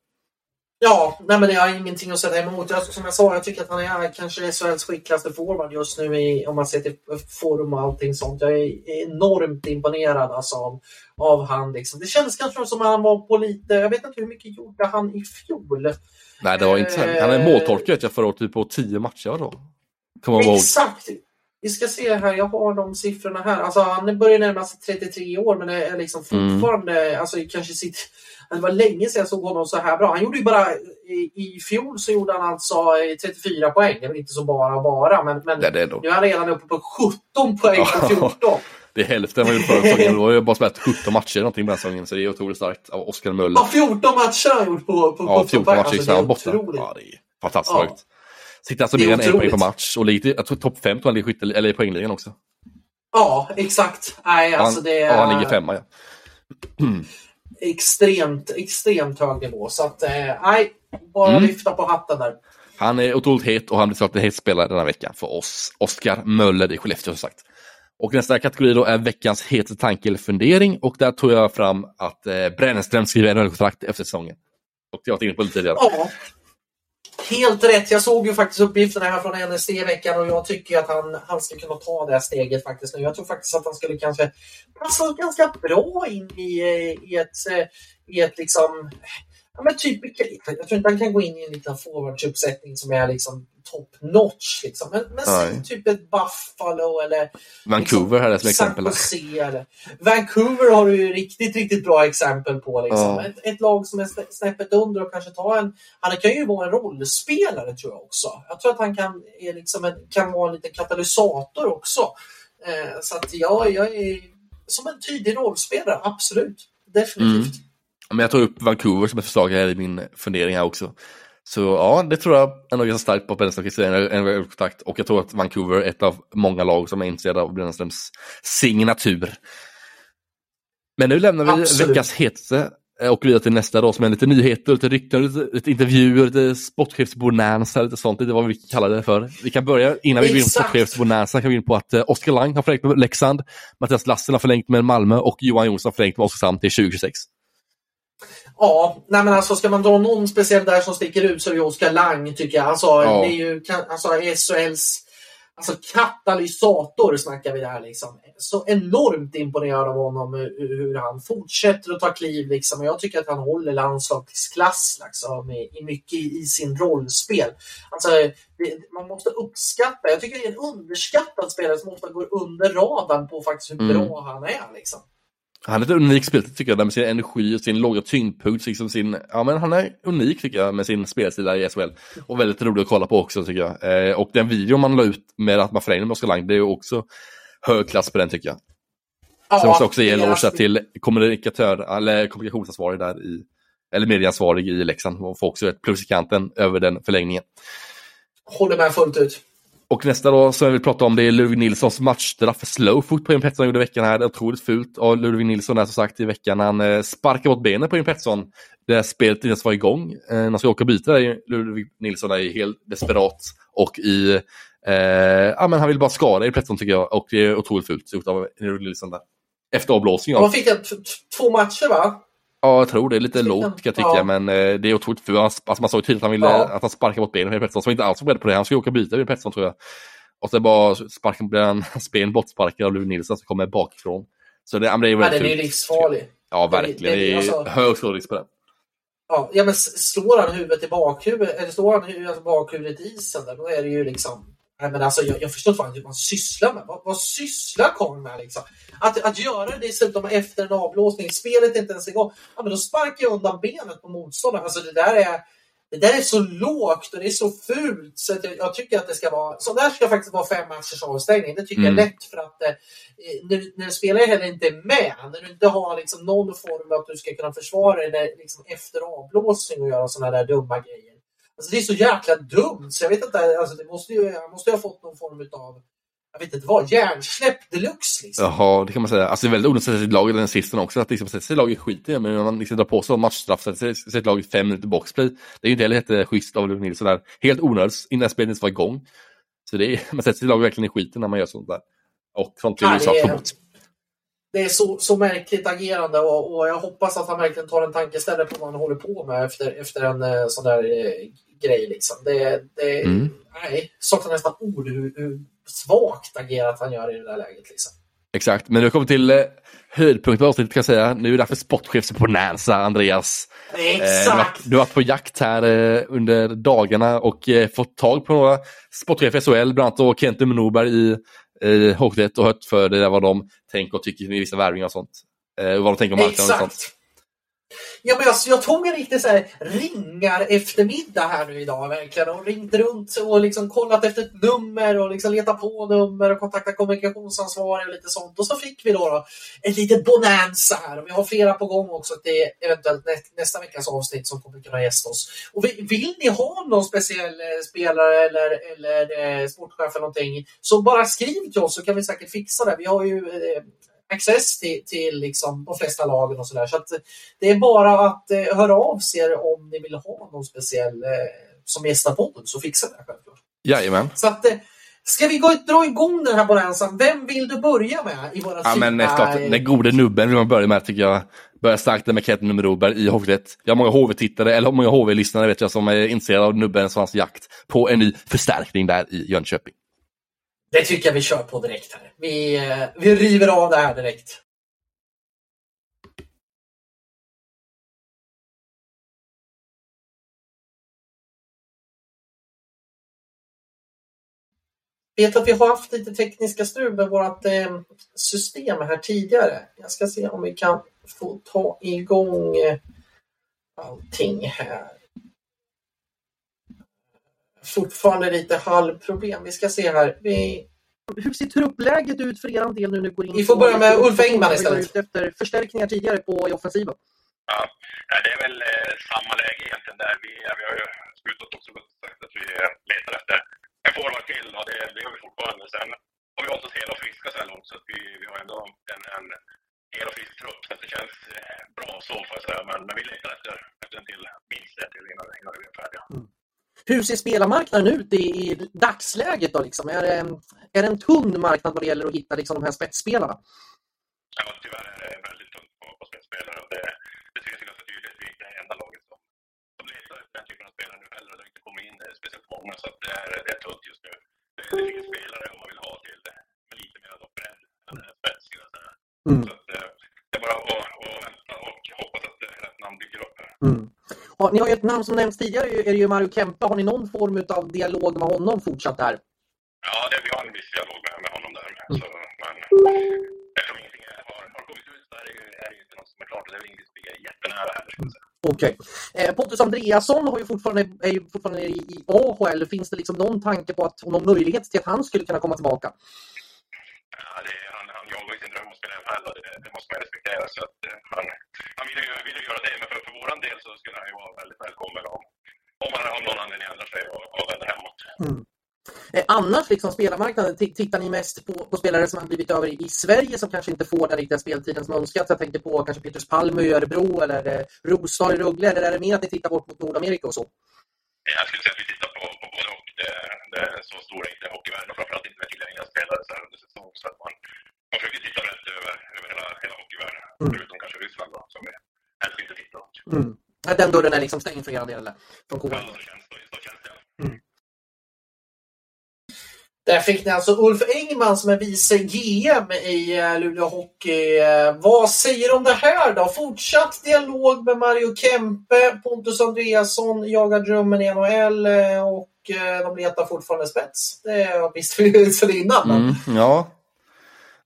Ja, nej men det har jag ingenting att sätta emot. Jag, som jag sa, jag tycker att han är kanske SHLs skickligaste forward just nu i, om man ser till forum och allting sånt. Jag är enormt imponerad alltså, av, av han. Liksom. Det kändes kanske som att han var på lite, jag vet inte hur mycket gjorde han i fjol? Nej, det var inte så här. Han är måltorka vet jag förra året, typ på tio matcher då. Exakt! Vi ska se här, jag har de siffrorna här. Alltså han börjar närma sig 33 år men är liksom Mm. fortfarande, alltså kanske sitt... Det var länge sedan jag såg honom så här bra. Han gjorde ju bara, i, i fjol så gjorde han alltså eh, 34 poäng. Det är väl inte så bara och bara, men, men Det är det nu är han redan uppe på 17 poäng på 14. Det är hälften vad han gjorde förra säsongen. Då har jag bara spelat 17 matcher någonting den säsongen, så det är otroligt starkt av Oskar Möller. Ja, 14 matcher har han gjort på, på Ja, 17 14 poäng. matcher Alltså, i det är samma borta. otroligt. Ja, det är fantastiskt Ja. högt. Sitter alltså mer än en poäng på match och ligger, jag tror topp 5 tror han ligger i skytte- eller i poängligan också. Ja, exakt. Nej, alltså han, det ja, är han ligger femma ja. *clears throat* extremt, extremt hög nivå. Så att, eh, nej, bara Mm. lyfta på hatten där. Han är otroligt het och han blir såklart en het spelare den här veckan för oss. Oskar Möller i Skellefteå som sagt. Och nästa kategori då är veckans hetaste tanke eller fundering och där tog jag fram att eh, Brännström skriver en kontrakt efter säsongen. Och jag var inne på det tidigare. Ja. Helt rätt. Jag såg ju faktiskt uppgifterna här från NSD i veckan och jag tycker att han, han ska kunna ta det här steget faktiskt nu. Jag tror faktiskt att han skulle kanske passa ganska bra in i, eh, i ett, eh, i ett liksom Ja, men typ, jag tror inte han kan gå in i en liten forwardsuppsättning som är liksom top notch. Liksom. Men, men säg typ ett Buffalo eller Vancouver här är som exempel. Eller Vancouver har du ju riktigt, riktigt bra exempel på. Liksom. Ja. Ett, ett lag som är snä- snäppet under och kanske ta en... Han kan ju vara en rollspelare tror jag också. Jag tror att han kan, är liksom en, kan vara en liten katalysator också. Eh, så att ja, jag är som en tydlig rollspelare, absolut. Definitivt. Men jag tar upp Vancouver som ett förslag här i min fundering här också. Så ja, det tror jag är nog ganska starkt på Brännströms en kontakt och jag tror att Vancouver är ett av många lag som är intresserade av Brännströms signatur. Men nu lämnar vi Absolut. veckans hetaste eh, och vidare till nästa då som är lite nyheter, lite rykten, lite, lite intervjuer, lite sportchefsbonanza, lite sånt, lite vad vi kallar det för. Vi kan börja, innan vi går in på sportchefsbonanza, kan vi gå in på att eh, Oskar Lang har förlängt med Leksand, Mattias Lassen har förlängt med Malmö och Johan Jonsson har förlängt med Oskarshamn till 2026. Ja, nej men alltså ska man dra någon speciell där som sticker ut så är det Oskar Lang tycker jag. Alltså, Ja. det är ju alltså, SHLs alltså, katalysator snackar vi där liksom. Så enormt imponerad av honom hur, han fortsätter att ta kliv liksom. Och jag tycker att han håller landslagsklass liksom, i, i mycket i, sin rollspel. Alltså, det, man måste uppskatta, jag tycker det är en underskattad spelare som ofta går under radarn på faktiskt hur Mm. bra han är liksom. Han är ett unikt spelare tycker jag, där med sin energi och sin låga tyngdpunkt. Liksom sin, ja, men han är unik tycker jag med sin spelstil där i SHL. Och väldigt rolig att kolla på också tycker jag. Eh, och den video man la ut med att man förlängde med Oskar Lang, det är också hög klass på den tycker jag. Ja, Sen måste jag också ge en eloge till kommunikatör, eller kommunikationsansvarig där i, eller medieansvarig i Leksand. Och får också ett plus i kanten över den förlängningen. Håller med fullt ut. Och nästa då som jag vill prata om det är Ludvig Nilssons matchstraff för slowfoot på Jim Pettersson gjorde i veckan här. Det är otroligt fult av Ludvig Nilsson där som sagt i veckan. Han eh, sparkar bort benen på Jim Pettersson. Det spelet inte ens var igång. Eh, när han ska åka och byta där Ludvig Nilsson är helt desperat och i eh, ja, men han vill bara skada i Pettersson tycker jag och det är otroligt fult gjort av Ludvig Nilsson där. Efter avblåsning. Han fick två matcher va? Ja, jag tror det. är Lite lågt kan jag tycka, ja. men eh, det är otroligt fult. Alltså, man såg tydligt att han ville ja. att han sparkade bort benen på Pettersson, som inte alls var beredd på det. Han skulle åka och byta med Pettersson tror jag. Och så bara sparken, blir han *laughs* ben bortsparkad av Ludvig Nilsson som kommer bakifrån. Så det, det är väldigt Den är livsfarlig. Ja, verkligen. Det, är alltså... hög skaderisk på den. Ja, ja, men slår han huvudet i bakhuvudet, eller slår han alltså bakhuvudet i isen, där, då är det ju liksom Nej, men alltså, jag, jag förstår inte vad man sysslar med. Vad, vad sysslar karln med? Liksom? Att, att göra det dessutom efter en avblåsning, spelet är inte ens igång. Ja, men då sparkar jag undan benet på motståndaren. Alltså, det, där är, det där är så lågt och det är så fult så jag, jag, tycker att det ska vara... Så där ska faktiskt vara fem matchers avstängning. Det tycker mm. jag är lätt för att eh, när, när spelare heller inte är med, när du inte har liksom någon form av att du ska kunna försvara dig liksom efter avblåsning och göra sådana där dumma grejer Alltså det är så jäkla dumt så jag vet inte, alltså det måste ju, jag måste ju ha fått någon form av jag vet inte vad, hjärnsläpp deluxe liksom. Jaha, det kan man säga. Alltså det är väldigt onödigt att sätta sitt lag i den sisten också. Att liksom sätta sig i laget skiter men när man liksom drar på sig matchstraff, sätter sig sitt lag i fem minuter boxplay. Det är ju inte heller jätteschysst av Ludvig Nilsson där. Helt onödigt innan spelet ens var igång. Så det är, *laughs* man sätter sitt lag verkligen i skiten när man gör sånt där. Och sånt blir ja, det är så, så märkligt agerande och, och, jag hoppas att han verkligen tar en tankeställare på vad han håller på med efter, efter en eh, sån där eh, grej. Liksom. Det, det, mm. nej, saknar nästan ord hur, hur svagt agerat han gör i det där läget. Liksom. Exakt, men nu kommer till eh, höjdpunkten av avsnittet kan jag säga. Nu är det dags för sportchefsbonanza, Andreas. Exakt! Eh, du har varit på jakt här eh, under dagarna och eh, fått tag på några sportchefer i SHL, bland annat då Kent Norberg i eh, och rätt och hört för det, där vad de tänker och tycker i vissa värvningar och sånt. Eh, vad de tänker om marknaden och sånt. Ja, men jag, jag tog en riktig så här, ringar eftermiddag här nu idag verkligen och ringt runt och liksom kollat efter ett nummer och liksom letat på nummer och kontaktat kommunikationsansvarig och lite sånt. Och så fick vi då, då ett litet bonanza här och vi har flera på gång också till eventuellt nä nästa veckas avsnitt som kommer kunna gästa oss. Och vill ni ha någon speciell eh, spelare eller, eller eh, sportchef eller någonting så bara skriv till oss så kan vi säkert fixa det. Vi har ju eh, access till, till liksom de flesta lagen och sådär. Så att det är bara att eh, höra av sig om ni vill ha någon speciell eh, som gästar podden så fixar vi det självklart. Jajamän. Så att, eh, Ska vi gå, dra igång den här bonanzan? Vem vill du börja med i våra Ja, men klart, den gode nubben vill man börja med tycker jag. Börja starkt med Ketten nummer Roberg i Hockeyet. Jag har många HV-tittare, eller många HV-lyssnare vet jag, som är intresserade av nubben som hans jakt på en ny förstärkning där i Jönköping. Det tycker jag vi kör på direkt här. Vi, eh, vi river av det här direkt. vet att vi har haft lite tekniska strul med vårt eh, system här tidigare. Jag ska se om vi kan få ta igång eh, allting här fortfarande lite halvproblem. Vi ska se här. Vi... Hur ser truppläget ut för er del nu när ni går in? Vi får börja med Ulf Engman istället. Efter förstärkningar tidigare på i offensiven. Ja, det är väl eh, samma läge egentligen där. Vi, vi har ju slutat också sagt att vi letar efter en forward till och det, det gör vi fortfarande. Sen har vi hållit oss hela och friska så här långt så att vi, vi har ändå en, en hel och frisk trupp så att det känns eh, bra så får jag säga. Men, men vi letar efter, efter en till, minst en till innan, innan vi är färdiga. Mm. Hur ser spelarmarknaden ut i, i dagsläget? Då, liksom? är, det, är det en tunn marknad vad det gäller att hitta liksom, de här spetsspelarna? Ja, tyvärr är det väldigt tunt på, på spetspelare. Det, det syns ju ganska tydligt. Vi är inte det enda laget som, som letar efter den typen av spelare nu heller. Det har inte kommit in speciellt många, så det, är, det är tunt just nu. Det, det finns spelare om man vill ha till med lite mer bredd än spets. Mm. Så att, eh, det är bara att, att vänta och hoppas att rätt namn dyker upp här. Mm. Ja, ni har ju ett namn som nämnts tidigare, är det ju Mario Kempe. Har ni någon form av dialog med honom fortsatt där? Ja, det, vi har en viss dialog med, med honom där. Mm. Så, men eftersom ingenting har, har kommit ut så är det, ju, är det inte något som är klart. Det är inget vi är jättenära heller. Okej. Okay. Eh, Pontus Andreasson har ju fortfarande, är ju fortfarande i AHL. Finns det liksom någon tanke på att, någon möjlighet till att han skulle kunna komma tillbaka? Ja, det, han, han jagar ju sin dröm att spela i NHL och det, det måste man respektera. Så att, eh, han, han vill, ju, vill ju göra det, men för, för vår del så skulle han ju vara väldigt välkommen om, om han av någon anledning ändrar sig och, och vänder hemåt. Mm. Eh, annars, liksom spelarmarknaden, tittar ni mest på, på, spelare som har blivit över i, i Sverige som kanske inte får den riktiga speltiden som önskat? Jag tänker på kanske Petrus Palme i Örebro eller eh, Rosdahl i Rögle, eller är det mer att ni tittar bort mot Nordamerika och så? Jag skulle säga att vi tittar på, på både och. Det, det är så stor är inte hockeyvärlden och framförallt inte med tillgängliga spelare så här under säsong. Så att man, man försöker titta rätt över, över hela, hela hockeyvärlden, mm. förutom kanske Ryssland då, som vi helst inte tittar åt. Mm. Den dörren är liksom stängd för er del? Från KHL? Ja, så känns, så, så känns det. Mm. Där fick ni alltså Ulf Engman som är vice GM i eh, Luleå Hockey. Eh, vad säger du om det här då? Fortsatt dialog med Mario Kempe, Pontus Andreasson jagar drömmen i NHL eh, och de letar fortfarande spets. Det visste vi ju sedan innan. Mm, ja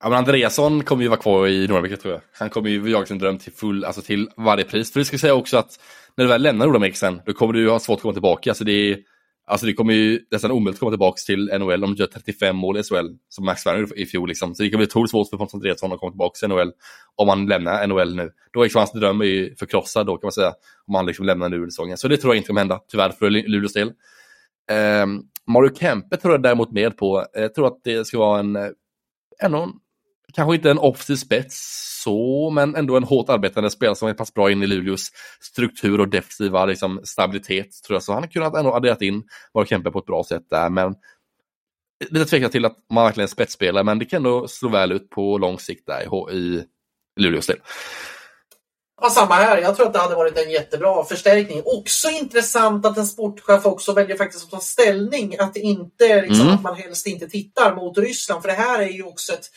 ja, men Andreasson kommer ju vara kvar i Nordamerika tror jag. Han kommer ju jaga sin liksom, dröm till full, alltså till varje pris. För det ska säga också att när du väl lämnar Nordamerika sen, då kommer du ha svårt att komma tillbaka. Alltså det är Alltså det kommer ju nästan omöjligt att komma tillbaka till NHL om du gör 35 mål i SHL som Max Werner i fjol. Liksom. Så det kommer bli otroligt svårt för Pontus Andreasson att komma tillbaka till NHL om han lämnar NHL nu. Då är liksom hans dröm är förkrossad då kan man säga. Om han liksom lämnar nu säsongen. Så det tror jag inte kommer hända, tyvärr för Luleås del. Um, Mario Kempe tror jag däremot med på. Jag tror att det ska vara en, eh, en kanske inte en offensiv spets så, men ändå en hårt arbetande spelare som är pass bra in i Luleås struktur och defensiva liksom, stabilitet. Tror jag. Så han har kunnat ändå adderat in Mark Kempe på ett bra sätt där. Men lite tveksam till att man verkligen är spetsspelare, men det kan ändå slå väl ut på lång sikt där i, Luleås del. Ja, samma här. Jag tror att det hade varit en jättebra förstärkning. Också intressant att en sportchef också väljer faktiskt att ta ställning. Att, inte, liksom, mm. att man helst inte tittar mot Ryssland. För det här är ju också ett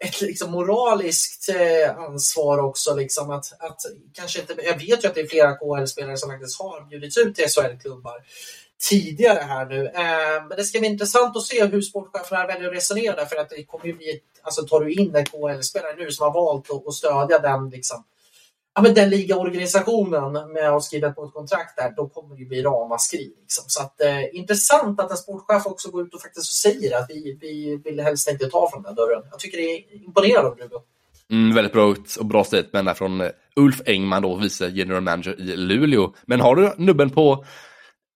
ett liksom moraliskt eh, ansvar också. Liksom, att, att, kanske inte, jag vet ju att det är flera KHL-spelare som faktiskt har bjudits ut till SHL-klubbar tidigare här nu. Eh, men det ska bli intressant att se hur sportcheferna väljer att resonera för att det kommer ju bli, alltså tar du in en KHL-spelare nu som har valt att, att stödja den liksom, ja, men den ligaorganisationen med att skriva på ett kontrakt där, då kommer det bli ramaskri. Liksom. Så att, eh, intressant att en sportchef också går ut och faktiskt säger att vi, vi vill helst inte ta från den dörren. Jag tycker det är imponerande av Luleå. Mm, väldigt bra och bra statement där från eh, Ulf Engman, då, vice general manager i Luleå. Men har du nubben på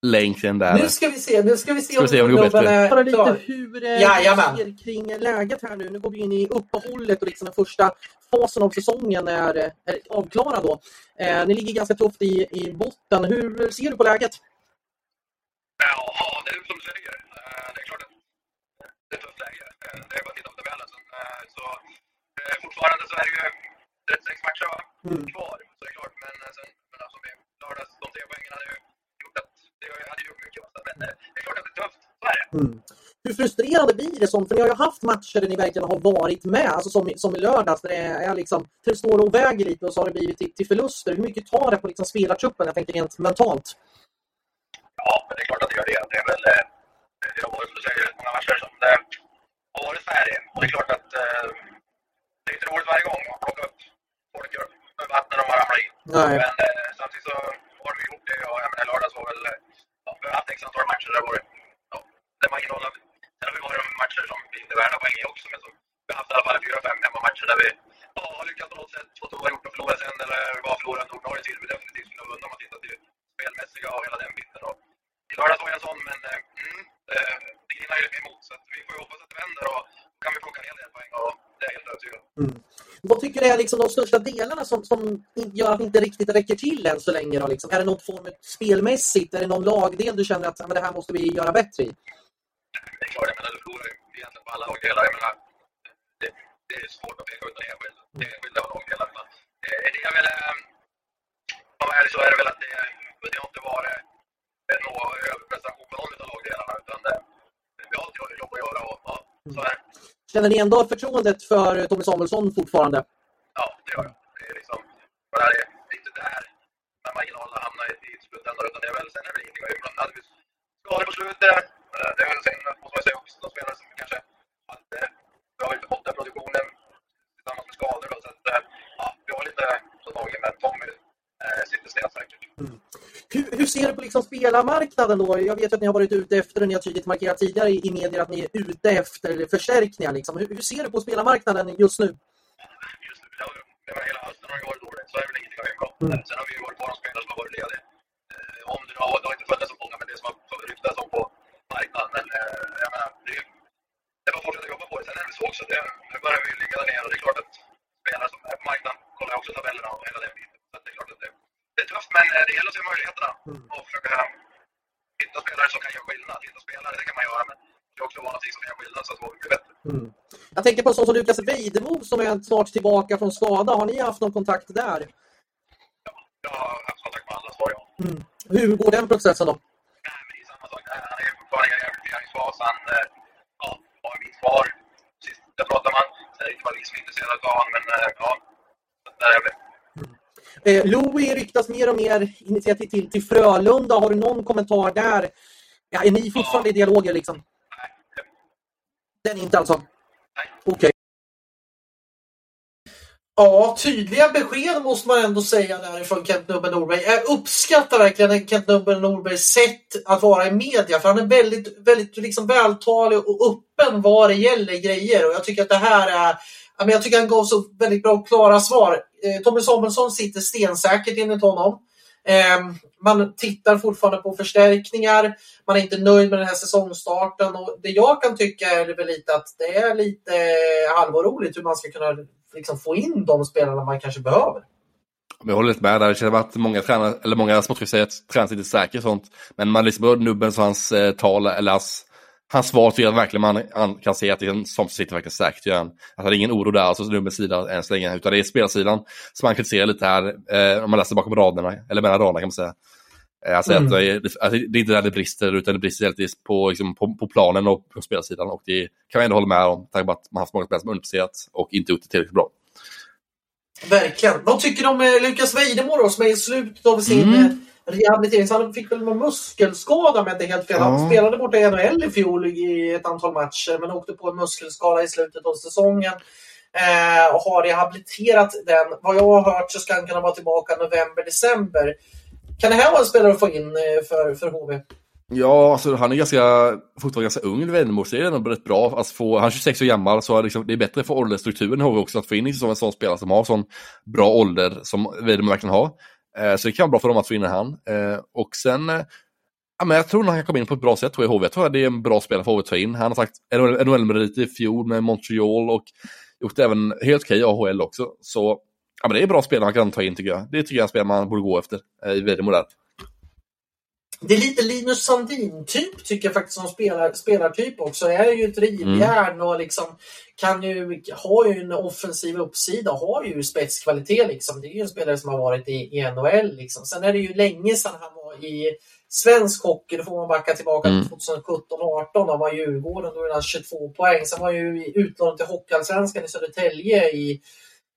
länken där. Nu ska vi se, nu ska vi se ska om, vi se om det går bättre. Bara lite hur eh, ja, ser kring läget här nu. Nu går vi in i uppehållet och liksom den första fasen av säsongen är, är avklarad då. Eh, ni ligger ganska tufft i, i botten. Hur ser du på läget? Ja, det är som du säger. Eh, det är klart att det är ett tufft läge. Eh, det är bara att titta på tabellen. Så, fortfarande så är det ju 36 matcher mm. kvar. Så det är klart. Men sen, men alltså, lördags, de tre poängen hade ju det hade gjort mycket. Men eh, det är klart att det är tufft. Så är det. Mm. Hur frustrerande blir det som? För ni har ju haft matcher där ni verkligen har varit med, alltså som, som i lördags, där det, är liksom, det står och väger lite och så har det blivit till, till förluster. Hur mycket tar det på liksom spelartruppen, jag tänker rent mentalt? Ja, men det är klart att det gör det. Det, är väl, eh, det har varit, som du säger, rätt många matcher som det har varit så här. Och det är klart att eh, det är inte roligt varje gång att plocka upp folk ur vattnet de har ramlat i. Nej. Men eh, samtidigt så har vi gjort det. Och jag menar, lördags var väl ja, vi har haft x antal matcher där, varit, ja, där man innehåller. Sen har vi varit matcher som vi inte är värda poäng i också, men som vi har haft i alla fall fyra, fem hemmamatcher där vi ja, har lyckats på något sätt fått oavgjort och förlorat sen eller bara förlorat en ordinarie tid vi definitivt skulle ha vunnit om man tittar till spelmässiga och hela den biten. Och I lördags var jag en sån, men eh, mm, eh, det grinar ju emot. Så vi får ju hoppas att det vänder och då kan vi plocka en hel del poäng och det är jag helt övertygad mm. Vad tycker du är liksom de största delarna som, som gör att det inte riktigt räcker till än så länge? Då, liksom? Är det något form spelmässigt? Är det någon lagdel du känner att men det här måste vi göra bättre i? Det är klart, jag menar, du ju egentligen på alla lagdelar. Jag menar, det, det är svårt att peka ut är enskilda lagdelar. Men eh, det är väl, om man är så är det väl att det, det har inte varit någon överprestation på någon av lagdelarna. Utan det, vi har ett jobb att göra och ja, så är det. Känner ni ändå förtroendet för Tommy Samuelsson fortfarande? Spelarmarknaden då? Jag vet att ni har varit ute efter, och ni har tydligt markerat tidigare i, medier att ni är ute efter förstärkningar. Liksom. Hur, hur, ser du på spelarmarknaden just nu? jag menar, hela hösten har ju varit dåligt, så är det väl ingenting att hymla om. Mm. Sen har vi ju varit på de spelare som har varit lediga. Eh, om det, nu har, det har inte funnits så många, men det som har ryktats om på marknaden. Men eh, jag menar, det är ju det är bara att fortsätta jobba på det. Sen är det så också, det, nu börjar vi ju ligga där nere och det är klart att spelare som är på marknaden kollar också tabellerna och hela den biten. Så att det är klart att det, det är tufft, men eh, det gäller att se möjligheterna och försöka hitta spelare som kan göra skillnad. Hitta spelare, det kan man göra, men det är också vara någonting som kan göra skillnad så att det blir bättre. Jag tänker på en sån som Lukas Vejdemo som är snart tillbaka från skada. Har ni haft någon kontakt där? Jag har haft kontakt med alla, svar ja. Hur går den processen då? Nej, men det är samma sak. Han är fortfarande i rehabiliteringsfas. Han ja, har mitt svar. Sist jag pratade med honom. Är det inte bara vi som är intresserade av honom, men eh, ja. Där är vi. Eh, Louis ryktas mer och mer initiativ till, till Frölunda. Har du någon kommentar där? Ja, är ni fortfarande i dialoger liksom? Nej, Den inte alltså? Okej. Ja, tydliga besked måste man ändå säga därifrån Kent Nubbe Norberg. Jag uppskattar verkligen Kent Nubbe Norbergs sätt att vara i media. För han är väldigt, väldigt liksom vältalig och öppen vad det gäller grejer. Och jag tycker att det här är... ja, men Jag tycker han gav så väldigt bra och klara svar. Eh, Tommy Samuelsson sitter stensäkert enligt honom. Eh, man tittar fortfarande på förstärkningar. Man är inte nöjd med den här säsongstarten. Och det jag kan tycka är väl lite att det är lite halvoroligt hur man ska kunna liksom få in de spelarna man kanske behöver. Jag håller lite med där. Det känns som att många tränare, eller många sportchefer säger att tränaren sitter är säker och sånt. Men man liksom, lyssnar på Nubbens och hans eh, tal, eller hans, hans svar tycker jag verkligen man han kan se att det är en som sitter verkligen säkert. Gör han. Alltså, det är ingen oro där, alltså Nubbens sida än så länge, utan det är spelarsidan som man kritiserar lite här, eh, om man läser bakom raderna, eller mellan raderna kan man säga. Eh, Alltså Mm. att det, är, att det är inte där det brister, utan det brister helt på, liksom, på, på planen och på spelarsidan. Och det kan jag ändå hålla med om, tack vare att man har haft många spelare som underpresterat och inte gjort det tillräckligt bra. Verkligen. Vad tycker du om eh, Lukas Vejdemo då, som är i slutet av sin Mm. Eh, rehabilitering? Så han fick väl någon muskelskada om jag inte helt fel. Han Ja. spelade borta i NHL i fjol i ett antal matcher men åkte på en muskelskada i slutet av säsongen. Eh, och har rehabiliterat den. Vad jag har hört så ska han kunna vara tillbaka november, december. Kan det här vara en spelare att få in eh, för, för HV? Ja, alltså han är ganska, fortfarande ganska ung, så det är ändå rätt bra. Alltså få, han är 26 år gammal, så liksom, det är bättre för åldersstrukturen har vi också, att få in liksom en sån spelare som har sån bra ålder som Wennermo verkligen har. Eh, så det kan vara bra för dem att få in han. Eh, och sen, eh, ja, men jag tror nog han kan komma in på ett bra sätt jag, i HV. Jag tror att det är en bra spelare för HV att ta in. Han har sagt NHL-merit i fjol med Montreal och gjort även helt okej i AHL också. Så ja, men det är bra spelare man kan ta in tycker jag. Det tycker jag är en spelare man borde gå efter i Wennermo där. Det är lite Linus Sandin-typ tycker jag faktiskt som spelar, spelartyp också. Är ju ett rivjärn och liksom kan ju, har ju en offensiv uppsida, har ju spetskvalitet liksom. Det är ju en spelare som har varit i, i NHL liksom. Sen är det ju länge sedan han var i svensk hockey. Då får man backa tillbaka Mm. till 2017-18. Då var Djurgården, då är han 22 poäng. Sen var ju utlånad till Hockeyallsvenskan i Södertälje i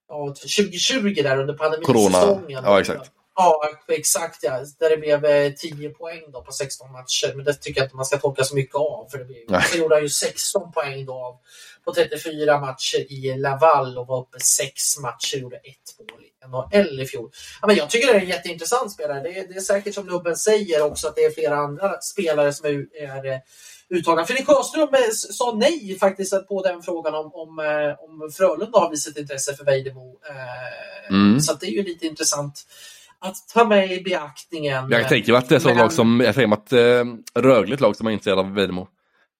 ja, 2020 där under pandemisäsongen. Ja, exakt. Ja, exakt ja. Där det blev eh, 10 poäng då på 16 matcher. Men det tycker jag inte man ska tolka så mycket av. För det blev, så gjorde han ju 16 poäng då av, på 34 matcher i Laval och var uppe 6 matcher och gjorde ett mål i NHL i fjol. Ja, men jag tycker det är en jätteintressant spelare. Det är, det är säkert som Lubben säger också att det är flera andra spelare som är, är eh, uttagna. Fredrik Sjöström eh, sa nej faktiskt på den frågan om, om, eh, om Frölunda har visat intresse för Vejdemo. Mm. Så det är ju lite intressant att ta med i beaktningen. Jag tänker att det är Men- lag som, jag mig att eh, Rögle ett lag som är intresserade av Vedemo.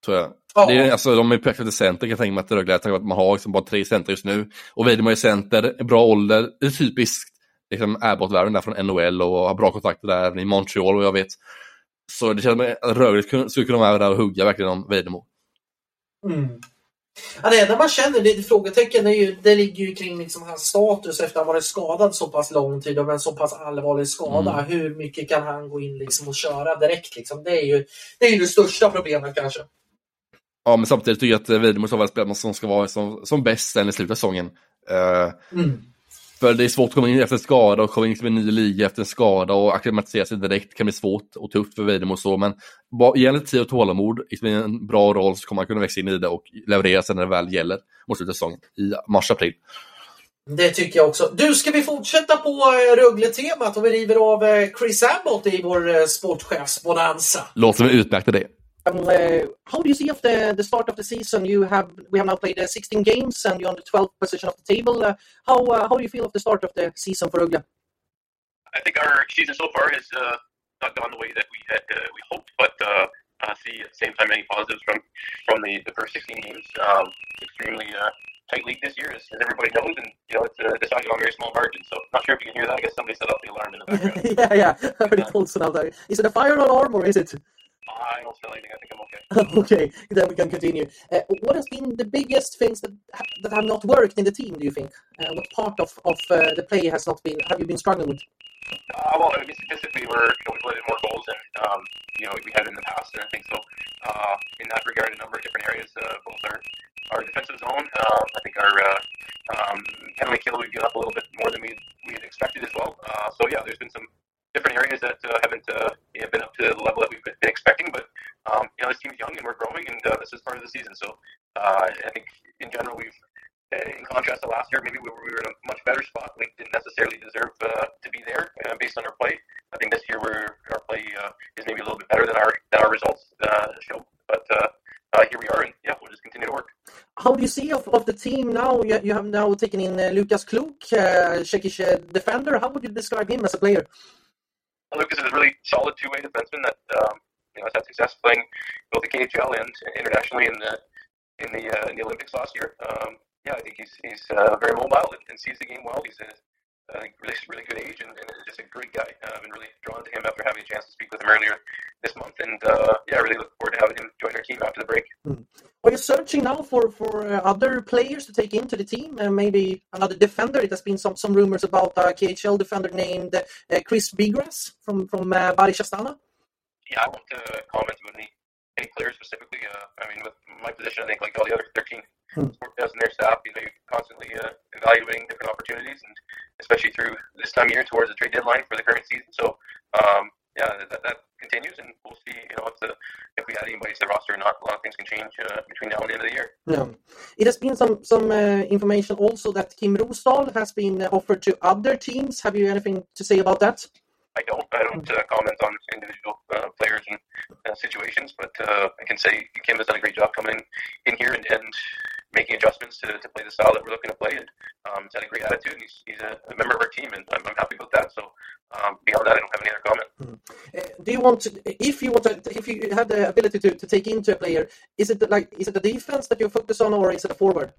Tror jag. Ja. Det är, alltså, de är perfekta center kan jag tänka mig att Rögle är. Att man har liksom bara tre center just nu. Och Vedemo är center, bra ålder, det är typiskt liksom, Abbott-världen där från NHL och har bra kontakter där även i Montreal och jag vet. Så det känns som att Rögle skulle kunna vara där och hugga verkligen om Vedemo. Mm. Ja, det enda man känner, det, det frågetecken, är ju, det ligger ju kring liksom hans status efter att ha varit skadad så pass lång tid och med en så pass allvarlig skada. Mm. Hur mycket kan han gå in liksom och köra direkt? Liksom? Det, är ju, det är ju det största problemet kanske. Ja, men samtidigt tycker jag att vara en spelare som ska vara som, som bäst sen i slutet av säsongen. Eh, Mm. För det är svårt att komma in efter en skada och komma in till en ny liga efter en skada och acklimatisera sig direkt kan bli svårt och tufft för Weidemo och så. Men ge lite tid och tålamod i en bra roll så kommer han kunna växa in i det och leverera sen när det väl gäller mot slutet av säsongen i mars-april. Det tycker jag också. Du, ska vi fortsätta på eh, Rögle-temat och vi river av eh, Chris Abbott i vår sportchefsbonanza? Låter mig utmärkt i det. Um, uh, how do you see of the, the start of the season? You have we have now played uh, 16 games and you're on the 12th position of the table. Uh, how uh, how do you feel of the start of the season for Rögle? I think our season so far has uh, not gone the way that we had uh, we hoped, but uh, I see at the same time many positives from from the, the first 16 games. Um, extremely uh, tight league this year, as, as everybody knows, and you know it's uh, decided on a very small margins. So not sure if you can hear that. I guess somebody set off the alarm in the background. *laughs* yeah, yeah, *laughs* I heard it also now. Is it a fire alarm or is it? I don't smell anything. I think I'm okay. *laughs* okay, then we can continue. Uh, what has been the biggest things that ha- that have not worked in the team? Do you think? Uh, what part of of uh, the play has not been? Have you been struggling with? Uh, well, I mean, statistically, we're you know, we've let in more goals than um, you know we had in the past, and I think so. Uh, in that regard, a number of different areas, uh, both our our defensive zone, I think our uh, um, penalty kill we've given up a little bit more than we we had expected as well. Uh, so yeah, there's been some different areas that uh, haven't uh, you know, been up to the level that we've been expecting, but um, you know this team's young and we're growing, and uh, this is part of the season. So uh, I think in general we've. uh, In contrast to last year, maybe we were, we were in a much better spot. We didn't necessarily deserve uh, to be there based on our play. I think this year our play is maybe a little bit better than our than our results show. But here we are, and yeah, we'll just continue to work. How do you see of, of the team now? You, you have now taken in uh, Czechish uh, defender. How would you describe him as a player? Lucas is a really solid two-way defenseman that um, you know has had success playing both the KHL and internationally in the in the uh, in the Olympics last year. Um, yeah, I think he's he's uh, very mobile and, and sees the game well. He's a I think really really good age and, and just a great guy. Uh, I've been really drawn to him after having a chance to speak with him earlier this month, and uh, yeah, I really look forward to having him join our team after the break. Are you searching now for for uh, other players to take into the team? Uh, maybe another defender. It has been some some rumors about a KHL defender named uh, Chris Bigras from from uh, Barish Astana. Yeah, I won't uh, comment on any any players specifically. Uh, I mean, with my position, I think like all the other 13 Hmm. sport does and their staff, you know, you're constantly uh, evaluating different opportunities, and especially through this time of year towards the trade deadline for the current season. So, um, yeah, that, that continues, and we'll see, you know, if the if we add anybody to the roster or not. A lot of things can change uh, between now and the end of the year. Yeah. It has been some some uh, information also that Kim Rosdahl has been uh, offered to other teams. Have you anything to say about that? I don't I don't uh, comment on individual uh, players and uh, situations, but uh, I can say Kim has done a great job coming in here and, and making adjustments to, to play the style that we're looking to play. And um, he's had a great attitude. And he's he's a, a member of our team, and I'm, I'm happy about that. So um, beyond that, I don't have any other comment. Uh, do you want to, if you want to, if you have the ability to, to take into a player, is it like is it the defense that you focus on, or is it a forward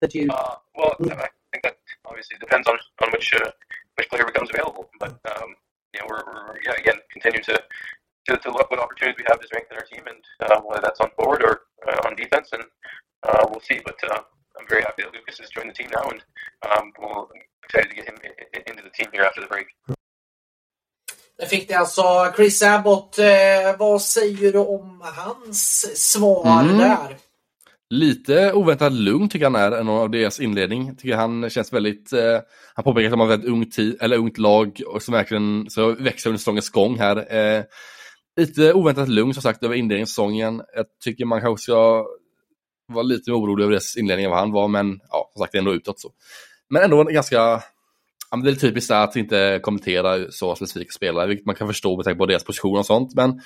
that you? Uh, well, I think that obviously depends on on which uh, which player becomes available. But um, you know, we're, we're yeah again continue to. To, to look what opportunities we have to strengthen our team, and uh, whether that's on forward or uh, on defense, and uh, we'll see. But uh, I'm very happy that Lucas has joined the team now, and um, we'll excited to get him into the team here after the break. Där fick ni alltså Chris Abbott. Eh, vad säger du om hans svar Mm. där? Lite oväntat lugn tycker han är än av deras inledning. Tycker han känns väldigt, eh, han påpekar att de har ett väldigt ungt, eller ungt lag och som verkligen så växer under säsongens gång här. Eh, lite oväntat lugn som sagt över inledningssäsongen. Jag tycker man kanske ska var lite orolig över deras inledning vad han var, men ja, som sagt det är ändå utåt så. Men ändå en ganska, ja, men det är typiskt att inte kommentera så specifika spelare, vilket man kan förstå med tanke på deras position och sånt. Men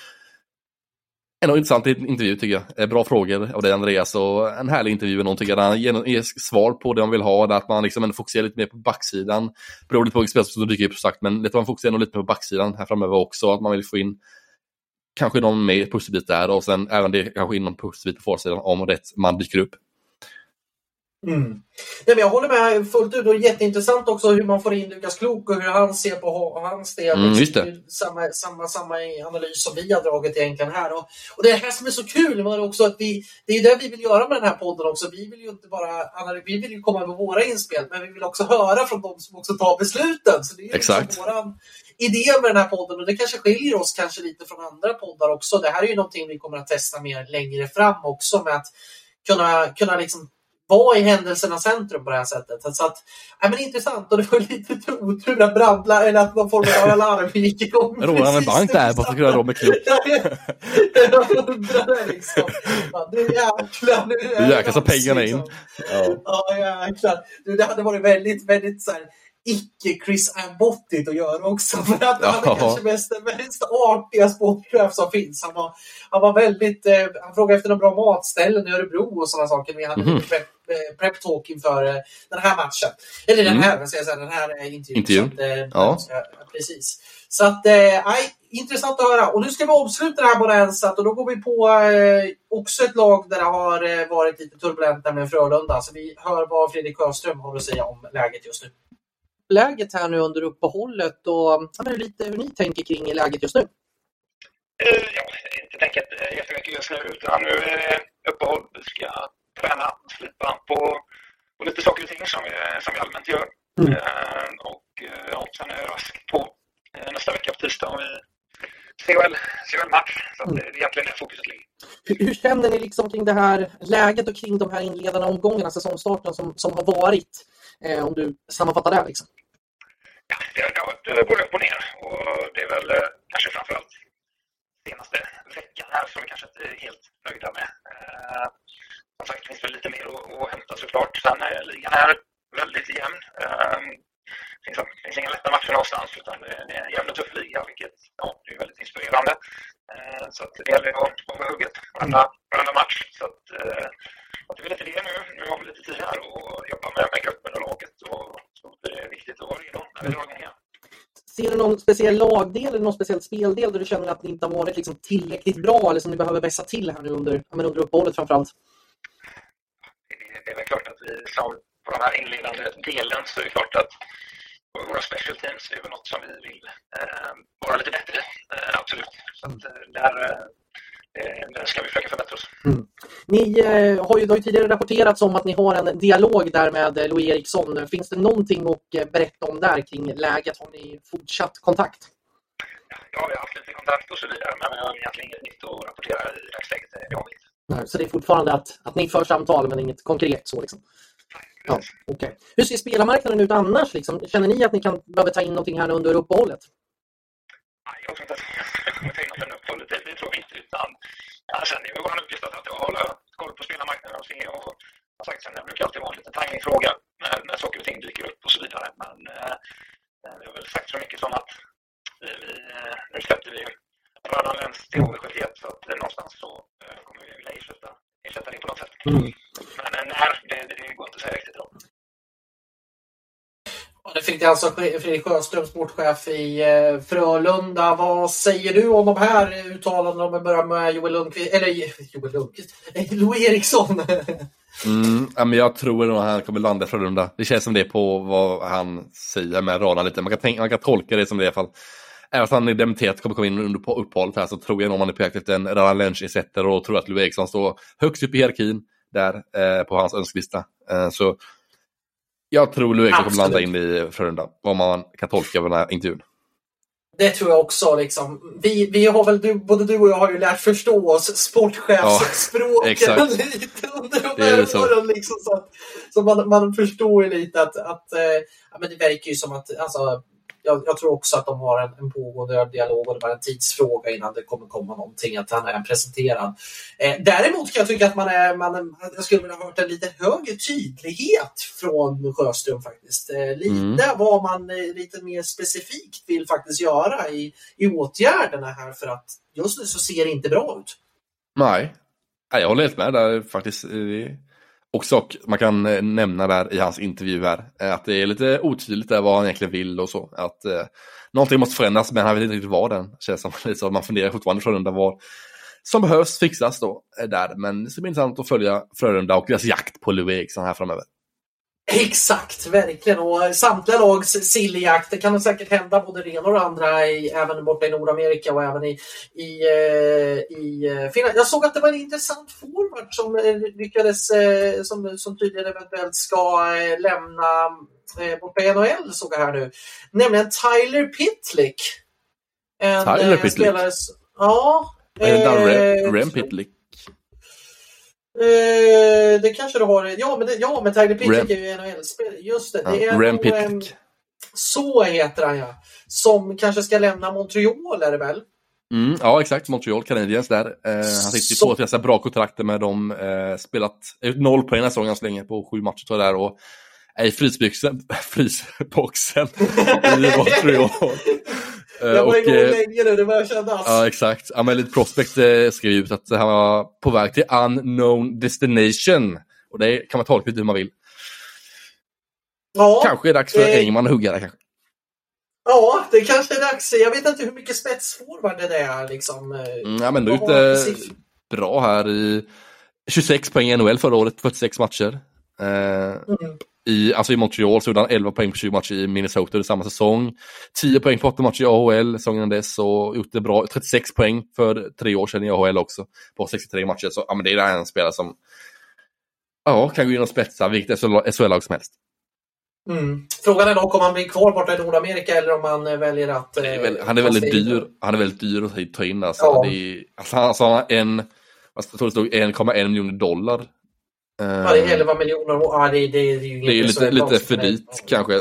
Ändå intressant intervju tycker jag. Eh, bra frågor av dig Andreas och en härlig intervju. Någon tycker han ger, ger svar på det man vill ha. Där att man liksom fokuserar lite mer på backsidan. Beroende på vilket spel som dyker upp sagt. Men lite man fokuserar nog lite mer på backsidan här framöver också. Att man vill få in kanske någon mer pusselbit där och sen även det kanske inom pusselbit på forsidan om rätt man dyker upp. Mm. Nej, men jag håller med fullt ut. Och jätteintressant också hur man får in Lukas Klok och hur han ser på ha- hans del. Mm, just det. Samma, samma, samma analys som vi har dragit egentligen här. Och, och det här som är så kul var också att vi, det är det vi vill göra med den här podden också. Vi vill ju inte bara vi vill ju komma med våra inspel, men vi vill också höra från de som också tar besluten. Så det är ju Exakt. liksom våran idé med den här podden och det kanske skiljer oss kanske lite från andra poddar också. Det här är ju någonting vi kommer att testa mer längre fram också med att kunna, kunna liksom vara i händelsernas centrum på det här sättet. Så att, ja, men intressant och det var lite otur att brandla eller att någon form av alarm gick igång. *laughs* Rånade en bank där att kunna rå med klok. Nu jäklar. Nu jäklar så pengarna in. Ja. Ja, jäklar. Du, det hade varit väldigt, väldigt så här, icke Chris Abbottigt att göra också. *laughs* För att han Ja. är kanske mest, mest artiga sportchef som finns. Han var, han var väldigt, eh, han frågade efter några bra matställen i Örebro och sådana saker. Vi hade lite prep, eh, prep talk inför eh, den här matchen. Eller den Mm. här, jag säga, den här eh, intervjun. Intervjun. Så att, eh, Ja. precis. Så att, nej, intressant att höra. Och nu ska vi avsluta det här Bonanzat och då går vi på också ett lag där det har varit lite turbulent, nämligen Frölunda. Så vi hör vad Fredrik Sjöström har att säga om läget just nu. Läget här nu under uppehållet och ja, lite hur ni tänker kring läget just nu. Eh, Ja, inte tänkt eh, jättemycket just nu utan nu är det uppehåll. Vi ska träna, slipa på, på lite saker och ting som vi, som vi allmänt gör. Mm. Eh, och eh, ja, sen är det raskt på nästa vecka på tisdag har vi CHL, CHL-match. Så att det är egentligen där fokuset ligger. Hur, hur känner ni liksom kring det här läget och kring de här inledande omgångarna, säsongstarten som, som har varit? Eh, om du sammanfattar det. Liksom. Ja, det har gått eh, både upp och ner och det är väl eh, kanske framförallt senaste veckan här som vi kanske inte är helt nöjda med. Eh, Som sagt finns väl lite mer att, att hämta såklart. Sen är ligan är väldigt jämn. Eh, Det finns, det finns inga lätta matcher någonstans utan det är en jämn och tuff liga vilket ja, det är väldigt inspirerande. Eh, Så att det gäller att vara på hugget varenda, varenda match. Så att, eh, att det är lite det nu. Nu har vi lite tid här och jobba med, med gruppen och laget. Och, så det är viktigt att vara redo när vi drar igång igen. Ser du någon speciell lagdel eller någon speciell speldel där du känner att ni inte har varit liksom tillräckligt bra eller som ni behöver vässa till här nu under, men under uppehållet framförallt? det- det är väl klart att vi på den här inledande delen så är det klart att våra special teams är väl något som vi vill eh, vara lite bättre eh, absolut. Så att, eh, där, eh, där ska vi försöka förbättra oss. Ni eh, har ju, det har ju tidigare rapporterats om att ni har en dialog där med eh, Louis Eriksson. Finns det någonting att eh, berätta om där kring läget? Har ni fortsatt kontakt? Ja, vi har haft lite kontakt och så vidare men vi har egentligen inget nytt att rapportera i dagsläget. Det har vi inte. Nej, Så det är fortfarande att, att ni för samtal men inget konkret så liksom? Ja, okej. Hur ser spelarmarknaden ut annars? Liksom? Känner ni att ni kan behöva ta in någonting här under uppehållet? Nej, jag tror inte att vi kommer ta in något uppehållet. Det tror vi inte. Utan, ja, sen är det vår uppgift att hålla koll på spelarmarknaden och se. Och, som sagt, sen det brukar alltid vara en liten timingfråga när, när saker och ting dyker upp och så vidare. Men eh, vi har väl sagt så mycket som att vi, vi, eh, nu släppte vi Röda Läns till HV71 så att eh, någonstans så eh, kommer vi vilja ersätta, ersätta det på något sätt. Mm. Men eh, när, det, det, det går inte att säga riktigt idag. Det fick det alltså Fredrik Sjöström, sportchef i eh, Frölunda. Vad säger du om de här uttalandena om vi börjar med Joel Lundqvist, eller Joel Lundqvist, *laughs* Louis Eriksson? Mm, men jag tror nog att han kommer landa i Frölunda. Det känns som det på vad han säger med radarna lite. Man kan, tänka, man kan tolka det som det i alla fall. Även om han är dementerat kommer komma in under på uppehållet här så tror jag nog man är på jakt efter en Radan Lynch-ersättare och tror att Louis Eriksson står högst upp i hierarkin där eh, på hans önskelista. Eh, så jag tror Eriksson kommer landa in i Frölunda. Vad man kan tolka den här intervjun. Det tror jag också. Liksom. Vi, vi har väl, du, både du och jag har ju lärt förstå oss sportchefsspråket exakt. *laughs* lite under de Det är här så. åren. Liksom, så att, så man, man förstår ju lite att, att ja, men det verkar ju som att alltså, jag, jag tror också att de har en, en pågående dialog och det var en tidsfråga innan det kommer komma någonting, att han är presenterad. Eh, däremot kan jag tycka att man är, man, jag skulle vilja ha hört en lite högre tydlighet från Sjöström faktiskt. Eh, lite Mm. vad man eh, lite mer specifikt vill faktiskt göra i, i åtgärderna här för att just nu så ser det inte bra ut. Nej, Nej, jag håller helt med där faktiskt. Också och man kan eh, nämna där i hans intervju här eh, att det är lite otydligt där vad han egentligen vill och så. Att eh, någonting måste förändras men han vet inte riktigt vad den känns som. *laughs* Liksom, så man funderar fortfarande Frölunda vad som behövs fixas då eh, där. Men det ska bli intressant att följa Frölunda och deras jakt på Louis Eriksson här framöver. *laughs* Exakt, verkligen. Och samtliga lags silljakt, det kan säkert hända både det ena och det andra, i, även borta i Nordamerika och även i, i, eh, i eh, Finland. Jag såg att det var en intressant forward som eh, lyckades, som, som tydligen eventuellt ska lämna borta i NHL, såg jag här nu. Nämligen Tyler Pitlick. En, Tyler Pitlick? spelare Ja. Är det eh, Rem Pitlick? Eh, det kanske du har. Ja, men, det, ja, men Tyler Pitlick är ju NHL-spelare. Just det. Ja, det är Rem Pitlick. Så heter han ja. Som kanske ska lämna Montreal är det väl? Mm, ja, exakt. Montreal Canadiens där. Eh, han sitter ju Så- på ganska bra kontrakter med dem. Eh, spelat noll poäng den här säsongen så länge på sju matcher tror jag där. Och i frysboxen, *laughs* frysboxen *laughs* i Montreal. Eh, Jag var och, igång eh, länge nu, det börjar kännas. Ja, exakt. Lite Prospect eh, skrev ut att han var på väg till unknown destination. Och det kan man tolka lite hur man vill. Ja, Kanske är det dags för eh, Engman att hugga där kanske. ja, det kanske är dags. Jag vet inte hur mycket spetsforward det är. Liksom. Mm, ja, men du är ute bra här i 26 poäng i NHL förra året, 46 matcher. Eh, Mm. I, alltså i Montreal så gjorde han 11 poäng på 20 matcher i Minnesota under samma säsong. 10 poäng på 8 matcher i AHL säsongen dess och gjort det bra. 36 poäng för tre år sedan i AHL också på 63 matcher. Så ja, men det är en spelare som ja, kan gå in och spetsa vilket SHL-lag som helst. Mm. Frågan är dock om han blir kvar borta i Nordamerika eller om han eh, väljer att... Det är eh, väl, han är väldigt dyr. Han är väldigt dyr att ta in. Alltså. Ja. Det är, alltså, han, alltså, han har en, jag tror det stod 1,1 miljoner dollar. Ja, det är Eh, 11 miljoner. Ja, det, det, det är ju det är ju lite, lite för dyrt kanske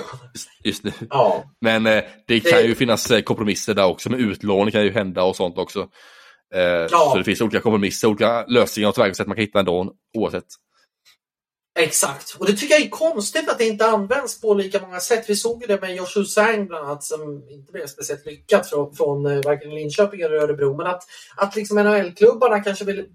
just, nu. Ja, Men eh, det Det- kan ju finnas eh, kompromisser där också med utlåning kan ju hända och sånt också. Eh, Så det finns olika kompromisser, olika lösningar och tillvägagångssätt man kan hitta ändå oavsett. Exakt. Och det tycker jag är konstigt att det inte används på lika många sätt. Vi såg ju det med Joshua Sang bland annat som inte blev speciellt lyckat från, från eh, varken Linköping eller Örebro. Men att, att liksom NHL-klubbarna kanske vill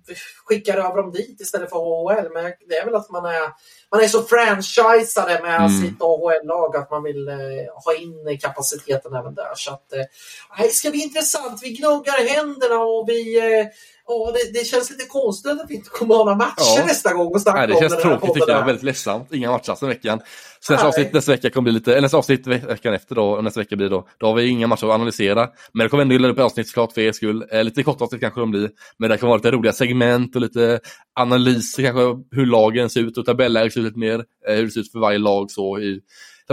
skicka över dem dit istället för AHL. Men det är väl att man är, man är så franchisade med Mm. sitt AHL-lag att man vill eh, ha in kapaciteten även där. Så att, eh, det ska bli intressant. Vi gnuggar händerna och vi eh, Ja, det, det känns lite konstigt att vi inte kommer ha några matcher Ja. nästa gång och snacka Nej, det känns tråkigt tycker jag, väldigt ledsamt. Inga matcher den veckan. Så nästa avsnitt nästa vecka kommer bli lite, eller nästa avsnitt ve- veckan efter då, nästa vecka blir då, då har vi inga matcher att analysera. Men det kommer ändå upp avsnitt såklart för er skull. Eh, lite korta avsnitt kanske de blir. Men det kan vara lite roliga segment och lite analyser kanske hur lagen ser ut och tabelläget ser ut lite mer. Eh, hur det ser ut för varje lag så i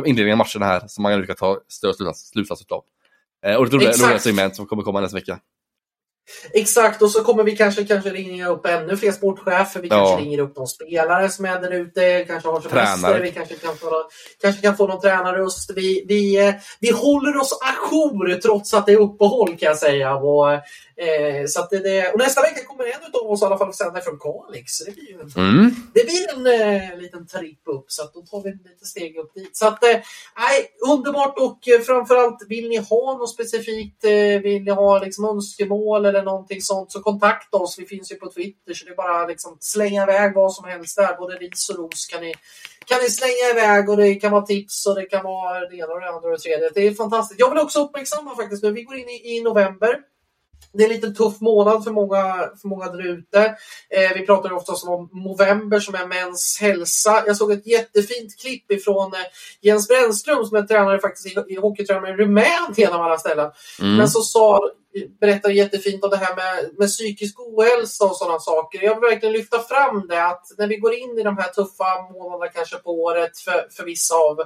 inledningen av matcherna här som man kan ta större slutsats, slutsats utav. Eh, och lite roliga, roliga segment som kommer komma nästa vecka. Exakt, och så kommer vi kanske, kanske ringa upp ännu fler sportchefer. Vi Ja. kanske ringer upp någon spelare som är där ute, kanske har semester. Vi kanske kan få, kanske kan få någon tränarröst. Vi, vi, eh, vi håller oss ajour trots att det är uppehåll kan jag säga. Och, eh, så det, det, och nästa vecka kommer en av oss i alla fall sända från Kalix. Så det blir ju en Mm. det blir en eh, liten tripp upp så att då tar vi lite steg upp dit. Så att, eh, nej, underbart och eh, framförallt vill ni ha något specifikt, eh, vill ni ha liksom önskemål eller någonting sånt så kontakta oss. Vi finns ju på Twitter så det är bara liksom slänga iväg vad som helst där. Både ris och ros kan ni, kan ni slänga iväg och det kan vara tips och det kan vara det ena och det andra och det tredje. Det är fantastiskt. Jag vill också uppmärksamma faktiskt nu, vi går in i, i november. Det är en lite tuff månad för många, för många där ute. Eh, vi pratar ju oftast om november som är mäns hälsa. Jag såg ett jättefint klipp ifrån eh, Jens Brännström som är tränare faktiskt i, i hockeytränare i Rumänien av alla ställen. Mm. Men så sa, berättade jättefint om det här med, med psykisk ohälsa och sådana saker. Jag vill verkligen lyfta fram det att när vi går in i de här tuffa månaderna kanske på året för, för vissa av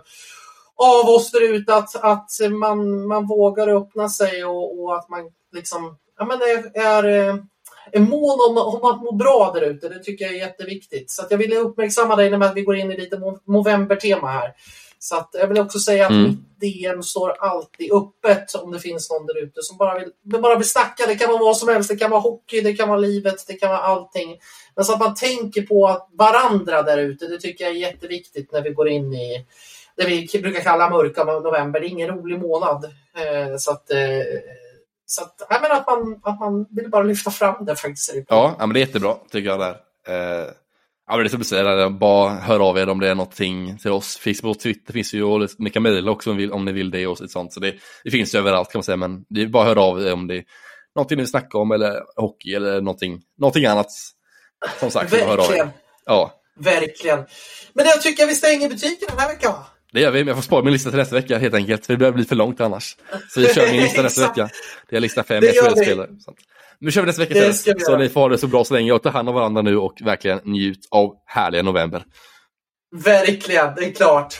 av oss där ute att, att man, man vågar öppna sig och, och att man liksom ja, men är, är, eh, är mån om, om att må bra där ute. Det tycker jag är jätteviktigt. Så jag ville uppmärksamma dig när vi går in i lite novembertema här. Så att jag vill också säga att Mm. mitt DM står alltid öppet om det finns någon där ute som bara vill, bara vill snacka. Det kan vara vad som helst. Det kan vara hockey, det kan vara livet, det kan vara allting. Men så att man tänker på varandra där ute, det tycker jag är jätteviktigt när vi går in i det vi brukar kalla mörka november. Det är ingen rolig månad. Eh, så att, eh, så att, ja, men att, man, att man vill bara lyfta fram det faktiskt. Ja, ja men det är jättebra tycker jag där. Eh, ja, men det är som du säger, bara hör av er om det är någonting till oss. Facebook och Twitter finns ju och ni kan mejla också om, vill, om ni vill det och sånt. Så det, det finns ju överallt kan man säga, men det är bara höra av er om det är någonting ni vill snacka om eller hockey eller någonting, någonting annat. Som sagt, hör av er. Verkligen. Ja, Verkligen. Men jag tycker vi stänger butiken den här veckan. va? Det gör vi. Men jag får spara min lista till nästa vecka helt enkelt. För det börjar bli för långt annars. Så vi kör min lista nästa vecka. Det är lista fem. SHL-spelare. Nu kör vi nästa vecka vi Så göra. ni får ha det så bra så länge och ta hand om varandra nu och verkligen njut av härliga november. Verkligen, det är klart.